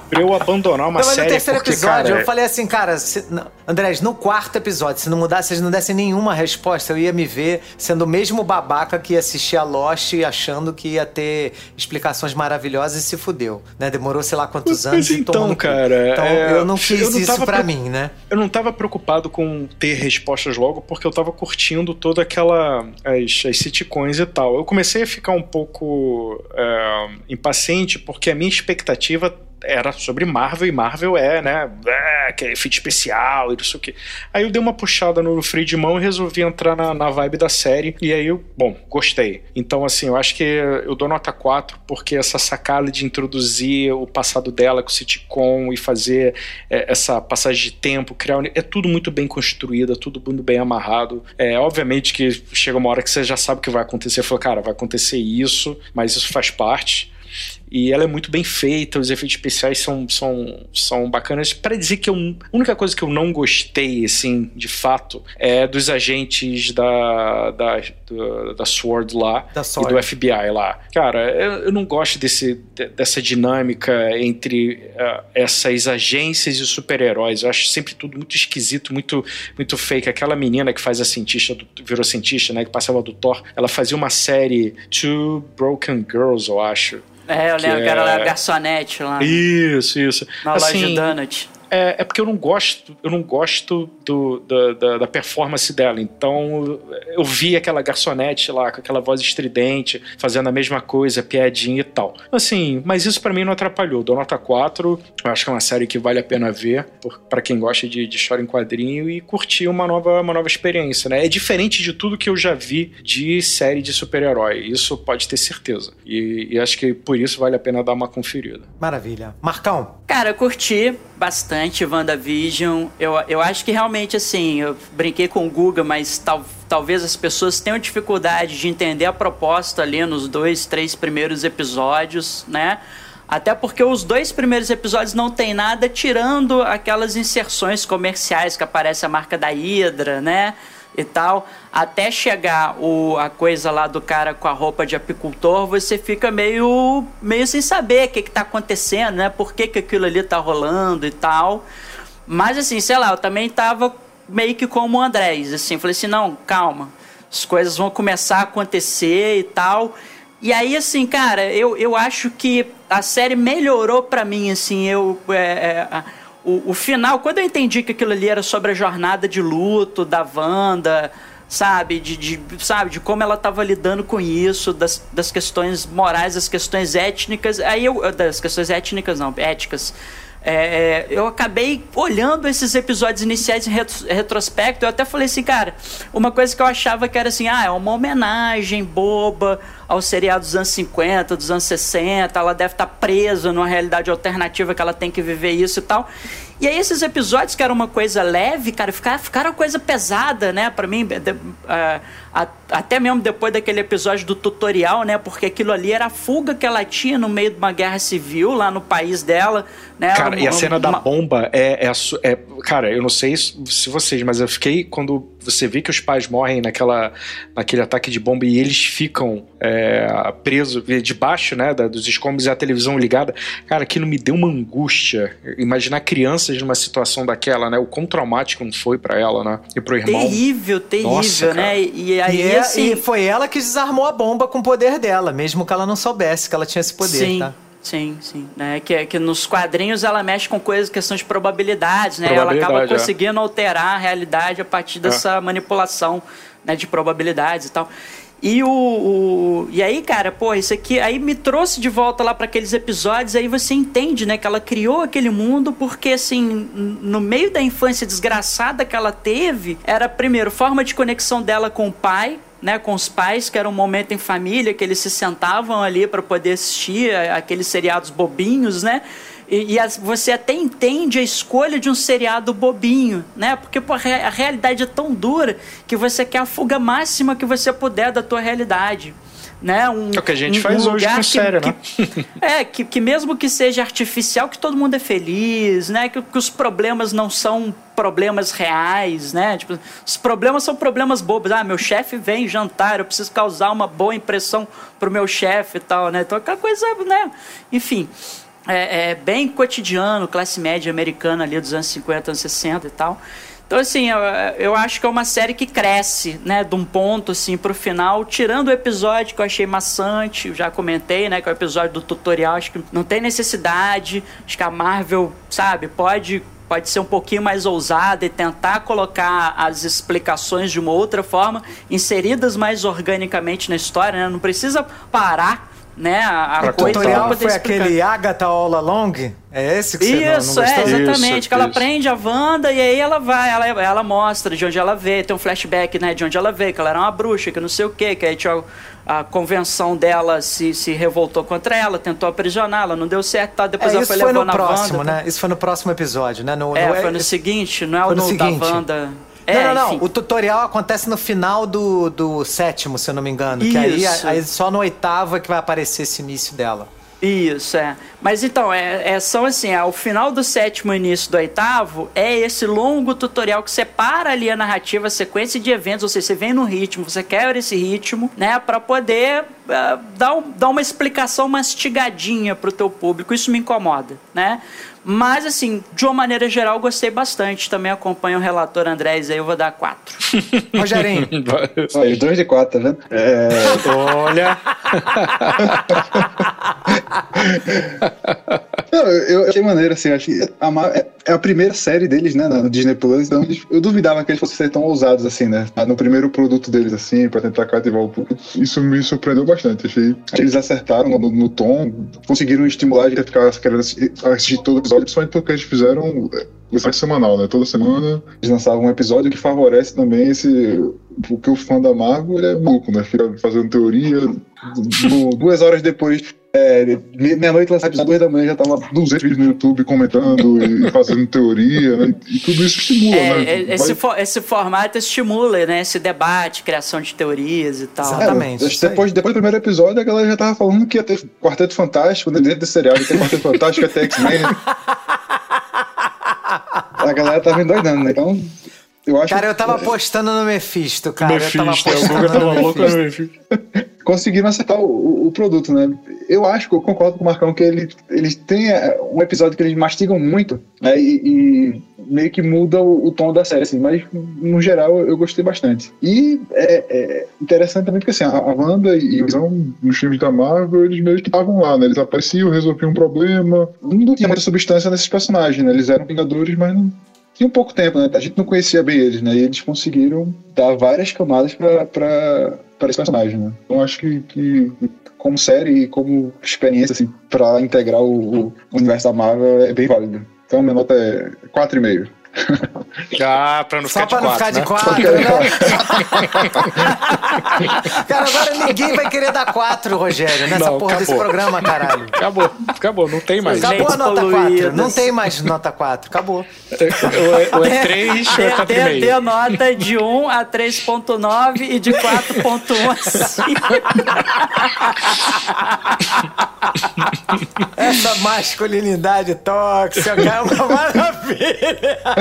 Speaker 3: pra eu abandonar uma
Speaker 1: Não, mas no
Speaker 3: série
Speaker 1: terceiro
Speaker 3: porque,
Speaker 1: episódio,
Speaker 3: cara,
Speaker 1: eu falei assim, cara, se, não, Andrés, no quarto episódio, se não mudasse, se eles não dessem nenhuma resposta, eu ia me ver sendo o mesmo babaca que ia assistir a Lost achando que ia ter explicações maravilhosas e se fudeu, né? Demorou sei lá quantos
Speaker 3: Mas
Speaker 1: anos e
Speaker 3: então, cara,
Speaker 1: Então
Speaker 3: é,
Speaker 1: eu não quis
Speaker 3: eu não
Speaker 1: isso pra mim, né?
Speaker 3: eu não tava preocupado com ter respostas logo, porque eu tava curtindo toda aquela. as, as sitcoms e tal. Eu comecei a ficar um pouco é, impaciente, porque a minha expectativa era sobre Marvel, e Marvel é, né, é, que é efeito especial e não sei o que. Aí eu dei uma puxada no freio de mão e resolvi entrar na, na vibe da série, e aí eu, bom, gostei. Então, assim, eu acho que eu dou nota 4, porque essa sacada de introduzir o passado dela com o sitcom e fazer é, essa passagem de tempo, criar. É tudo muito bem construído, é tudo muito bem amarrado. É, obviamente que chega uma hora que você já sabe o que vai acontecer. Falou, cara, vai acontecer isso, mas isso faz parte. E ela é muito bem feita, os efeitos especiais são, são, são bacanas. Para dizer que eu, a única coisa que eu não gostei, assim, de fato, é dos agentes da, da, da, da SWORD lá
Speaker 1: Da
Speaker 3: e do FBI lá. Cara, eu, eu não gosto desse, de- dessa dinâmica entre ah, essas agências e super-heróis. Eu acho sempre tudo muito esquisito, muito, muito fake. Aquela menina que faz a cientista, do, virou cientista, né? Que passava do Thor, ela fazia uma série Two Broken Girls, eu acho.
Speaker 2: É, eu lembro que era
Speaker 3: é-
Speaker 2: a garçonete lá
Speaker 3: Isso, isso.
Speaker 2: na loja
Speaker 3: Assim,
Speaker 2: Donut.
Speaker 3: é, é porque eu não gosto, eu não gosto do, da, da, da performance dela. Então eu vi aquela garçonete lá com aquela voz estridente, fazendo a mesma coisa, piadinha e tal. Assim, mas isso pra mim não atrapalhou. Dou nota 4. Eu acho que é uma série que vale a pena ver pra quem gosta de, de história em quadrinho e curtir uma nova, uma nova experiência, né? É diferente de tudo que eu já vi de série de super-herói. Isso pode ter certeza. E, e acho que por isso vale a pena dar uma conferida.
Speaker 1: Maravilha. Marcão,
Speaker 2: Cara, eu curti bastante WandaVision. Eu, eu acho que realmente, assim, eu brinquei com o Guga, mas tal, talvez as pessoas tenham dificuldade de entender a proposta ali nos dois, três primeiros episódios, né? Até porque os dois primeiros episódios não tem nada tirando aquelas inserções comerciais que aparece a marca da Hydra, né? E tal. Até chegar o, a coisa lá do cara com a roupa de apicultor, você fica meio, meio sem saber o que, que tá acontecendo, né? Por que, que aquilo ali tá rolando e tal. Mas assim, sei lá, eu também tava meio que como o Andrés, assim, falei assim, não, calma, as coisas vão começar a acontecer e tal. E aí, assim, cara, eu, eu acho que a série melhorou pra mim, assim, eu... é, é, o, o final, quando eu entendi que aquilo ali era sobre a jornada de luto da Wanda, sabe, de, de- sabe, de como ela estava lidando com isso, das, das questões morais, das questões étnicas, aí eu, das questões étnicas não, éticas, é, eu acabei olhando esses episódios iniciais em retro- retrospecto. Eu até falei assim, cara, uma coisa que eu achava que era assim, ah, é uma homenagem boba ao seriado dos anos 50, dos anos 60. Ela deve estar presa numa realidade alternativa que ela tem que viver isso e tal. E aí, esses episódios que era uma coisa leve, cara, ficaram, ficaram uma coisa pesada, né, pra mim. de- a- até mesmo depois daquele episódio do tutorial, né, porque aquilo ali era a fuga que ela tinha no meio de uma guerra civil lá no país dela, né.
Speaker 3: Cara, e a
Speaker 2: uma-
Speaker 3: cena da
Speaker 2: uma-
Speaker 3: bomba é, é, é- Cara, eu não sei se se vocês, mas eu fiquei. Quando você vê que os pais morrem naquela, naquele ataque de bomba e eles ficam é, presos debaixo né, da- dos escombros e a televisão ligada. Cara, aquilo me deu uma angústia. Imaginar crianças numa situação daquela, né? O quão traumático não foi pra ela, né? E pro irmão.
Speaker 2: Terrível, terrível,
Speaker 3: Nossa,
Speaker 2: né? E aí,
Speaker 1: e, é-
Speaker 2: assim.
Speaker 1: e foi ela que desarmou a bomba com o poder dela, mesmo que ela não soubesse que ela tinha esse poder,
Speaker 2: sim,
Speaker 1: tá?
Speaker 2: Sim, sim. Né? Que, que nos quadrinhos ela mexe com coisas, questão de probabilidades, né? Ela acaba
Speaker 3: Probabilidade, é.
Speaker 2: conseguindo alterar a realidade a partir dessa manipulação né, de probabilidades e tal. E o, o- E aí, cara, pô, isso aqui aí me trouxe de volta lá para aqueles episódios, aí você entende, né, que ela criou aquele mundo porque assim, no meio da infância desgraçada que ela teve, era primeiro forma de conexão dela com o pai, né, com os pais, que era um momento em família que eles se sentavam ali para poder assistir aqueles seriados bobinhos, né? E, e você até entende a escolha de um seriado bobinho, né? Porque pô, a realidade é tão dura que você quer a fuga máxima que você puder da tua realidade. Né? Um,
Speaker 3: É o que a gente
Speaker 2: um-
Speaker 3: faz
Speaker 2: um
Speaker 3: hoje com
Speaker 2: que-
Speaker 3: série,
Speaker 2: que-
Speaker 3: né?
Speaker 2: é, que, que mesmo que seja artificial, que todo mundo é feliz, né? Que, que os problemas não são problemas reais, né? Tipo, os problemas são problemas bobos. Ah, meu chefe vem jantar, eu preciso causar uma boa impressão pro meu chefe e tal, né? Então aquela coisa, né? Enfim, é, é bem cotidiano, classe média americana ali dos anos 50, anos 60 e tal. Então, assim, eu, eu acho que é uma série que cresce, né, de um ponto, assim, pro final, tirando o episódio que eu achei maçante, eu já comentei, né, que é o episódio do tutorial, acho que não tem necessidade, acho que a Marvel, sabe, pode pode ser um pouquinho mais ousada e tentar colocar as explicações de uma outra forma, inseridas mais organicamente na história, né? Não precisa parar né, a, a
Speaker 3: Pra
Speaker 2: coisa
Speaker 1: tutorial
Speaker 2: poder
Speaker 1: foi
Speaker 2: explicar.
Speaker 1: aquele Agatha All Along? É esse que você não-
Speaker 2: Isso,
Speaker 1: não,
Speaker 2: é,
Speaker 1: gostou?
Speaker 2: exatamente.
Speaker 3: Isso,
Speaker 2: que ela
Speaker 3: isso.
Speaker 2: aprende a Wanda e aí ela vai, ela, ela mostra de onde ela veio, tem um flashback, né, de onde ela veio, que ela era uma bruxa, que não sei o quê, que aí tinha a, a convenção dela se, se revoltou contra ela, tentou aprisioná-la, não deu certo, tá? depois
Speaker 1: É,
Speaker 2: ela
Speaker 1: isso
Speaker 2: foi levando a
Speaker 1: próximo,
Speaker 2: Wanda.
Speaker 1: né? Isso foi no próximo episódio, né? No,
Speaker 2: É,
Speaker 1: no-
Speaker 2: foi no seguinte, não é o
Speaker 1: no
Speaker 2: da Wanda.
Speaker 1: Não,
Speaker 2: É,
Speaker 1: não, não.
Speaker 2: enfim.
Speaker 1: O tutorial acontece no final do, do sétimo, se eu não me engano. Que aí,
Speaker 2: Isso.
Speaker 1: aí só no oitavo é que vai aparecer esse início dela.
Speaker 2: Isso, é. Mas então, é, é- são assim, é, o final do sétimo e início do oitavo é esse longo tutorial que separa ali a narrativa, a sequência de eventos, ou seja, você vem no ritmo, você quebra esse ritmo, né, pra poder ah, dar, um- dar uma explicação mastigadinha pro teu público. Isso me incomoda, né? Mas, assim, de uma maneira geral, eu gostei bastante. Também acompanho o relator Andrés aí, eu vou dar quatro.
Speaker 1: Rogerinho,
Speaker 4: Olha, os dois de quatro, tá vendo? É,
Speaker 3: Olha,
Speaker 4: Não, eu, eu achei maneiro, assim, acho que é- é a primeira série deles, né, no Disney Plus, então eu duvidava que eles fossem ser tão ousados, assim, né, no primeiro produto deles, assim, pra tentar cativar o público. Isso me surpreendeu bastante, achei que eles acertaram no, no tom, conseguiram estimular a gente a ficar querendo assistir, todo episódio, principalmente porque eles fizeram é, o site semanal, né, toda semana eles lançavam um episódio que favorece também esse, porque o fã da Marvel, ele é maluco, né, fica fazendo teoria, du- duas horas depois é, me- meia-noite lançar episódio, duas da manhã já tava 200 vídeos no YouTube comentando e fazendo teoria, né? E tudo isso estimula,
Speaker 2: É,
Speaker 4: né?
Speaker 2: é, esse,
Speaker 4: Vai-
Speaker 2: fo- esse formato estimula, né, esse debate, criação de teorias e tal.
Speaker 1: Exatamente,
Speaker 4: É, depois, depois do primeiro episódio, a galera já tava falando que ia ter Quarteto Fantástico, né, dentro desse seriado, ia ter Quarteto Fantástico, ia ter X-Men. a galera tava endoidando, né? Então, eu acho
Speaker 1: cara, eu tava
Speaker 4: que
Speaker 1: apostando no Mephisto, cara.
Speaker 3: Mephisto,
Speaker 1: eu tava
Speaker 3: é, o
Speaker 1: apostando
Speaker 3: Guga tava
Speaker 1: no
Speaker 3: louco
Speaker 1: Mephisto.
Speaker 3: no Mephisto.
Speaker 4: conseguiram acertar o, o- o produto, né? Eu acho que eu concordo com o Marcão que ele, eles têm é, um episódio que eles mastigam muito, né? E, e meio que muda o, o tom da série, assim. Mas, no geral, eu, gostei bastante. E é, é interessante também porque, assim, a, a Wanda e o Visão, nos filmes da Marvel, eles meio que estavam lá, né? Eles apareciam, resolviam um problema. Não tinha muita substância nesses personagens, né? Eles eram Vingadores, mas não tinha pouco tempo, né? A gente não conhecia bem eles, né? E eles conseguiram dar várias camadas pra esse personagem, né? Então acho que, que como série e como experiência, assim, pra integrar o, o universo da Marvel é bem válido. Então minha nota é 4,5.
Speaker 3: Ah, pra não
Speaker 1: Só
Speaker 3: ficar
Speaker 1: pra
Speaker 3: de
Speaker 1: não ficar
Speaker 3: quatro,
Speaker 1: de
Speaker 3: né?
Speaker 1: quatro, né? cara, agora ninguém vai querer dar quatro, Rogério, nessa
Speaker 3: Não,
Speaker 1: porra desse
Speaker 3: acabou.
Speaker 1: programa, caralho.
Speaker 3: Acabou, acabou, não tem mais.
Speaker 1: Acabou a nota 4.
Speaker 2: poluídas.
Speaker 1: Não tem mais nota 4. Acabou.
Speaker 3: Ou é, ou é 3 ou é
Speaker 2: Dê, dê, dê
Speaker 3: 4,5.
Speaker 2: nota de 1 a 3.9 e de 4.1 a 5.
Speaker 1: Essa masculinidade tóxica é uma maravilha.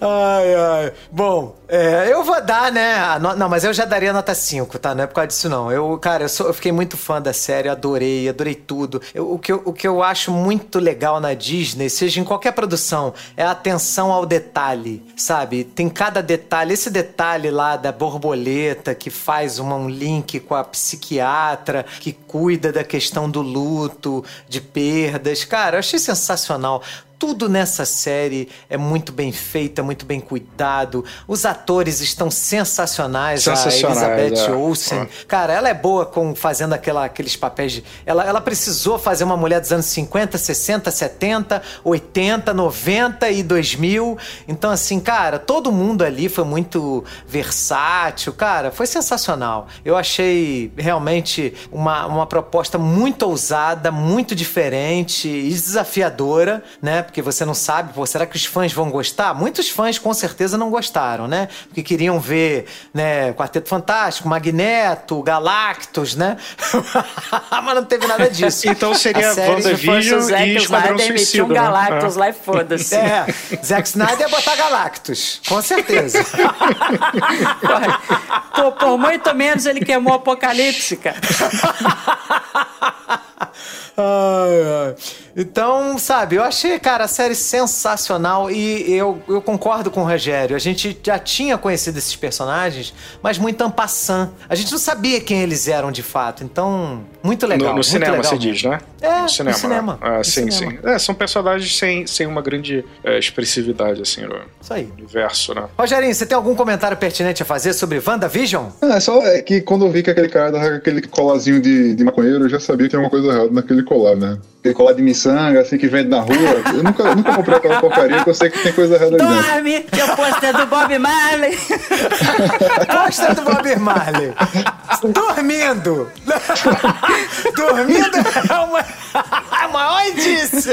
Speaker 1: Ai, ai. Bom, é, eu vou dar, né? no- Não, mas eu já daria nota 5, tá? Não é por causa disso, não. Eu, cara, eu, sou- eu fiquei muito fã da série, adorei, adorei tudo. Eu- o, que eu, o que eu acho muito legal na Disney, seja em qualquer produção, é a atenção ao detalhe, sabe? Tem cada detalhe. Esse detalhe lá da borboleta que faz uma- um link com a psiquiatra, que cuida da questão do luto, de perdas. Cara, eu achei sensacional. Tudo nessa série é muito bem feito, é muito bem cuidado. Os atores estão sensacionais.
Speaker 3: Sensacionais,
Speaker 1: a Elizabeth
Speaker 3: é.
Speaker 1: Olsen. Cara, ela é boa com fazendo aquela, aqueles papéis de. Ela, ela precisou fazer uma mulher dos anos 50, 60, 70, 80, 90 e 2000. Então, assim, cara, todo mundo ali foi muito versátil. Cara, foi sensacional. Eu achei realmente uma, uma proposta muito ousada, muito diferente e desafiadora, né? Porque você não sabe, pô, será que os fãs vão gostar? Muitos fãs com certeza não gostaram, né? Porque queriam ver, né, Quarteto Fantástico, Magneto, Galactus, né? Mas não teve nada disso.
Speaker 3: Então seria WandaVision e Esquadrão
Speaker 2: Snyder,
Speaker 3: Suicida.
Speaker 2: um
Speaker 3: né?
Speaker 2: Galactus
Speaker 3: É.
Speaker 2: lá e foda-se.
Speaker 1: É, Zack Snyder ia botar Galactus, com certeza.
Speaker 2: Pô, por muito menos ele queimou o Apocalipse, cara.
Speaker 1: Ai, ai. Então, sabe, eu achei, cara, a série sensacional e eu, eu concordo com o Rogério. A gente já tinha conhecido esses personagens, mas muito en passant. A gente não sabia quem eles eram de fato. Então, muito legal.
Speaker 3: no, no
Speaker 1: muito
Speaker 3: cinema,
Speaker 1: legal
Speaker 3: você diz, né?
Speaker 1: É,
Speaker 3: no cinema.
Speaker 1: no cinema.
Speaker 3: né? Ah,
Speaker 1: No
Speaker 3: sim,
Speaker 1: cinema.
Speaker 3: sim. É, são personagens sem, sem uma grande é, expressividade, assim, no
Speaker 1: Isso aí.
Speaker 3: universo, né?
Speaker 1: Rogerinho, você tem algum comentário pertinente a fazer sobre WandaVision?
Speaker 4: Ah, é só é que quando eu vi que aquele cara tava aquele colazinho de, de maconheiro, eu já sabia que tinha alguma coisa errada naquele colar, né? Aquele colar de miçanga, assim, que vende na rua. Eu nunca, nunca comprei aquela porcaria, porque eu sei que tem coisa errada ali.
Speaker 2: Dorme, que é o pôster do Bob Marley.
Speaker 1: Posta do Bob Marley. Dormindo. Dormindo é uma, é maior indício.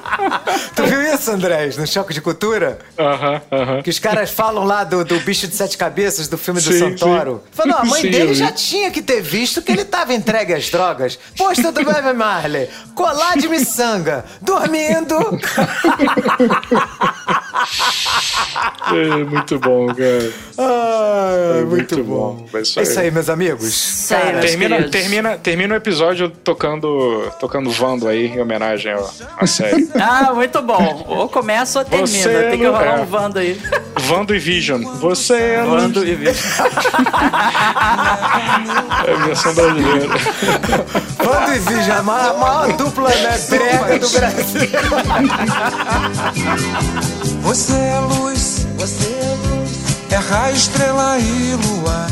Speaker 1: tu viu isso, Andrés, no Choque de Cultura?
Speaker 3: Aham, aham.
Speaker 1: Que os caras falam lá do, do bicho de sete cabeças, do filme do
Speaker 3: Sim,
Speaker 1: Santoro. Falam, não, a mãe
Speaker 3: Sim,
Speaker 1: dele já tinha que ter visto que ele tava entregue às drogas. Posta do Bob Marley, colar de miçanga, dormindo.
Speaker 3: É, muito bom, cara.
Speaker 1: Ah,
Speaker 3: muito
Speaker 1: muito,
Speaker 3: bom.
Speaker 1: bom.
Speaker 3: É isso
Speaker 1: É isso
Speaker 3: aí.
Speaker 1: aí, meus amigos.
Speaker 2: Aí, meus
Speaker 3: Termina, termina, termina o episódio tocando, tocando Vando aí, em homenagem à série.
Speaker 2: Ah, muito bom. Ou começa ou termina.
Speaker 3: Você
Speaker 2: Tem que rolar
Speaker 3: é.
Speaker 2: um Vando aí.
Speaker 3: Vando e Vision. Você é
Speaker 2: Vando e Vision.
Speaker 3: é a versão brasileira.
Speaker 1: Vando e Vision, a maior, a maior dupla né, brega do Brasil.
Speaker 8: Você é luz, você é luz, é raio, estrela e luar.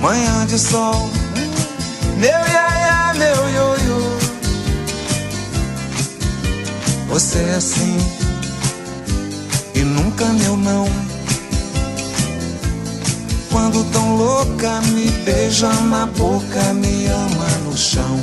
Speaker 8: Manhã de sol, meu iaia, meu ioiô. Você é sim e nunca meu não. Quando tão louca me beija na boca, me ama no chão.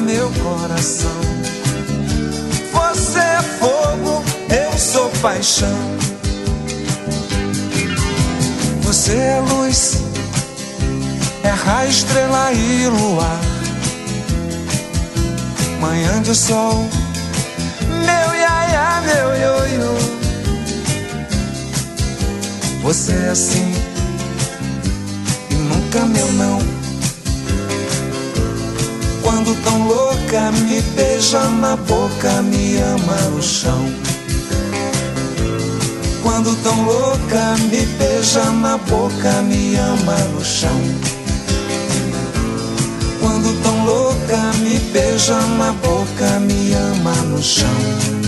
Speaker 8: Meu coração. Você é fogo, eu sou paixão. Você é luz é raio, estrela e luar. Manhã de sol, meu iaia, meu ioiô. Você é assim e nunca meu não. Quando tão louca me beija na boca, me ama no chão. Quando tão louca me beija na boca, me ama no chão. Quando tão louca me beija na boca, me ama no chão.